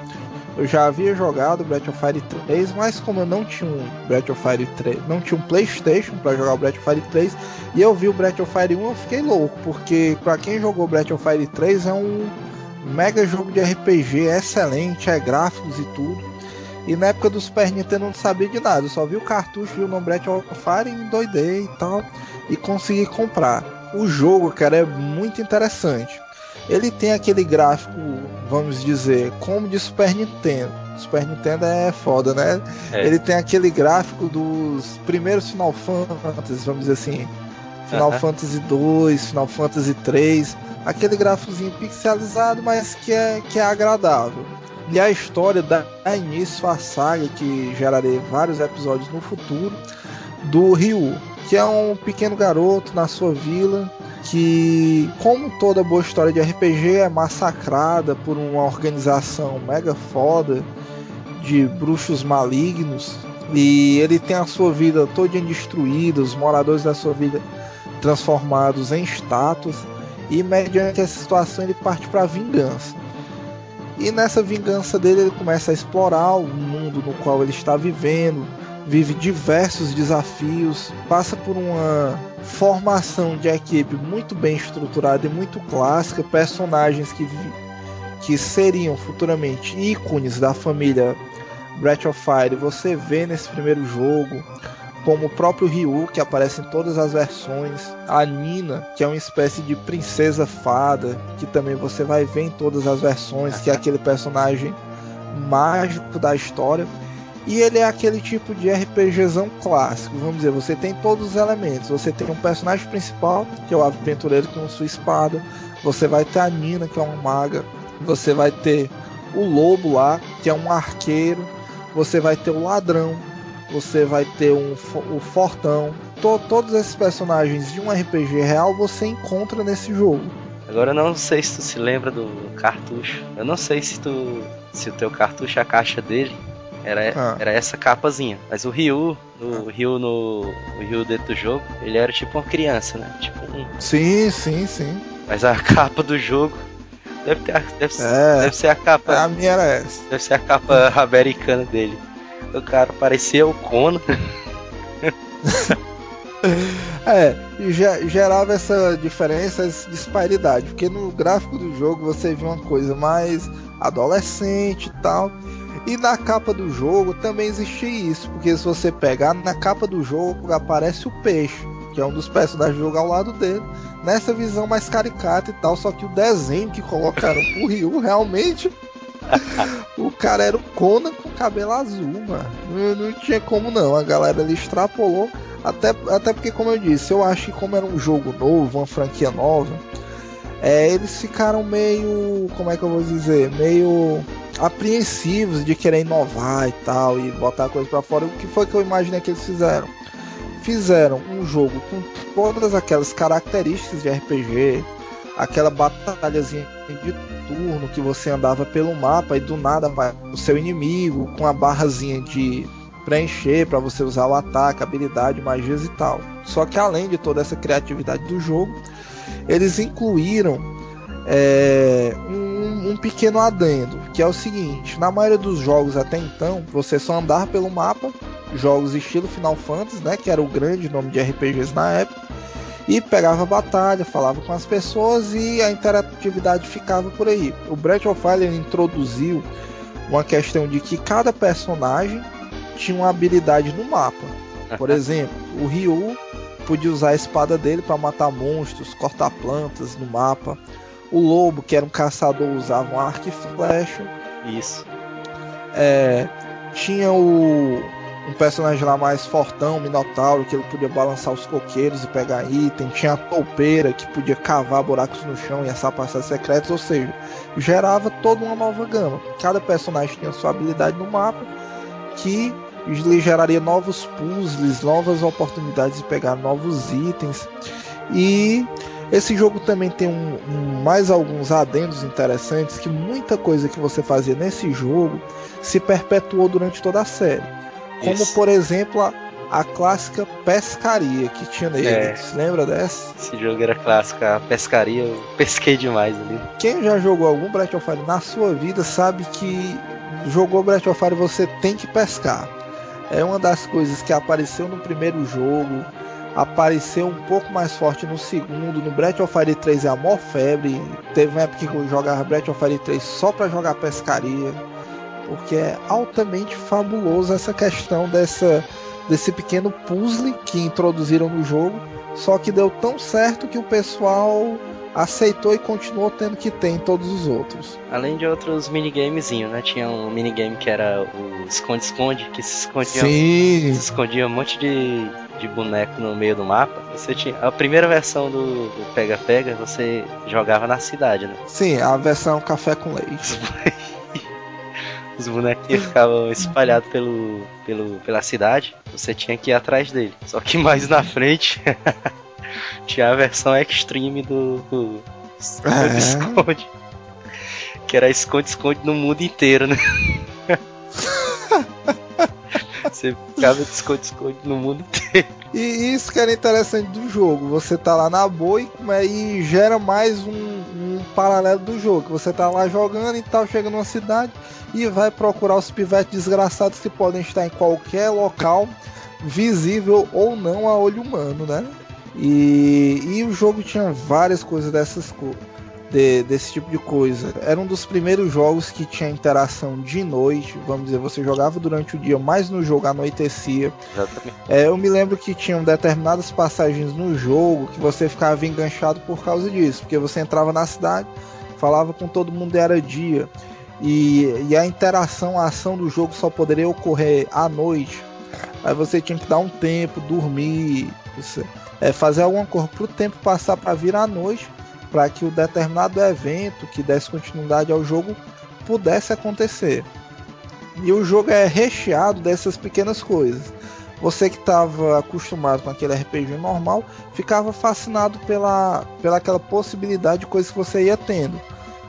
Eu já havia jogado Breath of Fire 3, mas como eu não tinha um Breath of Fire 3, não tinha um PlayStation para jogar o Breath of Fire 3, e eu vi o Breath of Fire 1, eu fiquei louco, porque para quem jogou Breath of Fire 3 é um mega jogo de RPG excelente, é gráficos e tudo. E na época do Super Nintendo não sabia de nada, eu só vi o cartucho, vi o nome Breath of Fire e me doidei e tal, e consegui comprar. O jogo, cara, é muito interessante. Ele tem aquele gráfico, vamos dizer, como de Super Nintendo. Super Nintendo é foda, né? É. Ele tem aquele gráfico dos primeiros Final Fantasy, vamos dizer assim. Final Aham. Fantasy 2, Final Fantasy 3, aquele gráficozinho pixelizado, mas que é, que é agradável. E a história dá início à saga que gerarei vários episódios no futuro do Ryu, que é um pequeno garoto na sua vila que, como toda boa história de RPG, é massacrada por uma organização mega foda de bruxos malignos e ele tem a sua vida toda destruída, os moradores da sua vida transformados em estátuas e mediante essa situação ele parte para a vingança. E nessa vingança dele ele começa a explorar o mundo no qual ele está vivendo, vive diversos desafios, passa por uma formação de equipe muito bem estruturada e muito clássica, personagens que, que seriam futuramente ícones da família Breath of Fire, você vê nesse primeiro jogo, como o próprio Ryu, que aparece em todas as versões, a Nina, que é uma espécie de princesa fada, que também você vai ver em todas as versões, que é aquele personagem mágico da história. E ele é aquele tipo de RPGzão clássico, vamos dizer, você tem todos os elementos. Você tem um personagem principal, que é o aventureiro com sua espada. Você vai ter a Nina, que é uma maga. Você vai ter o lobo lá, que é um arqueiro. Você vai ter o ladrão. Você vai ter um, o fortão. To- todos esses personagens de um RPG real você encontra nesse jogo. Agora eu não sei se tu se lembra do cartucho. Eu não sei se tu. se o teu cartucho, a caixa dele, era, Ah. era essa capazinha. Mas o Ryu, o Ryu no. O Ryu dentro do jogo, ele era tipo uma criança, né? Tipo um. Sim, sim, sim. Mas a capa do jogo Deve, ter, deve, É. deve ser a capa. A minha era essa. Deve ser a capa <laughs> americana dele. O cara parecia o Conan. <laughs> É, e ge- gerava essa diferença, essa disparidade, porque no gráfico do jogo você vê uma coisa mais adolescente e tal. E na capa do jogo também existia isso, porque se você pegar na capa do jogo aparece o peixe, que é um dos personagens do jogo ao lado dele, nessa visão mais caricata e tal, só que o desenho que colocaram pro Ryu realmente <laughs> o cara era o Conan com cabelo azul, mano. Não, não tinha como não. A galera ali extrapolou. Até, até porque, como eu disse, eu acho que como era um jogo novo, uma franquia nova, é, eles ficaram meio. Como é que eu vou dizer? Meio apreensivos de querer inovar e tal, e botar coisa pra fora. O que foi que eu imaginei que eles fizeram? Fizeram um jogo com todas aquelas características de RPG, aquela batalhazinha de turno que você andava pelo mapa e do nada vai o seu inimigo com a barrazinha de preencher para você usar o ataque, habilidade, magias e tal. Só que além de toda essa criatividade do jogo, eles incluíram é, um, um pequeno adendo, que é o seguinte: na maioria dos jogos até então, você só andava pelo mapa, jogos estilo Final Fantasy, né, que era o grande nome de RPGs na época, e pegava batalha, falava com as pessoas e a interatividade ficava por aí. O Breath of Fire introduziu uma questão de que cada personagem tinha uma habilidade no mapa. Por <laughs> exemplo, o Ryu podia usar a espada dele para matar monstros, cortar plantas no mapa. O Lobo, que era um caçador, usava um arco e flecha. Isso. É, tinha o um personagem lá mais fortão, Minotauro, que ele podia balançar os coqueiros e pegar item. Tinha a toupeira, que podia cavar buracos no chão e assar passagens secretos. Ou seja, gerava toda uma nova gama. Cada personagem tinha sua habilidade no mapa, que lhe geraria novos puzzles, novas oportunidades de pegar novos itens. E esse jogo também tem um, um- mais alguns adendos interessantes que muita coisa que você fazia nesse jogo se perpetuou durante toda a série. Como Isso. por exemplo a, a clássica pescaria que tinha nele. É. Você lembra dessa? Esse jogo era clássico, a pescaria, eu pesquei demais ali. Quem já jogou algum Breath of Fire na sua vida sabe que jogou Breath of Fire você tem que pescar. É uma das coisas que apareceu no primeiro jogo, apareceu um pouco mais forte no segundo, no Breath of Fire 3 é a maior febre. Teve uma época que eu jogava Breath of Fire 3 só pra jogar pescaria, porque é altamente fabuloso essa questão dessa desse pequeno puzzle que introduziram no jogo, só que deu tão certo que o pessoal aceitou e continuou tendo que ter em todos os outros. Além de outros minigamezinhos, né? Tinha um minigame que era o esconde-esconde, que se escondia, Sim. se escondia um monte de, de boneco no meio do mapa. Você tinha a primeira versão do do pega-pega, você jogava na cidade, né? Sim, a versão café com leite. <laughs> Os bonequinhos ficavam espalhados pelo, pelo, pela cidade, você tinha que ir atrás dele. Só que mais na frente <laughs> tinha a versão extreme do, do É. esconde-esconde. Que era esconde-esconde no mundo inteiro, né? <laughs> Você ficava de esconde-esconde no mundo inteiro. E isso que era interessante do jogo. Você tá lá na boa e, e gera mais um, um paralelo do jogo. Você tá lá jogando e tal, chega numa cidade e vai procurar os pivetes desgraçados que podem estar em qualquer local, visível ou não a olho humano, né? E, e o jogo tinha várias coisas dessas co- de- desse tipo de coisa. Era um dos primeiros jogos que tinha interação de noite, vamos dizer, você jogava durante o dia, mas no jogo anoitecia. É, eu me lembro que tinham determinadas passagens no jogo que você ficava enganchado por causa disso, porque você entrava na cidade, falava com todo mundo e era dia. E, e a interação, a ação do jogo só poderia ocorrer à noite. Aí você tinha que dar um tempo, dormir, você- é, fazer alguma coisa para o tempo passar para vir à noite, para que o determinado evento que desse continuidade ao jogo pudesse acontecer. E o jogo é recheado dessas pequenas coisas. Você que estava acostumado com aquele RPG normal, ficava fascinado pela, pela aquela possibilidade de coisas que você ia tendo.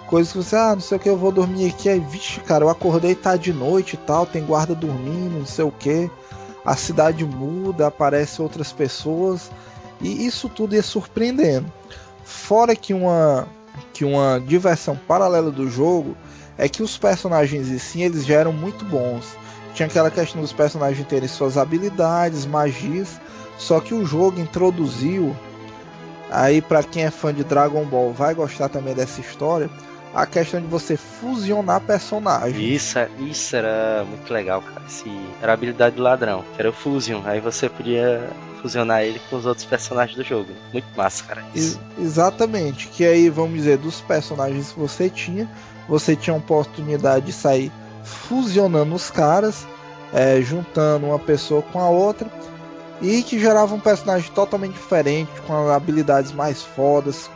Coisas que você, ah, não sei o que, eu vou dormir aqui. Aí, vixe, cara, eu acordei tá de noite e tal, tem guarda dormindo, não sei o que. A cidade muda, aparecem outras pessoas. E isso tudo ia surpreendendo. Fora que uma, que uma diversão paralela do jogo é que os personagens em si eles já eram muito bons. Tinha aquela questão dos personagens terem suas habilidades, magias, só que o jogo introduziu aí para quem é fã de Dragon Ball vai gostar também dessa história, a questão de você fusionar personagens. Isso, isso era muito legal, cara. Esse, era a habilidade do ladrão, que era o Fusion. Aí você podia fusionar ele com os outros personagens do jogo. Muito massa, cara. Isso. Exatamente, que aí vamos dizer dos personagens que você tinha, você tinha a oportunidade de sair fusionando os caras, é, juntando uma pessoa com a outra e que gerava um personagem totalmente diferente, com habilidades mais fodas,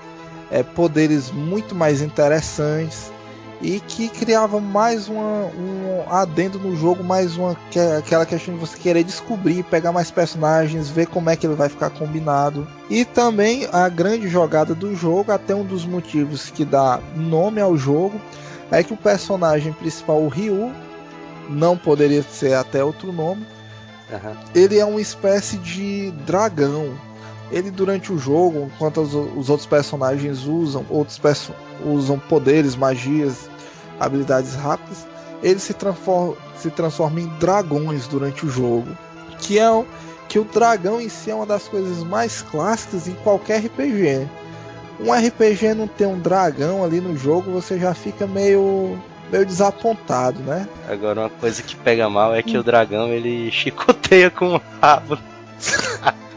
é, poderes muito mais interessantes e que criava mais uma, um adendo no jogo, mais uma que, aquela questão de você querer descobrir, pegar mais personagens, ver como é que ele vai ficar combinado. E também a grande jogada do jogo, até um dos motivos que dá nome ao jogo, é que o personagem principal, o Ryu, não poderia ser até outro nome, Aham. ele é uma espécie de dragão. Ele durante o jogo, enquanto os, os outros personagens usam outros perso usam poderes, magias, habilidades rápidas, ele se transforma, se transforma em dragões durante o jogo. Que é o, que o dragão em si é uma das coisas mais clássicas em qualquer RPG. Um RPG não ter um dragão ali no jogo, você já fica meio meio desapontado, né? Agora uma coisa que pega mal é que o dragão ele chicoteia com o rabo. <laughs>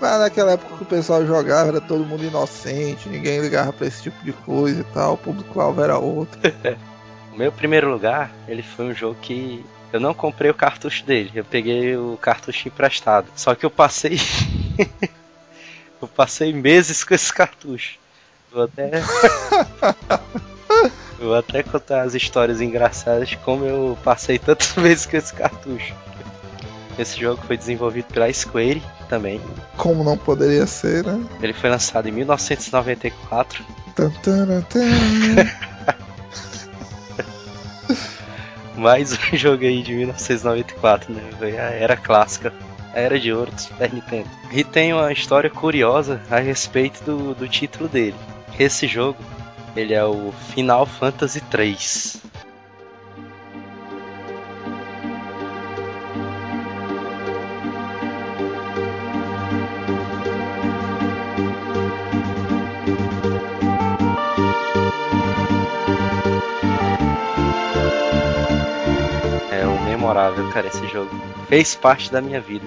Mas naquela época que o pessoal jogava, era todo mundo inocente, ninguém ligava pra esse tipo de coisa e tal, o público-alvo era outro. <laughs> O meu primeiro lugar, ele foi um jogo que eu não comprei o cartucho dele, eu peguei o cartucho emprestado. Só que eu passei. <laughs> eu passei meses com esse cartucho. Vou até. <laughs> Vou até contar as histórias engraçadas de como eu passei tantas vezes com esse cartucho. Esse jogo foi desenvolvido pela Square também. Como não poderia ser, né? Ele foi lançado em 1994. Tan, tan, tan. <laughs> Mais um jogo aí de 1994, né? A era clássica, a era de ouro do Super Nintendo. E tem uma história curiosa a respeito do, do título dele. Esse jogo, ele é o Final Fantasy 3. Memorável, cara, esse jogo. Fez parte da minha vida.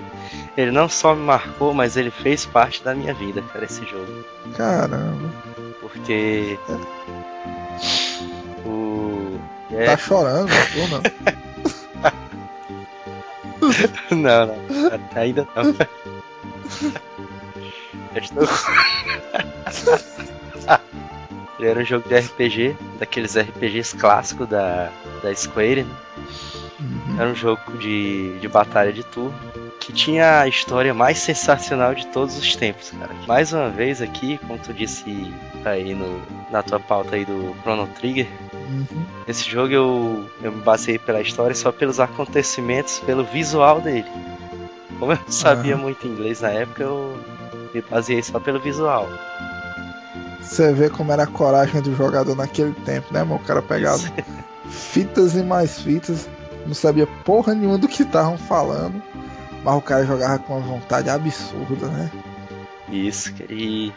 Ele não só me marcou, mas ele fez parte da minha vida, cara, esse jogo. Caramba. Porque. O. é- Tá chorando, <laughs> ou não? não, não. Ainda não. Eu estou. Ele era um jogo de RPG, daqueles RPGs clássicos da, da Square. Né? Era um jogo de, de batalha de turno que tinha a história mais sensacional de todos os tempos, cara. Mais uma vez aqui, como tu disse aí no, na tua pauta aí do Chrono Trigger, Uhum. esse jogo eu, eu me baseei pela história só pelos acontecimentos, pelo visual dele. Como eu não sabia Aham. muito inglês na época, eu me baseei só pelo visual. Você vê como era a coragem do jogador naquele tempo, né, mano? O cara pegava <laughs> fitas e mais fitas, não sabia porra nenhuma do que estavam falando, mas o cara jogava com uma vontade absurda, né? Isso, e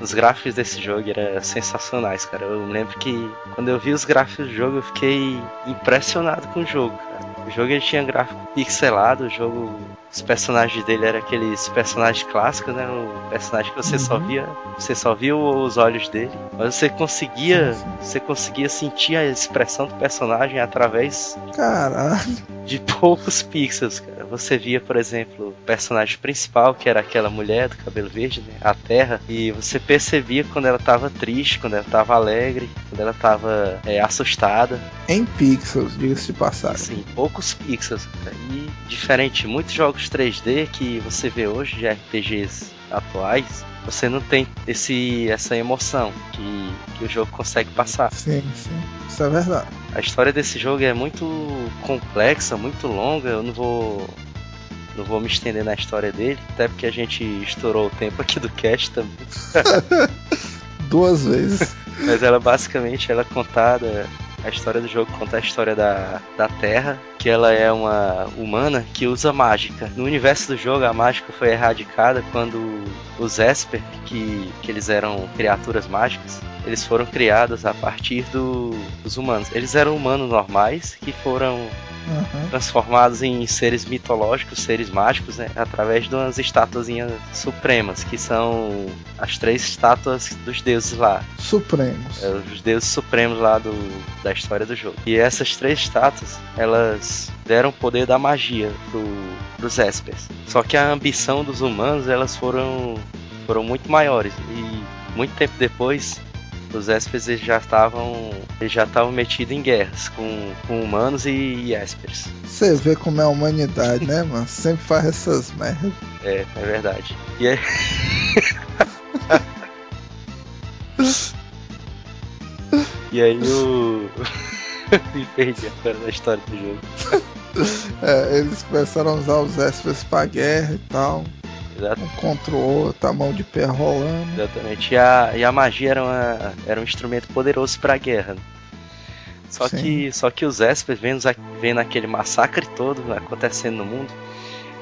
os gráficos desse jogo eram sensacionais, cara. Eu lembro que quando eu vi os gráficos do jogo, eu fiquei impressionado com o jogo, cara. O jogo tinha gráfico pixelado, o jogo, os personagens dele eram aqueles personagens clássicos, né? O personagem que você só Uhum. via, você só via os olhos dele, mas você conseguia, você conseguia sentir a expressão do personagem através Caralho. de <laughs> poucos pixels, cara. Você via, por exemplo, o personagem principal, que era aquela mulher do cabelo verde, né? A Terra, e você percebia quando ela tava triste, quando ela tava alegre, quando ela tava é, assustada. Em pixels, diga-se de passagem. Assim, poucos pixels, cara. E diferente, muitos jogos 3D que você vê hoje de RPGs atuais, você não tem esse, essa emoção que, que o jogo consegue passar. Sim, sim. Isso é verdade. A história desse jogo é muito complexa, muito longa. Eu não vou não vou me estender na história dele, até porque a gente estourou o tempo aqui do cast também. <laughs> Duas vezes. Mas ela basicamente ela é contada. A história do jogo conta a história da, da Terra, que ela é uma humana que usa mágica. No universo do jogo, a mágica foi erradicada quando os Esper, que, que eles eram criaturas mágicas, eles foram criados a partir do, dos humanos. Eles eram humanos normais que foram Uhum. transformados em seres mitológicos, seres mágicos, né, através de umas estatuazinhas supremas, que são as três estátuas dos deuses lá, Supremos. é, os deuses supremos lá do, da história do jogo. E essas três estátuas, elas deram o poder da magia pro, pros Espers. Só que a ambição dos humanos, elas foram, foram muito maiores. E muito tempo depois, os Espers eles já estavam eles já estavam metidos em guerras com, com humanos e, Espers. Você vê como é a humanidade, né, mano? Sempre faz essas merdas. É, é verdade. E aí... <laughs> e aí o. <laughs> Me perdi agora na história do jogo. É, eles começaram a usar os Espers pra guerra e tal. Exato. Um contra o outro, a mão de pé rolando. Exatamente. E a, e a magia era, uma, era um instrumento poderoso pra guerra. né? Só Sim. que, só que os Espers, vendo, a- vendo aquele massacre todo acontecendo no mundo,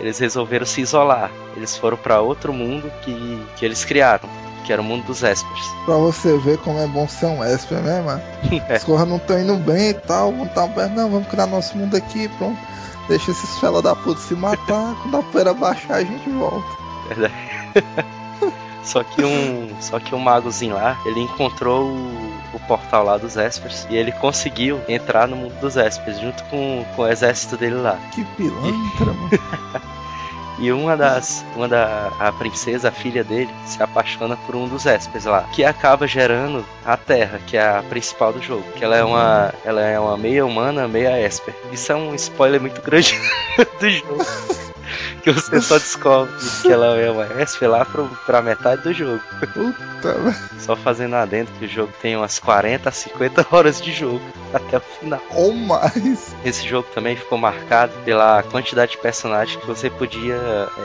eles resolveram se isolar. Eles foram pra outro mundo que, que eles criaram, que era o mundo dos Espers. Pra você ver como é bom ser um Esper, né, mano? <laughs> As coisas não estão indo bem e tal. Vamos tá não, vamos criar nosso mundo aqui, pronto. Deixa esses fela da puta se matar. Quando a poeira baixar, a gente volta. Verdade. <laughs> só que um, só que um magozinho lá, ele encontrou o, o portal lá dos Espers e ele conseguiu entrar no mundo dos Espers junto com, com o exército dele lá. Que pilantra, mano. <laughs> E uma das, uma da a princesa, a filha dele, se apaixona por um dos Espers lá, que acaba gerando a Terra, que é a principal do jogo, que ela é uma, ela é uma meia humana, meia Esper. Isso é um spoiler muito grande <laughs> do jogo. Que você só descobre que ela é uma Esper lá pro, pra metade do jogo. Puta, velho. Só fazendo adentro que o jogo tem umas 40 a 50 horas de jogo até o final. Ou mais. Esse jogo também ficou marcado pela quantidade de personagens que você podia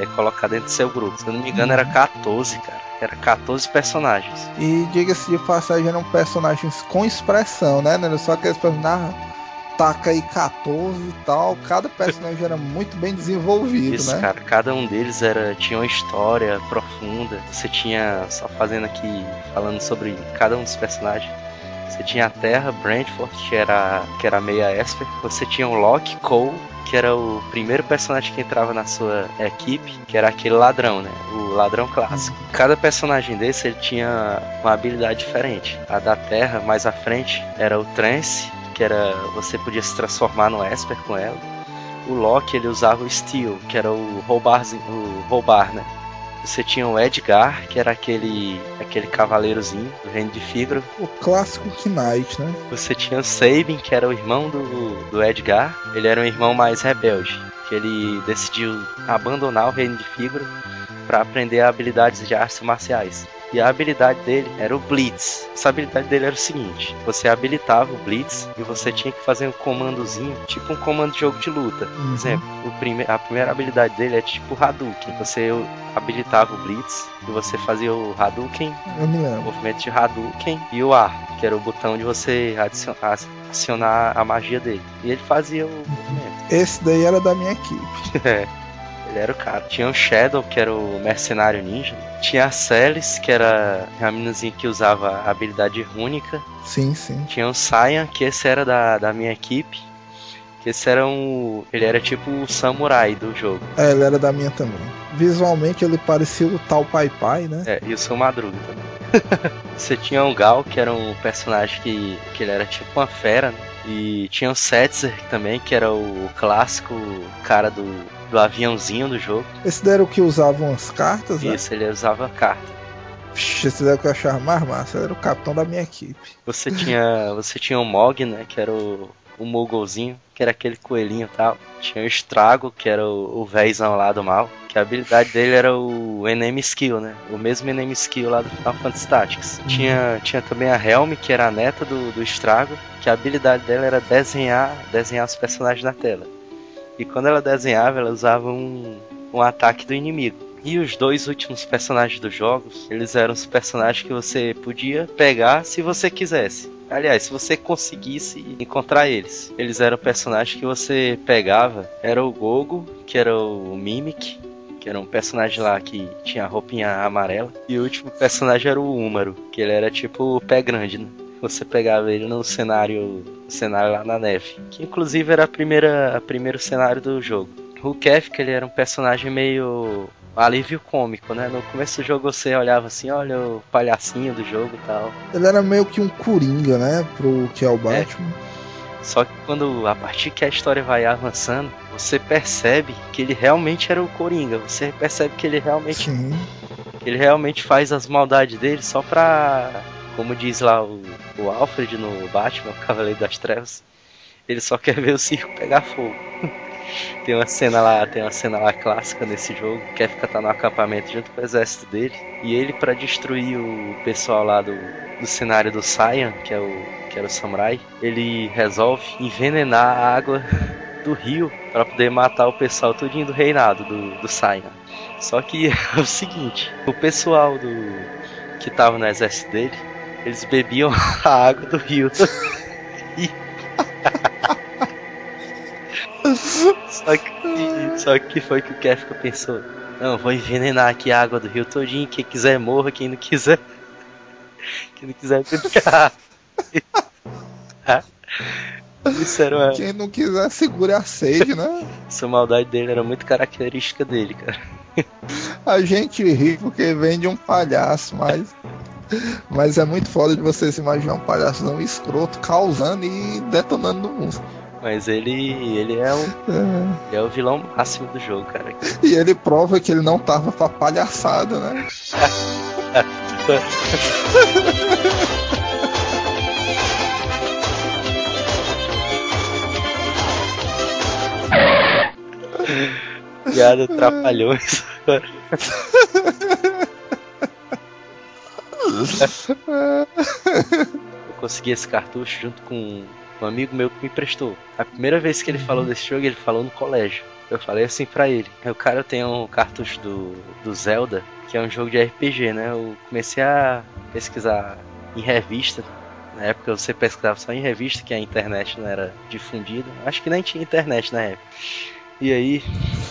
é, colocar dentro do seu grupo. Se eu não me engano, era 14, cara. Era 14 personagens. E diga-se de passagem, eram personagens com expressão, né? Não era só aqueles personagens. Taca aí 14 e tal. Cada personagem era muito bem desenvolvido, Isso, né? cara. Cada um deles era tinha uma história profunda. Você tinha, só fazendo aqui, falando sobre cada um dos personagens. Você tinha a Terra, Brentford, que era, que era meia Esper. Você tinha o Loki Cole, que era o primeiro personagem que entrava na sua equipe, que era aquele ladrão, né? O ladrão clássico. Cada personagem desse ele tinha uma habilidade diferente. A da Terra, mais à frente, era o Trance, que era você podia se transformar no Esper com ela. O Loki ele usava o Steel, que era o roubar, o roubar, né? Você tinha o Edgar, que era aquele aquele cavaleirozinho do reino de Figaro. O clássico Knight, né? Você tinha o Sabin, que era o irmão do, do Edgar. Ele era um irmão mais rebelde, que ele decidiu abandonar o reino de Figaro para aprender habilidades de artes marciais. E a habilidade dele era o Blitz. Essa habilidade dele era o seguinte: você habilitava o Blitz e você tinha que fazer um comandozinho, tipo um comando de jogo de luta. Por Uhum. exemplo, o prime a primeira habilidade dele é tipo Hadouken. Você habilitava o Blitz e você fazia o Hadouken, o movimento de Hadouken e o A, que era o botão de você adicion- acionar a magia dele. E ele fazia o movimento. Esse daí era da minha equipe. <laughs> É. Ele era o cara. Tinha o Shadow, que era o mercenário ninja. Tinha a Celis, que era a meninazinha que usava a habilidade rúnica. Sim, sim. Tinha o Saiyan, que esse era da, da minha equipe. Que esse era um. Ele era tipo o samurai do jogo. É, ele era da minha também. Visualmente ele parecia o tal Pai Pai, né? É, e o seu Madruga também. <laughs> Você tinha o Gal, que era um personagem que, que ele era tipo uma fera, né? E tinha o Setzer também, que era o clássico cara do, do aviãozinho do jogo. Esse daí era o que usavam as cartas, né? Isso, ele usava carta. Vixe, Esse daí era o que eu achava mais massa. Ele era o capitão da minha equipe. Você tinha, <laughs> você tinha o Mog, né, que era o, o Mogolzinho, que era aquele coelhinho e tal. Tinha o Estrago, que era o, o véizão lá do mal. Que a habilidade dele era o Enemy Skill, né? O mesmo Enemy Skill lá do Final Fantasy Tactics. Tinha, tinha também a Helm, que era a neta do, do Estrago, que a habilidade dela era desenhar, desenhar os personagens na tela. E quando ela desenhava, ela usava um, um ataque do inimigo. E os dois últimos personagens dos jogos, eles eram os personagens que você podia pegar se você quisesse. Aliás, se você conseguisse encontrar eles. Eles eram personagens que você pegava. Era o Gogo, que era o Mimic, que era um personagem lá que tinha roupinha amarela. E o último personagem era o Úmaro, que ele era tipo o pé grande, né? Você pegava ele no cenário, cenário lá na neve, que inclusive era a primeira, a primeiro cenário do jogo. O Kefka, ele era um personagem meio alívio cômico, né? No começo do jogo você olhava assim, olha o palhacinho do jogo e tal. Ele era meio que um coringa, né? Pro que é o Batman. Só que quando a partir que a história vai avançando, você percebe que ele realmente era o Coringa. Você percebe que ele realmente Sim. que ele realmente faz as maldades dele só pra, como diz lá o, o Alfred no Batman, <laughs> Cavaleiro das Trevas, ele só quer ver o circo pegar fogo. <laughs> tem uma cena lá, tem uma cena lá clássica nesse jogo, que Kefka tá no acampamento junto com o exército dele, e ele para destruir o pessoal lá do, do cenário do Saiyan, que é o que era o samurai, ele resolve envenenar a água <laughs> do rio para poder matar o pessoal todinho do reinado do, do Saiyan. Só que é o seguinte, o pessoal do que tava no exército dele, eles bebiam <laughs> a água do rio. <laughs> E- só que só que foi que o Kefka pensou. Não, vou envenenar aqui a água do rio todinho, quem quiser morra, quem não quiser <laughs> quem não quiser água. Isso era uma... Quem não quiser segure a sede, né? Essa maldade dele era muito característica dele, cara. A gente ri porque vem de um palhaço, mas. Mas é muito foda de você se imaginar um palhaço não escroto causando e detonando no mundo. Mas ele. ele é o. ele é o vilão máximo do jogo, cara. E ele prova que ele não tava pra palhaçada, né? <laughs> Piada trapalhões. <laughs> Eu consegui esse cartucho junto com um amigo meu que me emprestou. A primeira vez que ele falou desse jogo, ele falou no colégio. Eu falei assim pra ele: Eu, cara, eu tenho um cartucho do, do Zelda, que é um jogo de RPG, né? Eu comecei a pesquisar em revista. Na época você pesquisava só em revista, que a internet não era difundida. Acho que nem tinha internet na época. E aí,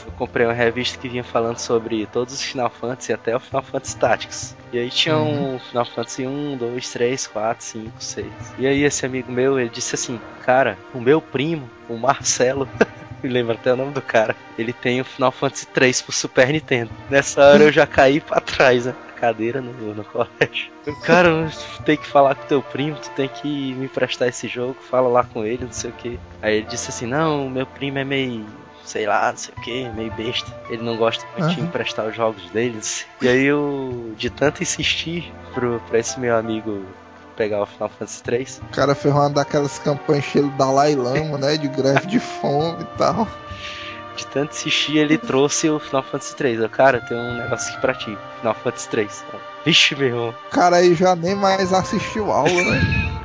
eu comprei uma revista que vinha falando sobre todos os Final Fantasy até o Final Fantasy Tactics. E aí tinha um Final Fantasy 1, 2, 3, 4, 5, 6. E aí esse amigo meu, ele disse assim, cara, o meu primo, o Marcelo, <laughs> me lembro até o nome do cara, ele tem o Final Fantasy 3 pro Super Nintendo. Nessa hora eu já caí pra trás, né? Cadeira no, no colégio. Cara, tu tem que falar com teu primo, tu tem que me emprestar esse jogo, fala lá com ele, não sei o que. Aí ele disse assim: Não, meu primo é meio sei lá, não sei o que, meio besta. Ele não gosta muito de Aham. emprestar os jogos deles. E aí eu, de tanto insistir pro, pra esse meu amigo pegar o Final Fantasy 3, O cara fez uma daquelas campanhas estilo Dalai Lama, né? De greve de fome e tal. de tanto insistir, ele trouxe o Final Fantasy 3. Eu, cara, tem um negócio aqui pra ti, Final Fantasy 3. Eu, Vixe, meu irmão. O cara aí já nem mais assistiu aula, né? <laughs>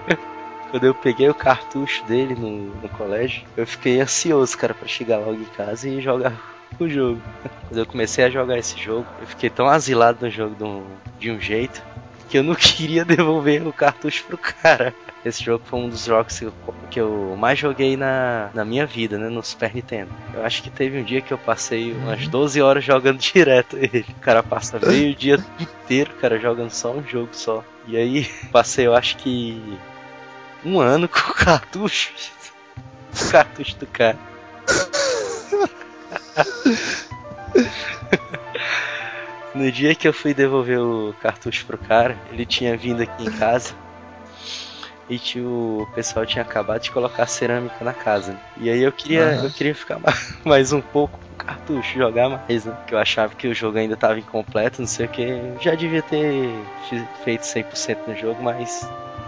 Quando eu peguei o cartucho dele no, no colégio, eu fiquei ansioso, cara, pra chegar logo em casa e jogar <laughs> o jogo. Quando eu comecei a jogar esse jogo, eu fiquei tão asilado no jogo de um, de um jeito que eu não <laughs> queria devolver o cartucho pro cara. Esse jogo foi um dos jogos que eu, que eu mais joguei na, na minha vida, né? No Super Nintendo. Eu acho que teve um dia que eu passei umas 12 horas jogando <laughs> direto ele. O cara passa meio dia inteiro, cara, jogando só um jogo só. E aí, passei, eu acho que um ano com o cartucho. <laughs> O cartucho do cara. <laughs> No dia que eu fui devolver o cartucho pro cara, ele tinha vindo aqui em casa e tinha, o pessoal tinha acabado de colocar cerâmica na casa. né? E aí eu queria, Aham. eu queria ficar <laughs> ma- mais um pouco com o cartucho, jogar mais, né? Que eu achava que o jogo ainda tava incompleto, não sei o que. Já devia ter feito 100% no jogo, mas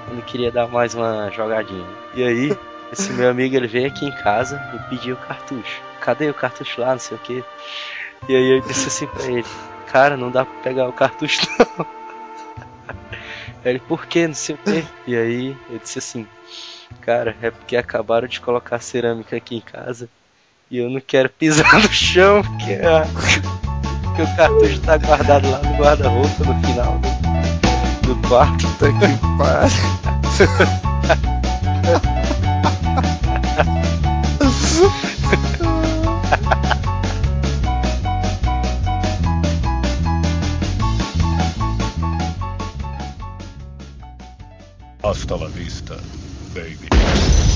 eu não queria dar mais uma jogadinha. E aí, <laughs> esse meu amigo ele veio aqui em casa e pediu o cartucho. Cadê o cartucho lá, não sei o que. E aí eu disse assim pra ele, cara, não dá pra pegar o cartucho <laughs> não. Ele, por que? Não sei o que. E aí eu disse assim, cara, é porque acabaram de colocar cerâmica aqui em casa e eu não quero pisar no chão, porque ah, porque o cartucho tá guardado lá no guarda-roupa no final do quarto. Puta que pariu. Hasta la vista, baby.